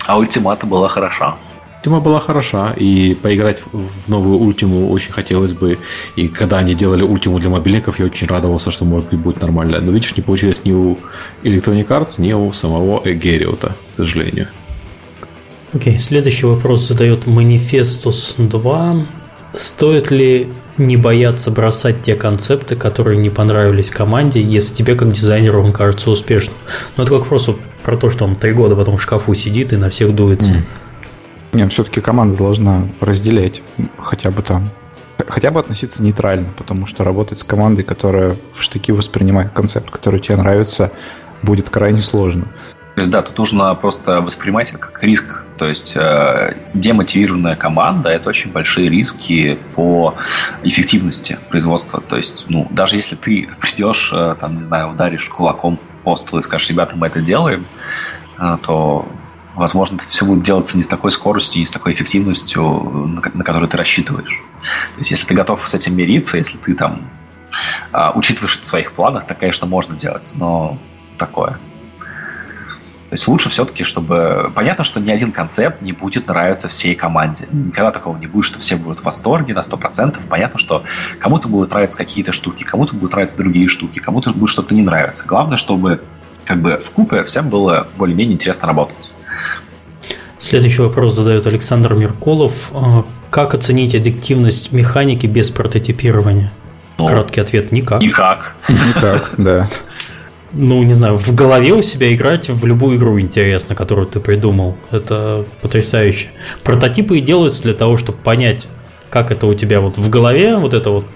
А Ультимата была хороша. Тема была хороша, и поиграть в новую Ультиму очень хотелось бы. И когда они делали Ультиму для мобильников, я очень радовался, что может быть будет нормально. Но видишь, не получилось ни у Electronic Arts, ни у самого Эгериота, к сожалению. Окей, okay, следующий вопрос задает Manifestus 2. Стоит ли не бояться бросать те концепты, которые не понравились команде, если тебе как дизайнеру он кажется успешным? Ну, это как вопрос про то, что он три года потом в шкафу сидит и на всех дуется. Mm. Нет, все-таки команда должна разделять хотя бы там хотя бы относиться нейтрально, потому что работать с командой, которая в штыки воспринимает концепт, который тебе нравится, будет крайне сложно. То есть, да, тут нужно просто воспринимать это как риск. То есть э, демотивированная команда – это очень большие риски по эффективности производства. То есть, ну, даже если ты придешь, э, там, не знаю, ударишь кулаком по столу и скажешь, ребята, мы это делаем, э, то возможно, это все будет делаться не с такой скоростью, не с такой эффективностью, на, на которую ты рассчитываешь. То есть, если ты готов с этим мириться, если ты там а, учитываешь это в своих планах, то, конечно, можно делать, но такое. То есть лучше все-таки, чтобы... Понятно, что ни один концепт не будет нравиться всей команде. Никогда такого не будет, что все будут в восторге на 100%. Понятно, что кому-то будут нравиться какие-то штуки, кому-то будут нравиться другие штуки, кому-то будет что-то не нравиться. Главное, чтобы как бы в купе всем было более-менее интересно работать. Следующий вопрос задает Александр Меркулов. А, как оценить аддиктивность механики без прототипирования? Ну, Краткий ответ – никак. Никак. Никак, да. Ну, не знаю, в голове у себя играть в любую игру интересно, которую ты придумал. Это потрясающе. Прототипы и делаются для того, чтобы понять, как это у тебя вот в голове, вот эта вот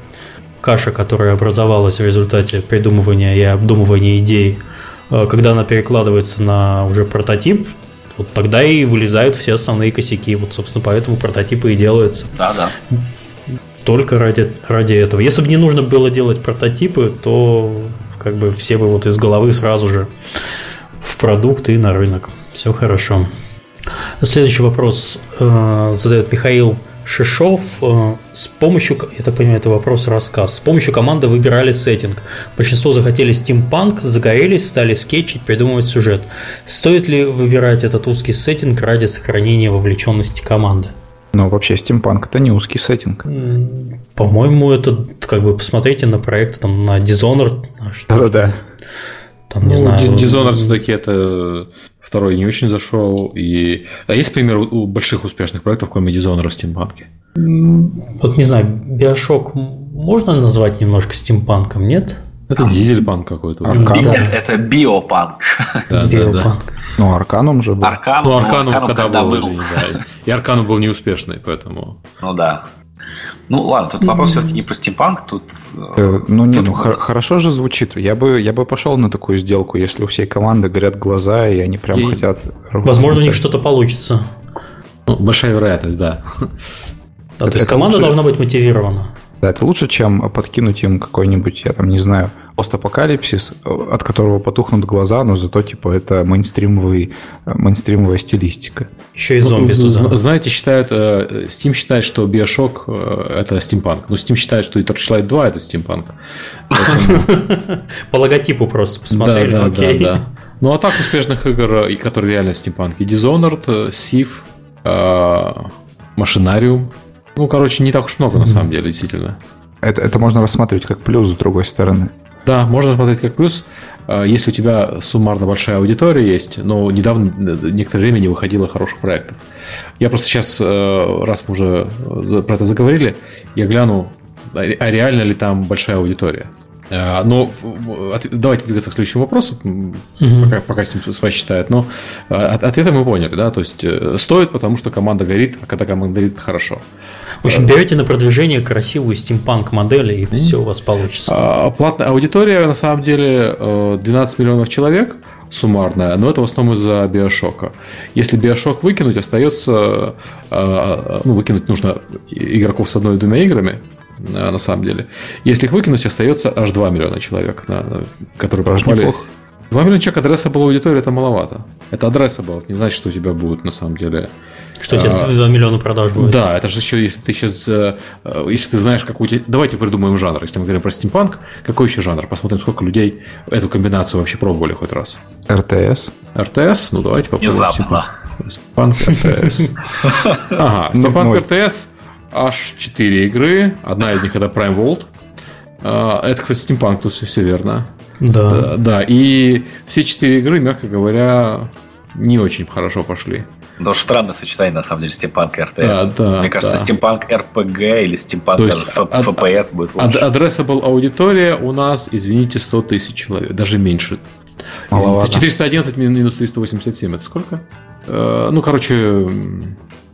каша, которая образовалась в результате придумывания и обдумывания идей, а, когда она перекладывается на уже прототип, вот тогда и вылезают все основные косяки. Вот, собственно, поэтому прототипы и делаются. Да, да. Только ради, ради этого. Если бы не нужно было делать прототипы, то как бы все бы вот из головы сразу же в продукт и на рынок. Все хорошо. Следующий вопрос э, задает Михаил Шишов э, с помощью, я так понимаю, это вопрос рассказ, с помощью команды выбирали сеттинг. Большинство захотели стимпанк, загорелись, стали скетчить, придумывать сюжет. Стоит ли выбирать этот узкий сеттинг ради сохранения вовлеченности команды? Ну, вообще, стимпанк это не узкий сеттинг. По-моему, это как бы посмотрите на проект там на Dishonored. Да-да-да. Там, не ну, знаю. Dishonored все-таки это второй не очень зашел. И... А есть пример у больших успешных проектов, кроме Dishonored в стимпанке? Вот не знаю, Биошок можно назвать немножко стимпанком, нет? Это дизельпанк какой-то. Arcanum? Нет, это биопанк. Да, да, да. Ну, Arcanum же был. Arcanum, ну, Arcanum, Arcanum когда, когда был. был. Да. И Arcanum был неуспешный, поэтому... Ну да. Ну ладно, тут вопрос все-таки не про стимпанк, тут... Э, ну не, тут... ну хорошо же звучит. Я бы, я бы пошел на такую сделку, если у всей команды горят глаза, и они прям и... хотят... Возможно, у них что-то получится. Ну, большая вероятность, да. да то есть команда лучше... должна быть мотивирована. Да, это лучше, чем подкинуть им какой-нибудь, я там не знаю, постапокалипсис, от которого потухнут глаза, но зато типа это мейнстримовый, мейнстримовая стилистика. Еще и зомби ну, туда. Знаете, считают, э, Steam считает, что Bioshock э, это стимпанк. Но Steam считает, что и Torchlight 2 это стимпанк. По логотипу просто посмотрели. Да, да, да. Ну а так успешных игр, и которые реально стимпанки. Dishonored, Civ, Машинариум. Ну, короче, не так уж много, на самом деле, действительно. Это, это можно рассматривать как плюс с другой стороны. Да, можно смотреть как плюс, э, если у тебя суммарно большая аудитория есть, но недавно э, некоторое время не выходило хороших проектов. Я просто сейчас, э, раз мы уже про это заговорили, я гляну, а реально ли там большая аудитория. Но давайте двигаться к следующему вопросу, угу. пока, пока с вами считают. Но ответы мы поняли, да, то есть стоит, потому что команда горит, а когда команда горит, это хорошо. В общем, берете на продвижение красивую стимпанк модели, и все у вас получится. А, платная аудитория, на самом деле, 12 э, миллионов человек суммарная, но это в основном из-за биошока. Если биошок выкинуть, остается, э, ну, выкинуть нужно игроков с одной и двумя играми, э, на самом деле. Если их выкинуть, остается аж 2 миллиона человек, которые попали. 2 миллиона человек адреса была аудитория, это маловато. Это адреса был, это не значит, что у тебя будет на самом деле что у тебя 2 миллиона продаж будет. Да, это же еще, если ты сейчас, э, если ты знаешь, какую... Давайте придумаем жанр. Если мы говорим про стимпанк, какой еще жанр? Посмотрим, сколько людей эту комбинацию вообще пробовали хоть раз. РТС. РТС? Ну, давайте попробуем. Стимпанк РТС. Ага, ну, стимпанк РТС аж 4 игры. Одна из них это Prime World. А, это, кстати, стимпанк, тут все верно. Да. да. Да, и все четыре игры, мягко говоря, не очень хорошо пошли. Даже странное сочетание, на самом деле, стимпанк и РТС. Да, да, Мне кажется, да. стимпанк РПГ или стимпанк ФПС будет лучше. Addressable аудитория у нас, извините, 100 тысяч человек, даже меньше. Извините, 411 минус 387, это сколько? Э, ну, короче,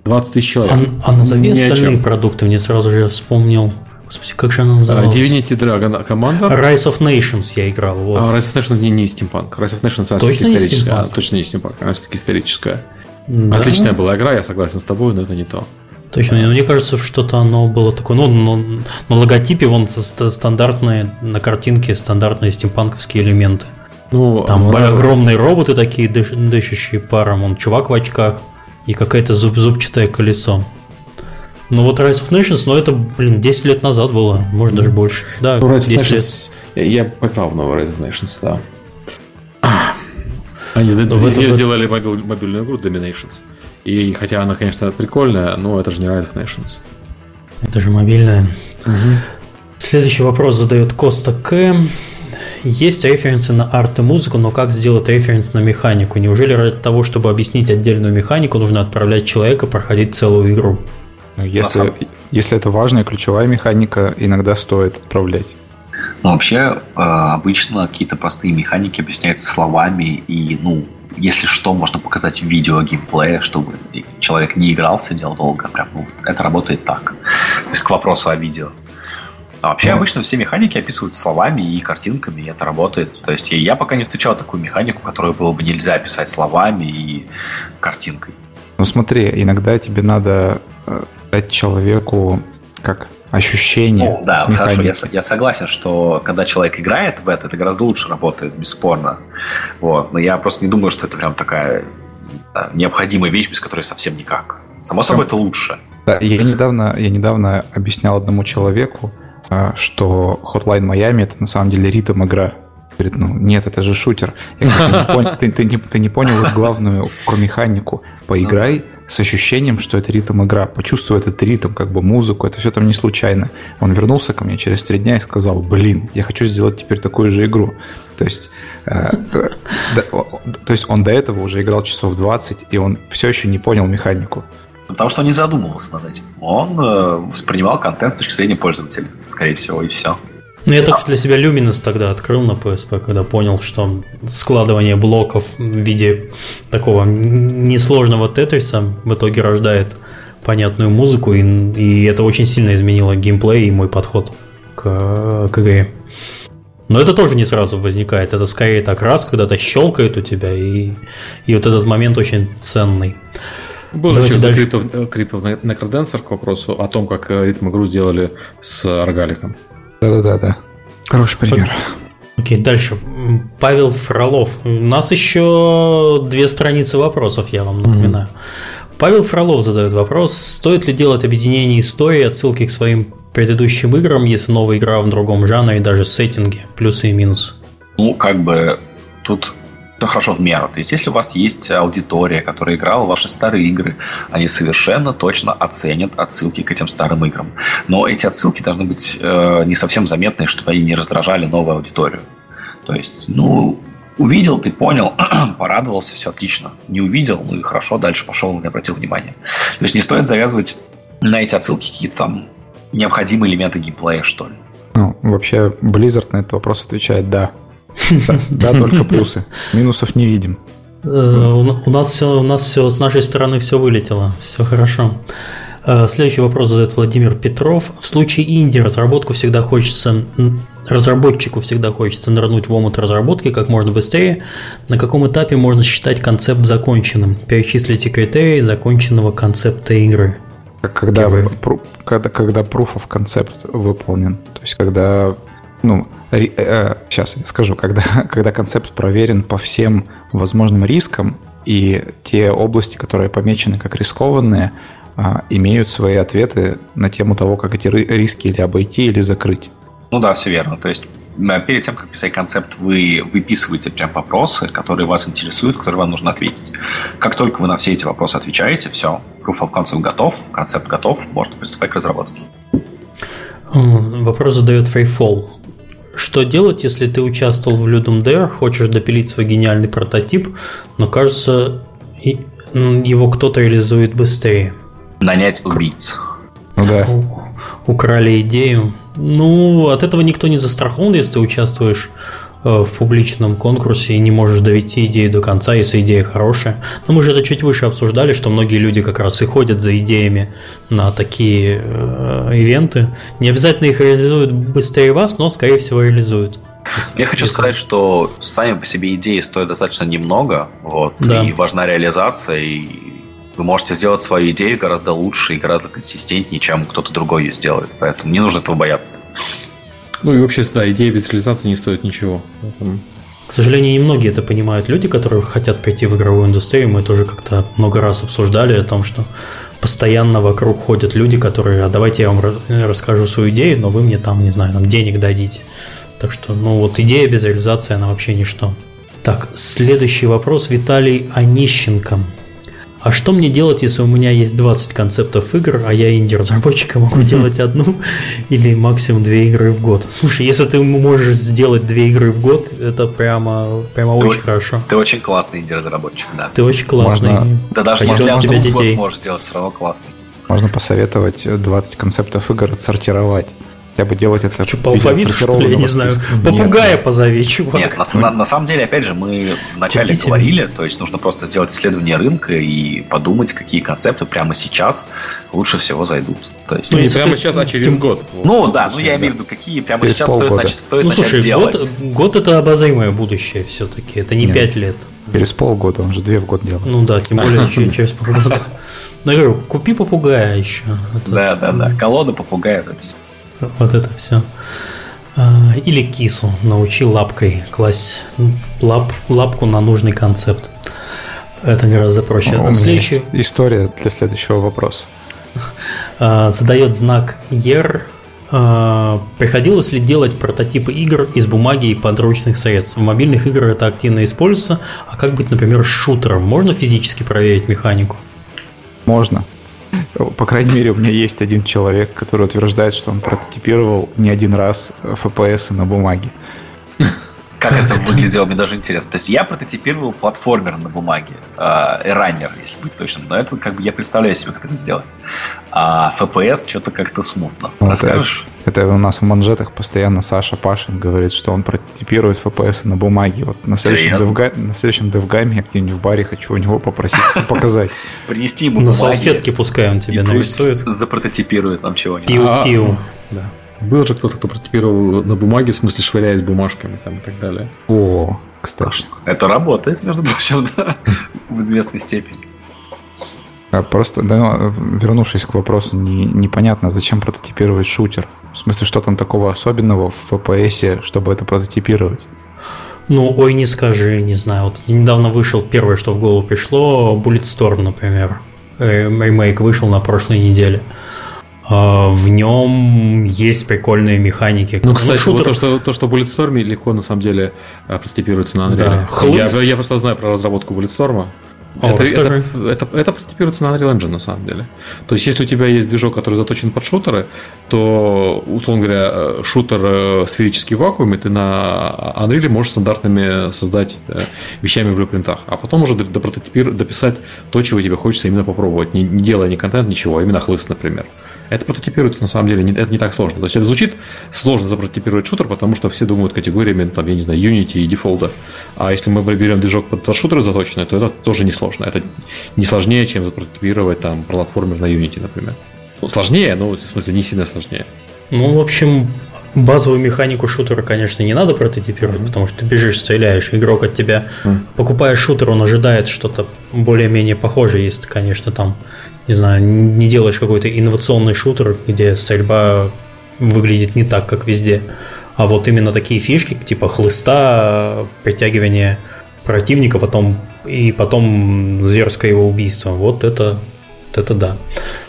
20 тысяч человек. А, а назови мне остальные продукты, мне сразу же вспомнил. Господи, как же она называлась? Divinity Dragon Commander? Rise of Nations я играл. Вот. А Rise of Nations не, не Steampunk. Rise of Nations она точно историческая. Не а, точно не Steampunk, она все-таки историческая. Да? Отличная была игра, я согласен с тобой, но это не то. Точно, мне кажется, что-то оно было такое, ну, на, на логотипе вон стандартные, на картинке стандартные стимпанковские элементы. Ну, Там а огромные роботы такие, дышащие паром, он чувак в очках и какое-то зуб зубчатое колесо. Ну вот Rise of Nations, ну это, блин, 10 лет назад было, может даже больше. Да, ну, Rise 10 of Nations, лет. Я, я в новый Rise of Nations, да. Они в сделали мобиль, мобильную игру Dominations. И хотя она, конечно, прикольная, но это же не Rise of Nations. Это же мобильная. Угу. Следующий вопрос задает Коста К. Есть референсы на арт и музыку, но как сделать референс на механику? Неужели ради того, чтобы объяснить отдельную механику, нужно отправлять человека проходить целую игру? Ну, если, если это важная ключевая механика, иногда стоит отправлять. Ну, вообще, э, обычно какие-то простые механики объясняются словами, и, ну, если что, можно показать видео геймплея, чтобы человек не играл, сидел долго. Прям, ну, это работает так. То есть к вопросу о видео. А вообще, обычно все механики описывают словами и картинками, и это работает. То есть я пока не встречал такую механику, которую было бы нельзя описать словами и картинкой. Ну смотри, иногда тебе надо э, дать человеку как ощущение. Ну, да, механики. хорошо, я, я согласен, что когда человек играет в это, это гораздо лучше работает, бесспорно. Вот. Но я просто не думаю, что это прям такая да, необходимая вещь, без которой совсем никак. Само собой, это лучше. Да, я недавно, я недавно объяснял одному человеку, что Hotline Miami это на самом деле ритм игра. Говорит, ну нет, это же шутер. Я говорю, ты, не понял, ты, ты, не, ты не понял главную механику. Поиграй с ощущением, что это ритм игра. Почувствуй этот ритм, как бы музыку, это все там не случайно. Он вернулся ко мне через три дня и сказал, блин, я хочу сделать теперь такую же игру. То есть, э, э, да, то есть он до этого уже играл часов 20, и он все еще не понял механику. Потому что он не задумывался над этим. Он э, воспринимал контент с точки зрения пользователя, скорее всего, и все. Ну, я только для себя Luminous тогда открыл на PSP, когда понял, что складывание блоков в виде такого несложного тетриса в итоге рождает понятную музыку, и, и это очень сильно изменило геймплей и мой подход к, к игре. Но это тоже не сразу возникает, это скорее так раз, когда-то щелкает у тебя, и, и вот этот момент очень ценный. Был Давайте еще дальше. Крипов, крипов Necrodancer к вопросу о том, как э, ритм игру сделали с Аргаликом. Да-да-да. Хороший пример. Окей, дальше. Павел Фролов. У нас еще две страницы вопросов, я вам напоминаю. Mm-hmm. Павел Фролов задает вопрос, стоит ли делать объединение истории, отсылки к своим предыдущим играм, если новая игра в другом жанре и даже сеттинге, плюсы и минусы? Ну, как бы тут все хорошо в меру. То есть, если у вас есть аудитория, которая играла ваши старые игры, они совершенно точно оценят отсылки к этим старым играм. Но эти отсылки должны быть э, не совсем заметные, чтобы они не раздражали новую аудиторию. То есть, ну, увидел, ты понял, порадовался, все отлично. Не увидел, ну и хорошо, дальше пошел, не обратил внимания. То есть, не стоит завязывать на эти отсылки какие-то там необходимые элементы геймплея, что ли. Ну, вообще, Blizzard на этот вопрос отвечает «да». Да, только плюсы. Минусов не видим. Э, у нас все, у нас все с нашей стороны все вылетело, все хорошо. Э, следующий вопрос задает Владимир Петров. В случае инди разработку всегда хочется разработчику всегда хочется нырнуть в омут разработки как можно быстрее. На каком этапе можно считать концепт законченным? Перечислите критерии законченного концепта игры. Когда, когда, когда proof of concept выполнен. То есть, когда ну, ри, э, сейчас я скажу, когда, когда концепт проверен по всем возможным рискам, и те области, которые помечены как рискованные, э, имеют свои ответы на тему того, как эти риски или обойти, или закрыть. Ну да, все верно. То есть перед тем, как писать концепт, вы выписываете прям вопросы, которые вас интересуют, которые вам нужно ответить. Как только вы на все эти вопросы отвечаете, все, proof of concept готов, концепт готов, можно приступать к разработке. Вопрос задает Freefall. Что делать, если ты участвовал в Ludum Dare, хочешь допилить свой гениальный прототип, но кажется, его кто-то реализует быстрее? Нанять убийц. Ну да. Украли идею. Ну, от этого никто не застрахован, если ты участвуешь в публичном конкурсе и не можешь довести идею до конца, если идея хорошая. Но мы же это чуть выше обсуждали, что многие люди как раз и ходят за идеями на такие э, ивенты. Не обязательно их реализуют быстрее вас, но, скорее всего, реализуют. Я хочу сказать, что сами по себе идеи стоят достаточно немного, вот, да. и важна реализация, и вы можете сделать свою идею гораздо лучше и гораздо консистентнее, чем кто-то другой ее сделает. Поэтому не нужно этого бояться. Ну и вообще, да, идея без реализации не стоит ничего. К сожалению, немногие это понимают люди, которые хотят прийти в игровую индустрию. Мы тоже как-то много раз обсуждали о том, что постоянно вокруг ходят люди, которые, а давайте я вам расскажу свою идею, но вы мне там, не знаю, там денег дадите. Так что, ну вот идея без реализации, она вообще ничто. Так, следующий вопрос Виталий Онищенко. А что мне делать, если у меня есть 20 концептов игр, а я инди-разработчик и могу делать одну или максимум две игры в год? Слушай, если ты можешь сделать две игры в год, это прямо, прямо ты очень хорошо. Ты очень классный инди-разработчик, да. Ты очень классный. Можно... Да даже если у тебя детей. можешь сделать все равно классный. Можно посоветовать 20 концептов игр отсортировать хотя бы делать это Что, по алфавиту, что ли, я не знаю. Попугая нет, позови, чувак. Нет, на, на, на самом деле, опять же, мы вначале Купите. говорили, то есть нужно просто сделать исследование рынка и подумать, какие концепты прямо сейчас лучше всего зайдут. То есть, ну, не прямо ты, сейчас, а через тем... год. Ну да, ну я имею в виду, какие прямо через сейчас стоит, нач... стоит ну, слушай, делать. Год, год это обозримое будущее все-таки, это не Нет. 5 лет. Через полгода, он же две в год делает. Ну да, тем более через полгода. Ну, я говорю, купи попугая еще. Да, да, да. Колода попугая, это все. Вот это все. А, или кису научи лапкой класть лап, лапку на нужный концепт. Это гораздо проще. У меня Следующий... есть история для следующего вопроса. А, задает знак ER. Приходилось ли делать прототипы игр из бумаги и подручных средств? В мобильных играх это активно используется. А как быть, например, шутером? Можно физически проверить механику? Можно. По крайней мере, у меня есть один человек, который утверждает, что он прототипировал не один раз FPS на бумаге. Как, как это, это выглядело, мне даже интересно. То есть я прототипировал платформер на бумаге, э, раннер, если быть точным, но это как бы я представляю себе, как это сделать. А FPS что-то как-то смутно. Ну, Расскажешь? Это, это у нас в манжетах постоянно Саша Пашин говорит, что он прототипирует FPS на бумаге. Вот на следующем, девга, на следующем девгаме я где-нибудь в баре хочу у него попросить показать. Принести ему На салфетке пускай он тебе нарисует. Запрототипирует нам чего-нибудь. Пиу-пиу. Да. Был же кто-то, кто прототипировал на бумаге, в смысле швыряясь бумажками там и так далее. О, кстати. Это работает, между прочим, да, в известной степени. А просто, да, ну, вернувшись к вопросу, не, непонятно, зачем прототипировать шутер. В смысле, что там такого особенного в FPS, чтобы это прототипировать? Ну, ой, не скажи, не знаю. Вот недавно вышел первое, что в голову пришло, Bulletstorm, например. Э, ремейк вышел на прошлой неделе. А, в нем есть прикольные механики. Ну, кстати, ну, шутер... вот то, что, то, что Bulletstorm легко на самом деле а, прототипируется на Unreal. Да. Я, я просто знаю про разработку Bulletstorm. О, это, это, это, это прототипируется на Unreal Engine на самом деле. То есть, если у тебя есть движок, который заточен под шутеры, то, условно говоря, э, шутер э, сферический в вакууме ты на Unreal можешь стандартными создать э, вещами в блюпринтах, а потом уже дописать то, чего тебе хочется именно попробовать, не, не делая ни контент, ничего, а именно хлыст, например. Это прототипируется на самом деле, это не так сложно. То есть это звучит сложно запрототипировать шутер, потому что все думают категориями, там, я не знаю, Unity и дефолта. А если мы берем движок под шутеры заточенный, то это тоже не сложно. Это не сложнее, чем запрототипировать там платформер на Unity, например. Ну, сложнее, но в смысле не сильно сложнее. Ну, в общем, базовую механику шутера, конечно, не надо прототипировать, потому что ты бежишь, стреляешь, игрок от тебя, mm. покупая шутер, он ожидает что-то более-менее похожее, если, конечно, там не знаю, не делаешь какой-то инновационный шутер, где стрельба выглядит не так, как везде. А вот именно такие фишки, типа хлыста, притягивание противника, потом и потом зверское его убийство. Вот это, вот это да.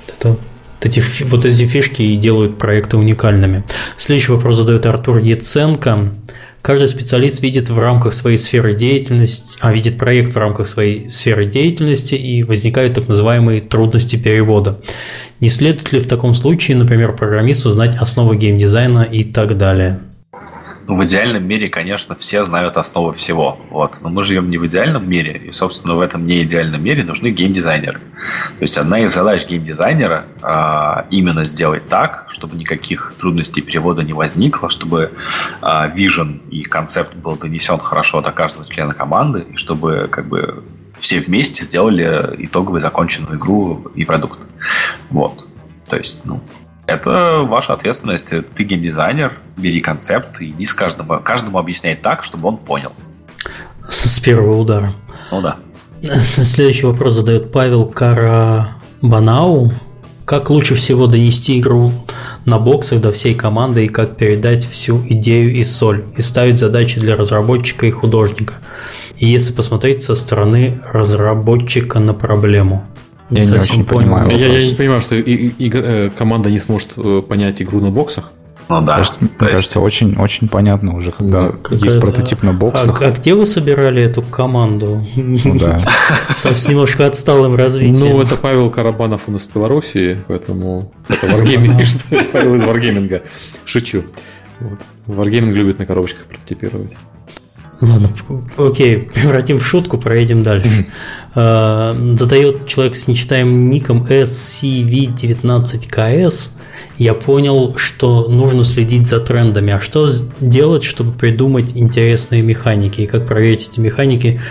Это, эти, вот эти фишки и делают проекты уникальными. Следующий вопрос задает Артур Яценко. Каждый специалист видит в рамках своей сферы деятельности, а видит проект в рамках своей сферы деятельности и возникают так называемые трудности перевода. Не следует ли в таком случае, например, программисту знать основы геймдизайна и так далее? В идеальном мире, конечно, все знают основу всего. Вот. Но мы живем не в идеальном мире, и, собственно, в этом не идеальном мире нужны геймдизайнеры. То есть одна из задач геймдизайнера а, именно сделать так, чтобы никаких трудностей перевода не возникло, чтобы а, vision и концепт был донесен хорошо до каждого члена команды, и чтобы как бы все вместе сделали итоговую законченную игру и продукт. Вот. То есть, ну, это ваша ответственность. Ты геймдизайнер, бери концепт иди с каждому, каждому объясняй так, чтобы он понял. С, с первого удара. Ну да. Следующий вопрос задает Павел Карабанау. Как лучше всего донести игру на боксах до всей команды и как передать всю идею и соль, и ставить задачи для разработчика и художника? И если посмотреть со стороны разработчика на проблему – я не, не очень понимаю. Я, я не понимаю, что и, и, и, э, команда не сможет э, понять игру на боксах. Ну да. Кажется, мне кажется, очень, очень понятно уже, когда ну, есть прототип на боксах. А, а где вы собирали эту команду? Ну да. С немножко отсталым развитием. Ну, это Павел Карабанов у нас в Беларуси, поэтому это Wargaming пишет. Павел из Wargaming. Шучу. Вот. Wargaming любит на коробочках прототипировать. Ладно, окей, превратим в шутку, проедем дальше. А, задает человек с нечитаемым ником SCV19KS. Я понял, что нужно следить за трендами. А что делать, чтобы придумать интересные механики? И как проверить эти механики,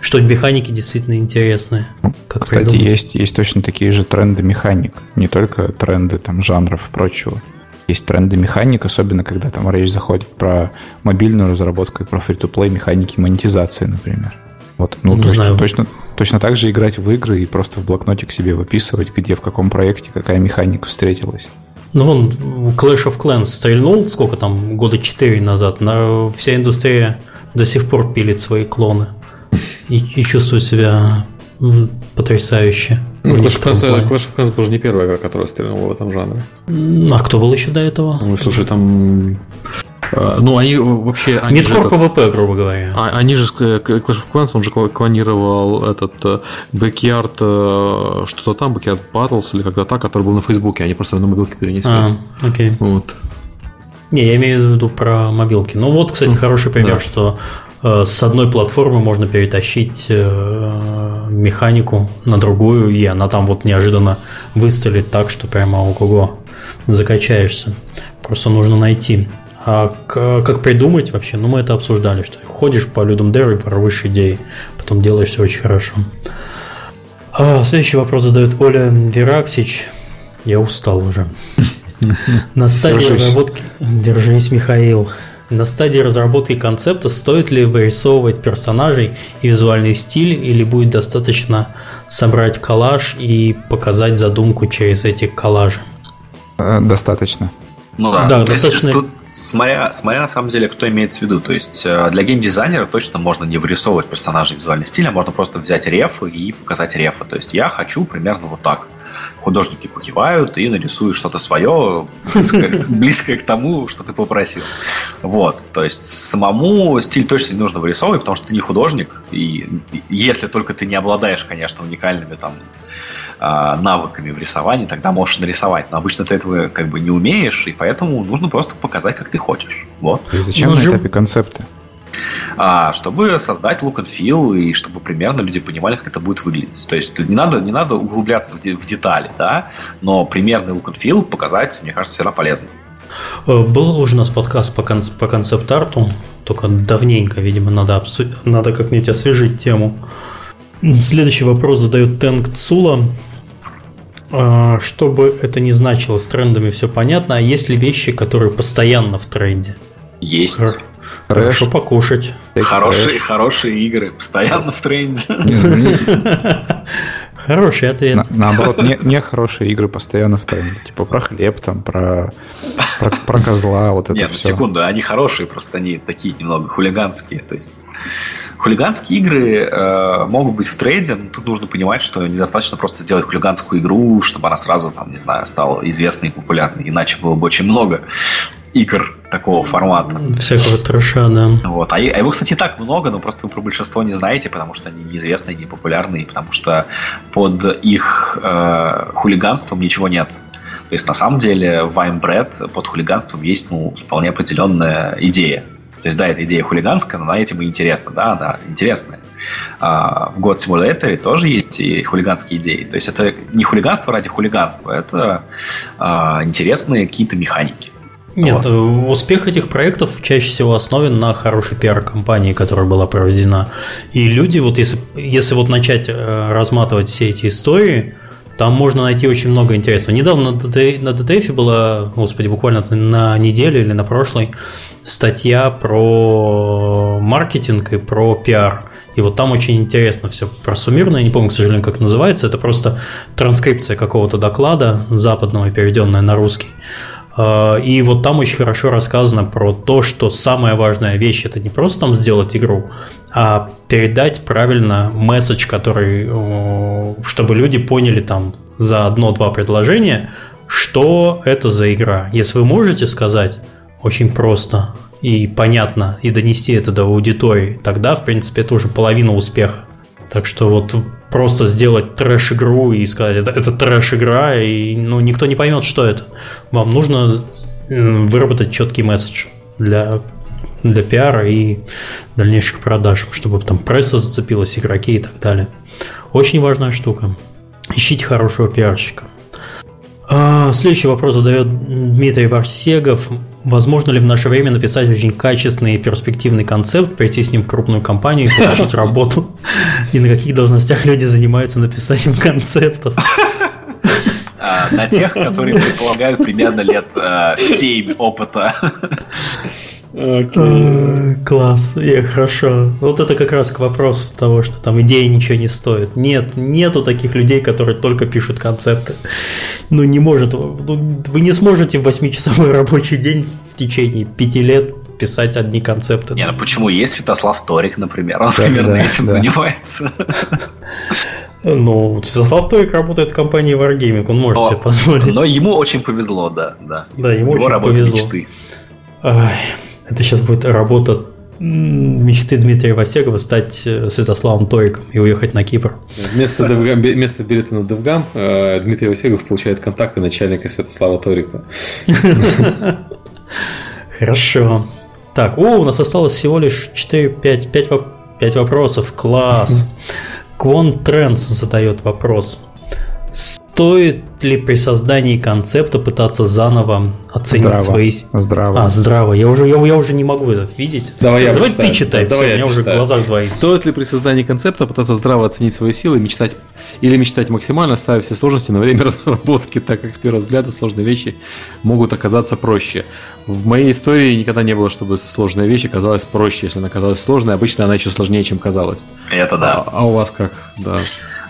что механики действительно интересные? Как Кстати, есть, есть точно такие же тренды механик. Не только тренды там, жанров и прочего есть тренды механик, особенно когда там речь заходит про мобильную разработку и про фри-то-плей механики монетизации, например. Вот, ну, Не то знаю. есть точно, точно так же играть в игры и просто в блокнотик себе выписывать, где, в каком проекте какая механика встретилась. Ну, вон, Clash of Clans стрельнул, сколько там, года 4 назад, на, вся индустрия до сих пор пилит свои клоны и, и чувствует себя потрясающе. Ну, Clash, of Clans, Clash of Clans был же не первая игра, которая стрельнула в этом жанре. А кто был еще до этого? Ну, слушай, там... А, ну, они вообще... Они Мидкор PvP, грубо говоря. А, они же, Clash of Clans, он же клонировал этот э, Backyard, э, что-то там, Backyard Battles или когда то который был на Фейсбуке, они просто на мобилке перенесли. А, окей. Вот. Не, я имею в виду про мобилки. Ну вот, кстати, хороший пример, да. что Э, с одной платформы можно перетащить э, механику на другую, и она там вот неожиданно выстрелит так, что прямо ого-го, закачаешься. Просто нужно найти. А как придумать вообще? Ну, мы это обсуждали, что ходишь по людям Дэр и воруешь идеи, потом делаешь все очень хорошо. А, следующий вопрос задает Оля Вераксич. Я устал уже. На стадии разработки... Держись, Михаил. На стадии разработки концепта стоит ли вырисовывать персонажей и визуальный стиль, или будет достаточно собрать коллаж и показать задумку через эти коллажи? Э, достаточно. Ну да, да достаточно. Есть, тут смотря, смотря на самом деле, кто имеется в виду. То есть э, для геймдизайнера точно можно не вырисовывать персонажей визуальный стиль, а можно просто взять рефы и показать рефы. То есть я хочу примерно вот так художники покивают и нарисуют что-то свое, близкое, близкое к тому, что ты попросил. Вот, то есть самому стиль точно не нужно вырисовывать, потому что ты не художник, и если только ты не обладаешь, конечно, уникальными там а, навыками в рисовании, тогда можешь нарисовать. Но обычно ты этого как бы не умеешь, и поэтому нужно просто показать, как ты хочешь. Вот. И зачем ну, на этапе концепты? А, чтобы создать look and feel и чтобы примерно люди понимали, как это будет выглядеть. То есть не надо, не надо углубляться в, де, в детали, да, но примерный look and feel показать, мне кажется, всегда полезно. Э, был уже у нас подкаст по, кон- по концепт-арту, только давненько, видимо, надо, обсу- надо как-нибудь освежить тему. Следующий вопрос задает Тенг Цула. Э, чтобы это не значило, с трендами все понятно, а есть ли вещи, которые постоянно в тренде? Есть. Хорошо покушать. Хорошие, хорошие игры, постоянно в тренде. Хороший ответ. На, наоборот, не, не хорошие игры постоянно в тренде. Типа про хлеб, там, про, про, про козла, вот это Нет, ну секунду, они хорошие, просто они такие немного хулиганские. То есть хулиганские игры э, могут быть в трейде, но тут нужно понимать, что недостаточно просто сделать хулиганскую игру, чтобы она сразу, там, не знаю, стала известной и популярной, иначе было бы очень много игр такого формата. Всякого трэша, да. Вот. А, а его, кстати, так много, но просто вы про большинство не знаете, потому что они неизвестные, не популярные, потому что под их э, хулиганством ничего нет. То есть, на самом деле, в Ваймбред под хулиганством есть ну, вполне определенная идея. То есть, да, эта идея хулиганская, но она этим и интересна, да, да, интересная. А, в God Simulator тоже есть и хулиганские идеи. То есть, это не хулиганство ради хулиганства, это а, интересные какие-то механики. Нет, вот. успех этих проектов чаще всего основан на хорошей пиар-компании, которая была проведена. И люди, вот если, если вот начать э, разматывать все эти истории, там можно найти очень много интересного. Недавно на DTF была, господи, буквально на неделю или на прошлой статья про маркетинг и про пиар. И вот там очень интересно все просуммировано, я не помню, к сожалению, как называется, это просто транскрипция какого-то доклада западного, переведенная на русский. А, и вот там очень хорошо рассказано про то, что самая важная вещь это не просто там сделать игру, а передать правильно месседж, который, чтобы люди поняли там за одно-два предложения, что это за игра. Если вы можете сказать очень просто и понятно и донести это до аудитории, тогда, в принципе, это уже половина успеха. Так что вот просто сделать трэш-игру и сказать, это, это трэш-игра, и ну, никто не поймет, что это. Вам нужно выработать четкий месседж для, для пиара и дальнейших продаж, чтобы там пресса зацепилась, игроки и так далее. Очень важная штука. Ищите хорошего пиарщика. А, следующий вопрос задает Дмитрий Варсегов. Возможно ли в наше время написать очень качественный и перспективный концепт, прийти с ним в крупную компанию и получить работу? И на каких должностях люди занимаются написанием концептов? А, на тех, которые предполагают примерно лет 7 э, опыта. Okay. Класс, и хорошо. Вот это как раз к вопросу того, что там идеи ничего не стоят. Нет, нету таких людей, которые только пишут концепты. Ну не может, ну, вы не сможете в 8-часовой рабочий день в течение 5 лет писать одни концепты. Не, ну почему? Есть Святослав Торик, например, он да, примерно да, этим да. занимается. Ну, Святослав Торик работает в компании Wargaming, он может но, себе позволить. Но ему очень повезло, да. Да, да ему Его очень повезло. мечты. Ай. Это сейчас будет работа мечты Дмитрия Васегова стать э, Святославом Ториком и уехать на Кипр. Вместо, DevGam, вместо билета на DevGam э, Дмитрий Васегов получает контакты начальника Святослава Торика. Хорошо. Так, о, у нас осталось всего лишь 4, 5, 5, 5 вопросов. Класс. Квон Трендс задает вопрос. Стоит ли при создании концепта пытаться заново оценить здраво. свои... Здраво. А, здраво. Я уже, я, я уже не могу это видеть. Давай, я Давай ты читай, да, все, давай у меня уже в глазах двоится. Стоит ли при создании концепта пытаться здраво оценить свои силы и мечтать или мечтать максимально, ставя все сложности на время разработки, так как с первого взгляда сложные вещи могут оказаться проще. В моей истории никогда не было, чтобы сложная вещь оказалась проще. Если она оказалась сложной, обычно она еще сложнее, чем казалось. Это да. А, а у вас как? Да.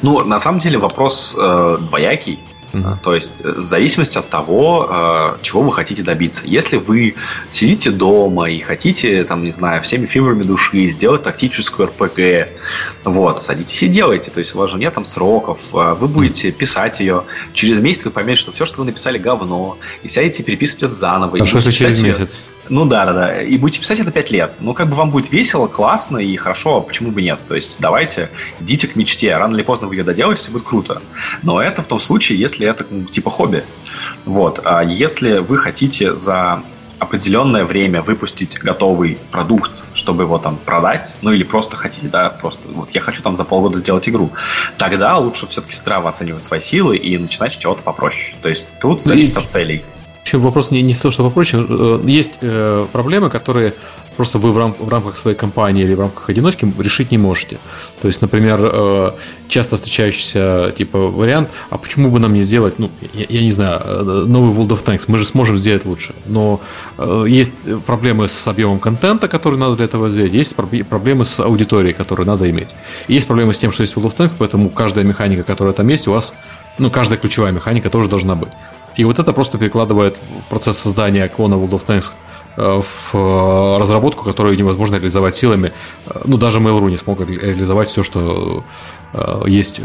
Ну, на самом деле вопрос э, двоякий. Mm-hmm. То есть э, в зависимости от того, э, чего вы хотите добиться. Если вы сидите дома и хотите, там, не знаю, всеми фибрами души сделать тактическую РПГ, вот, садитесь и делайте. То есть у вас же нет там сроков, вы будете писать ее. Через месяц вы поймете, что все, что вы написали, говно, и сядете переписывать это заново. А что, что через ее... месяц? Ну да, да, да. И будете писать это 5 лет. Ну, как бы вам будет весело, классно и хорошо, а почему бы нет? То есть давайте, идите к мечте. Рано или поздно вы ее доделаете, будет круто. Но это в том случае, если это ну, типа хобби. Вот. А если вы хотите за определенное время выпустить готовый продукт, чтобы его там продать, ну или просто хотите, да, просто вот я хочу там за полгода сделать игру, тогда лучше все-таки здраво оценивать свои силы и начинать с чего-то попроще. То есть тут зависит от целей. Еще вопрос не, не с того, что попроще. Э, есть э, проблемы, которые просто вы в, рам, в рамках своей компании или в рамках одиночки решить не можете. То есть, например, э, часто встречающийся типа вариант, а почему бы нам не сделать, ну, я, я не знаю, э, новый World of Tanks, мы же сможем сделать лучше. Но э, есть проблемы с объемом контента, который надо для этого сделать, есть проблемы с аудиторией, которую надо иметь. Есть проблемы с тем, что есть World of Tanks, поэтому каждая механика, которая там есть, у вас, ну, каждая ключевая механика тоже должна быть. И вот это просто перекладывает процесс создания клона World of Tanks э, в э, разработку, которую невозможно реализовать силами. Э, ну, даже Mail.ru не смог реализовать все, что есть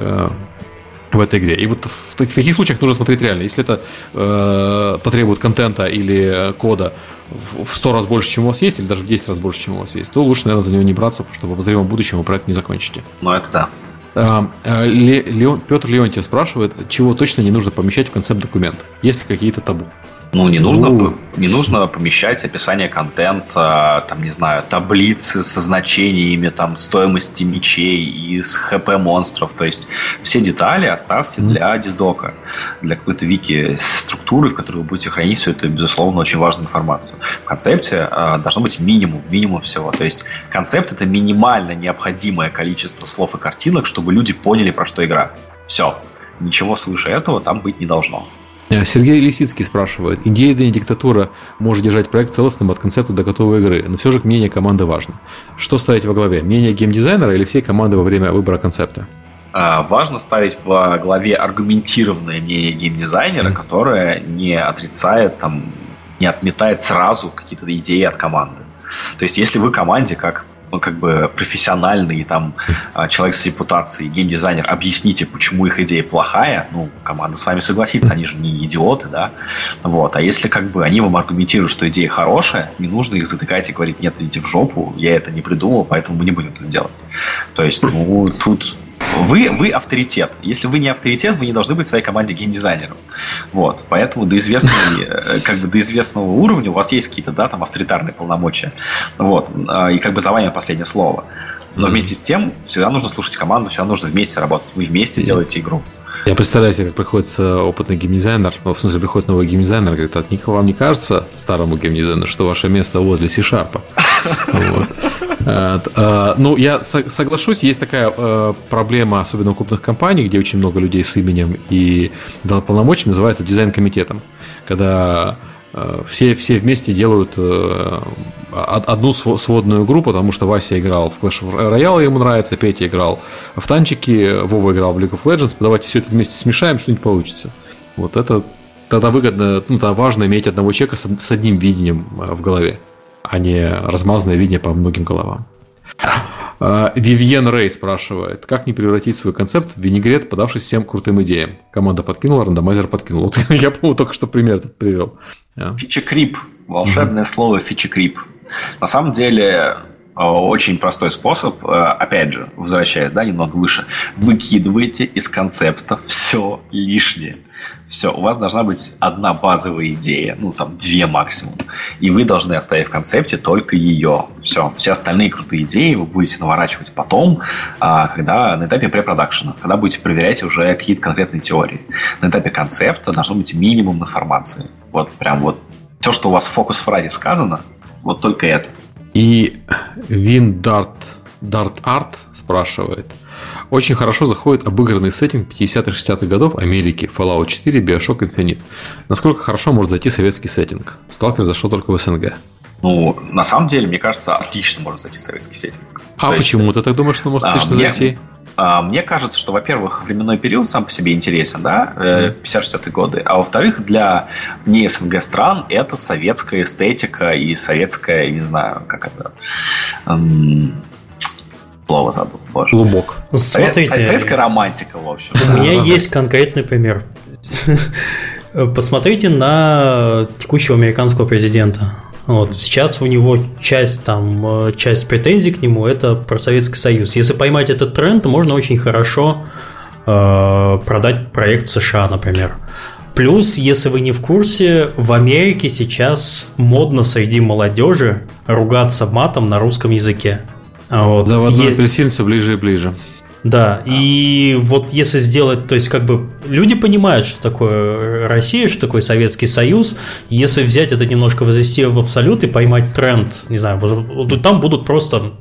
в этой игре. И вот в таких случаях нужно смотреть реально. Если это э, потребует контента или кода в 100 раз больше, чем у вас есть, или даже в 10 раз больше, чем у вас есть, то лучше, наверное, за него не браться, потому что в обозримом будущем вы проект не закончите. Ну, это да. А, а, Леон, Петр Леонтьев спрашивает, чего точно не нужно помещать в концепт документа? Есть ли какие-то табу? Ну, не нужно, ну. не нужно помещать описание контента, там, не знаю, таблицы со значениями, там, стоимости мечей и с хп монстров. То есть все детали оставьте mm. для диздока, для какой-то вики структуры, в которой вы будете хранить все это, безусловно, очень важную информацию. В концепте э, должно быть минимум, минимум всего. То есть концепт это минимально необходимое количество слов и картинок, чтобы люди поняли, про что игра. Все. Ничего свыше этого там быть не должно. Э, Сергей Лисицкий спрашивает. Идейная диктатура может держать проект целостным от концепта до готовой игры, но все же мнение команды важно. Что ставить во главе? Мнение геймдизайнера или всей команды во время выбора концепта? А, важно ставить в главе аргументированное мнение геймдизайнера, mm. которое не отрицает, там, не отметает сразу какие-то идеи от команды. То есть, если вы команде, как как бы профессиональный там а, человек с репутацией, геймдизайнер, объясните, почему их идея плохая, ну, команда с вами согласится, они же не идиоты, да, вот, а если как бы они вам аргументируют, что идея хорошая, не нужно их затыкать и говорить, нет, идите в жопу, я это не придумал, поэтому мы не будем это делать. То есть, ну, тут вы, вы авторитет. Если вы не авторитет, вы не должны быть в своей команде геймдизайнером. Вот. Поэтому до известного, э, как бы до известного уровня у вас есть какие-то, да, там, авторитарные полномочия. Вот. А, и как бы за вами последнее слово. Но вместе с тем всегда нужно слушать команду, всегда нужно вместе работать. Вы вместе делаете игру. Я представляю себе, как приходит опытный геймдизайнер, ну, в смысле, приходит новый геймдизайнер, говорит, от никого вам не кажется, старому геймдизайнеру, что ваше место возле C-Sharp? А, ну, я соглашусь, есть такая э, проблема, особенно у крупных компаний, где очень много людей с именем и полномочиями, называется дизайн-комитетом. Когда э, все, все вместе делают э, одну сводную игру, потому что Вася играл в Clash Royale, ему нравится, Петя играл в танчики, Вова играл в League of Legends, давайте все это вместе смешаем, что-нибудь получится. Вот это тогда выгодно, ну, тогда важно иметь одного человека с одним видением в голове а не размазанное видение по многим головам. А, Вивьен Рей спрашивает, как не превратить свой концепт в винегрет, подавшись всем крутым идеям? Команда подкинула, рандомайзер подкинул. Вот я, по-моему, только что пример этот привел. Фичекрип. Волшебное mm-hmm. слово фичекрип. На самом деле, очень простой способ, э, опять же, возвращаясь да, немного выше, выкидывайте из концепта все лишнее. Все, у вас должна быть одна базовая идея, ну там две максимум, и вы должны оставить в концепте только ее. Все, все остальные крутые идеи вы будете наворачивать потом, а, когда на этапе препродакшена, когда будете проверять уже какие-то конкретные теории. На этапе концепта должно быть минимум информации. Вот прям вот все, что у вас в фокус-фразе сказано, вот только это. И Вин Дарт, Дарт Арт спрашивает. Очень хорошо заходит обыгранный сеттинг 50-60-х годов Америки, Fallout 4, Bioshock Infinite. Насколько хорошо может зайти советский сеттинг? Сталкер зашел только в СНГ. Ну, на самом деле, мне кажется, отлично может зайти советский сеттинг. А То почему есть, ты так думаешь, что может а, отлично мне, зайти? А, мне кажется, что, во-первых, временной период сам по себе интересен, да, 50-60-е э, годы, а во-вторых, для не СНГ стран это советская эстетика и советская, не знаю, как это... Слово забыл, боже. Глубок. Смотрите, советская романтика, в общем. У меня есть конкретный пример. Посмотрите на текущего американского президента. Вот, сейчас у него часть, там, э, часть претензий к нему – это про Советский Союз. Если поймать этот тренд, можно очень хорошо э, продать проект в США, например. Плюс, если вы не в курсе, в Америке сейчас модно среди молодежи ругаться матом на русском языке. Вот. Заводной Есть... апельсин все ближе и ближе. Да, и вот если сделать, то есть как бы люди понимают, что такое Россия, что такое Советский Союз, если взять это немножко возвести в абсолют и поймать тренд, не знаю, там будут просто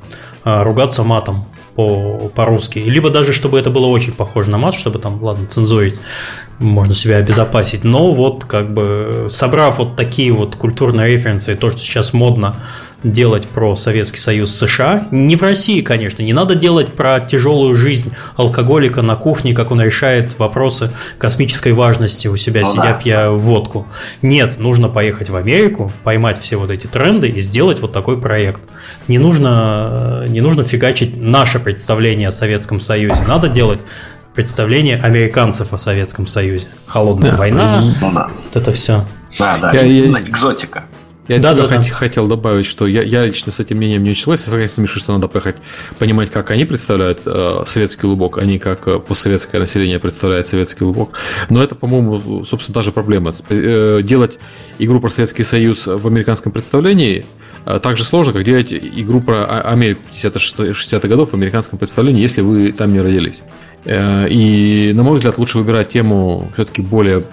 а, ругаться матом по, по-русски. Либо даже, чтобы это было очень похоже на мат, чтобы там, ладно, цензурить, можно себя обезопасить. Но вот как бы собрав вот такие вот культурные референсы, то, что сейчас модно делать про Советский Союз США. Не в России, конечно, не надо делать про тяжелую жизнь алкоголика на кухне, как он решает вопросы космической важности у себя, ну, сидя да. пья водку. Нет, нужно поехать в Америку, поймать все вот эти тренды и сделать вот такой проект. Не нужно, не нужно фигачить наше представление о Советском Союзе. Надо делать представление американцев о Советском Союзе. Холодная да. война, ну, да. вот это все. Да, да, я, я... экзотика. Я да, да, хот- хотел добавить, что я, я лично с этим мнением не очень согласен. Согласен с Мишей, что надо поехать понимать, как они представляют э, советский лубок, а не как э, постсоветское население представляет советский лубок. Но это, по-моему, собственно, та же проблема. Э, делать игру про Советский Союз в американском представлении э, так же сложно, как делать игру про а, Америку 50-60-х годов в американском представлении, если вы там не родились. Э, и, на мой взгляд, лучше выбирать тему все-таки более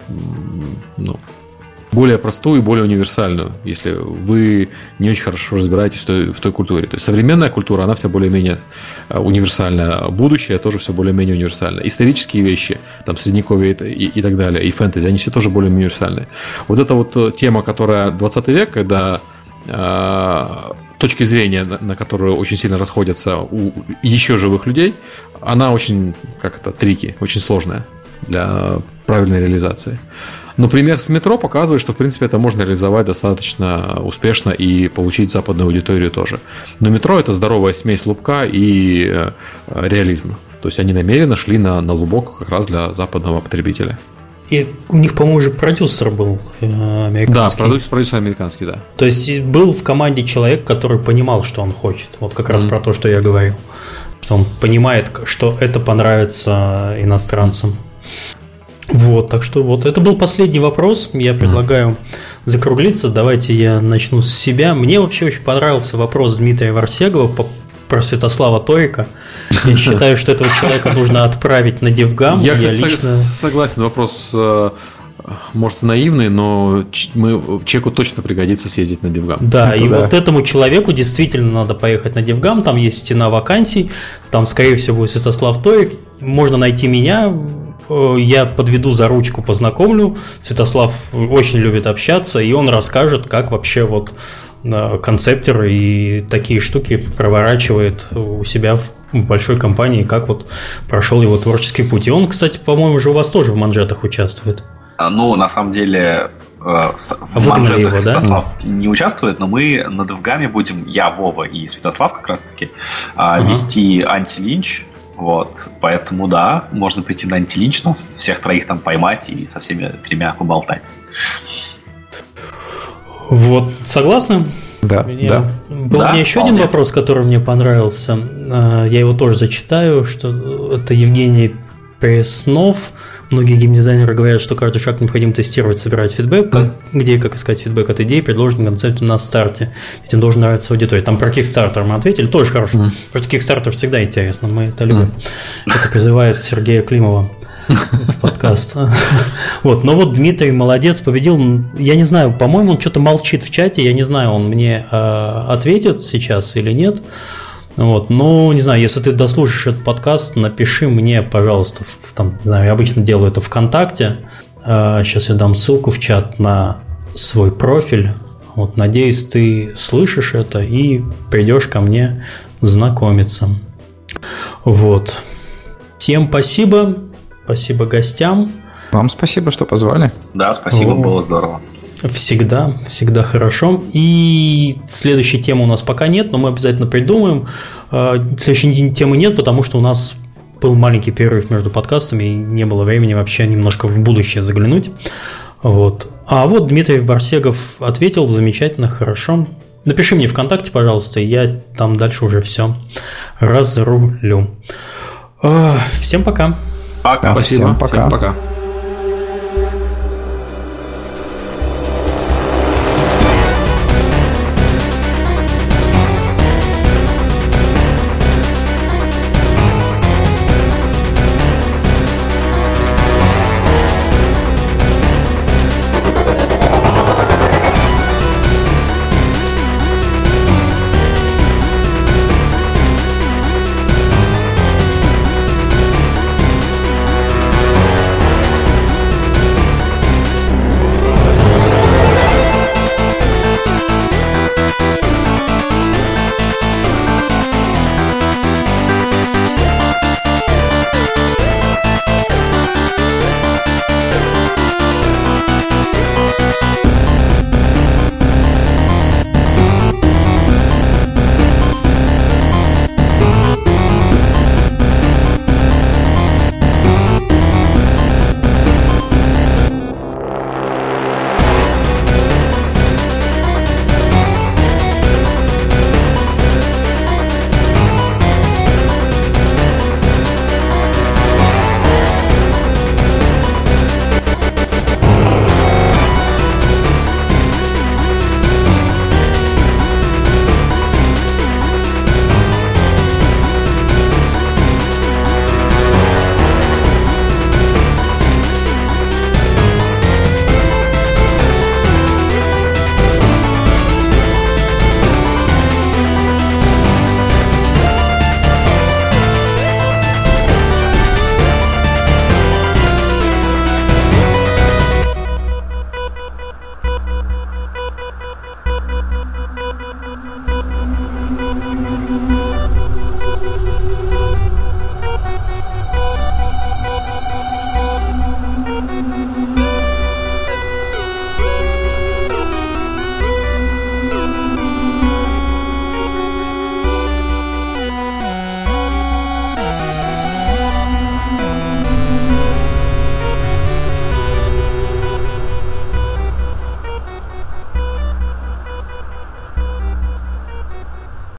ну, более простую и более универсальную, если вы не очень хорошо разбираетесь в той, в той культуре. То есть современная культура, она вся более-менее э, универсальная, будущее тоже все более-менее универсальное. Исторические вещи, там, средневековье и, и так далее, и фэнтези, они все тоже более универсальные. Вот эта вот э, тема, которая 20 век, когда э, точки зрения, на, на которую очень сильно расходятся у еще живых людей, она очень, как это, трики, очень сложная для правильной реализации. Но пример с метро показывает, что, в принципе, это можно реализовать достаточно успешно и получить западную аудиторию тоже. Но метро – это здоровая смесь лубка и э, реализма. То есть они намеренно шли на, на лубок как раз для западного потребителя. И у них, по-моему, уже продюсер был э, американский. Да, продюсер, продюсер американский, да. То есть был в команде человек, который понимал, что он хочет. Вот как раз mm-hmm. про то, что я говорил. Что он понимает, что это понравится иностранцам. Вот, так что вот это был последний вопрос. Я предлагаю закруглиться. Давайте я начну с себя. Мне вообще очень понравился вопрос Дмитрия Варсегова по про Святослава Торика. Я считаю, что этого человека нужно отправить на DevGAMM. Я, кстати, я лично... согласен. Вопрос э, может наивный, но мы, человеку точно пригодится съездить на DevGAMM. Да, это и да. вот этому человеку действительно надо поехать на DevGAMM. Там есть стена вакансий. Там, скорее всего, будет Святослав Торик. Можно найти меня я подведу за ручку, познакомлю. Святослав очень любит общаться, и он расскажет, как вообще вот э, концептер и такие штуки проворачивает у себя в, большой компании, как вот прошел его творческий путь. И он, кстати, по-моему, же у вас тоже в манжетах участвует. А, ну, на самом деле, э, в манжетах его, Святослав да? не участвует, но мы на Девгаме будем, я, Вова и Святослав как раз-таки, ага. вести антилинч, вот, поэтому да, можно прийти на антилинч, нас всех троих там поймать и со всеми тремя поболтать. Вот, согласны? Да, я, да. Был да, у меня еще вполне. один вопрос, который мне понравился. А, я его тоже зачитаю, что это Евгений Преснов. Многие геймдизайнеры говорят, что каждый шаг необходимо тестировать, собирать фидбэк, как, где и как искать фидбэк от идеи, предложенной концепту на старте. Ведь им должен нравиться аудитории. Там про Kickstarter мы ответили, тоже хорошо. Mm. Потому что Kickstarter всегда интересно, мы это любим. Mm. Это призывает Сергея Климова в подкаст. Вот, но вот Дмитрий молодец, победил. Я не знаю, по-моему, он что-то молчит в чате, я не знаю, он мне э, ответит сейчас или нет. Вот, ну, не знаю, если ты дослушаешь этот подкаст, напиши мне, пожалуйста, в, там, не знаю, я обычно делаю это ВКонтакте. Сейчас а, я дам ссылку в чат на свой профиль. Вот, надеюсь, ты слышишь это и придешь ко мне знакомиться. Вот. Всем спасибо. Спасибо гостям. Вам спасибо, что позвали. Да, спасибо, О. было здорово. Всегда, всегда хорошо. И следующей темы у нас пока нет, но мы обязательно придумаем. А, следующей темы нет, потому что у нас был маленький перерыв между подкастами, и не было времени вообще немножко в будущее заглянуть. Вот. А вот Дмитрий Барсегов ответил замечательно, хорошо. Напиши мне ВКонтакте, пожалуйста, и я там дальше уже все разрулю. А, всем пока. Пока. Спасибо. Всем пока. Всем пока.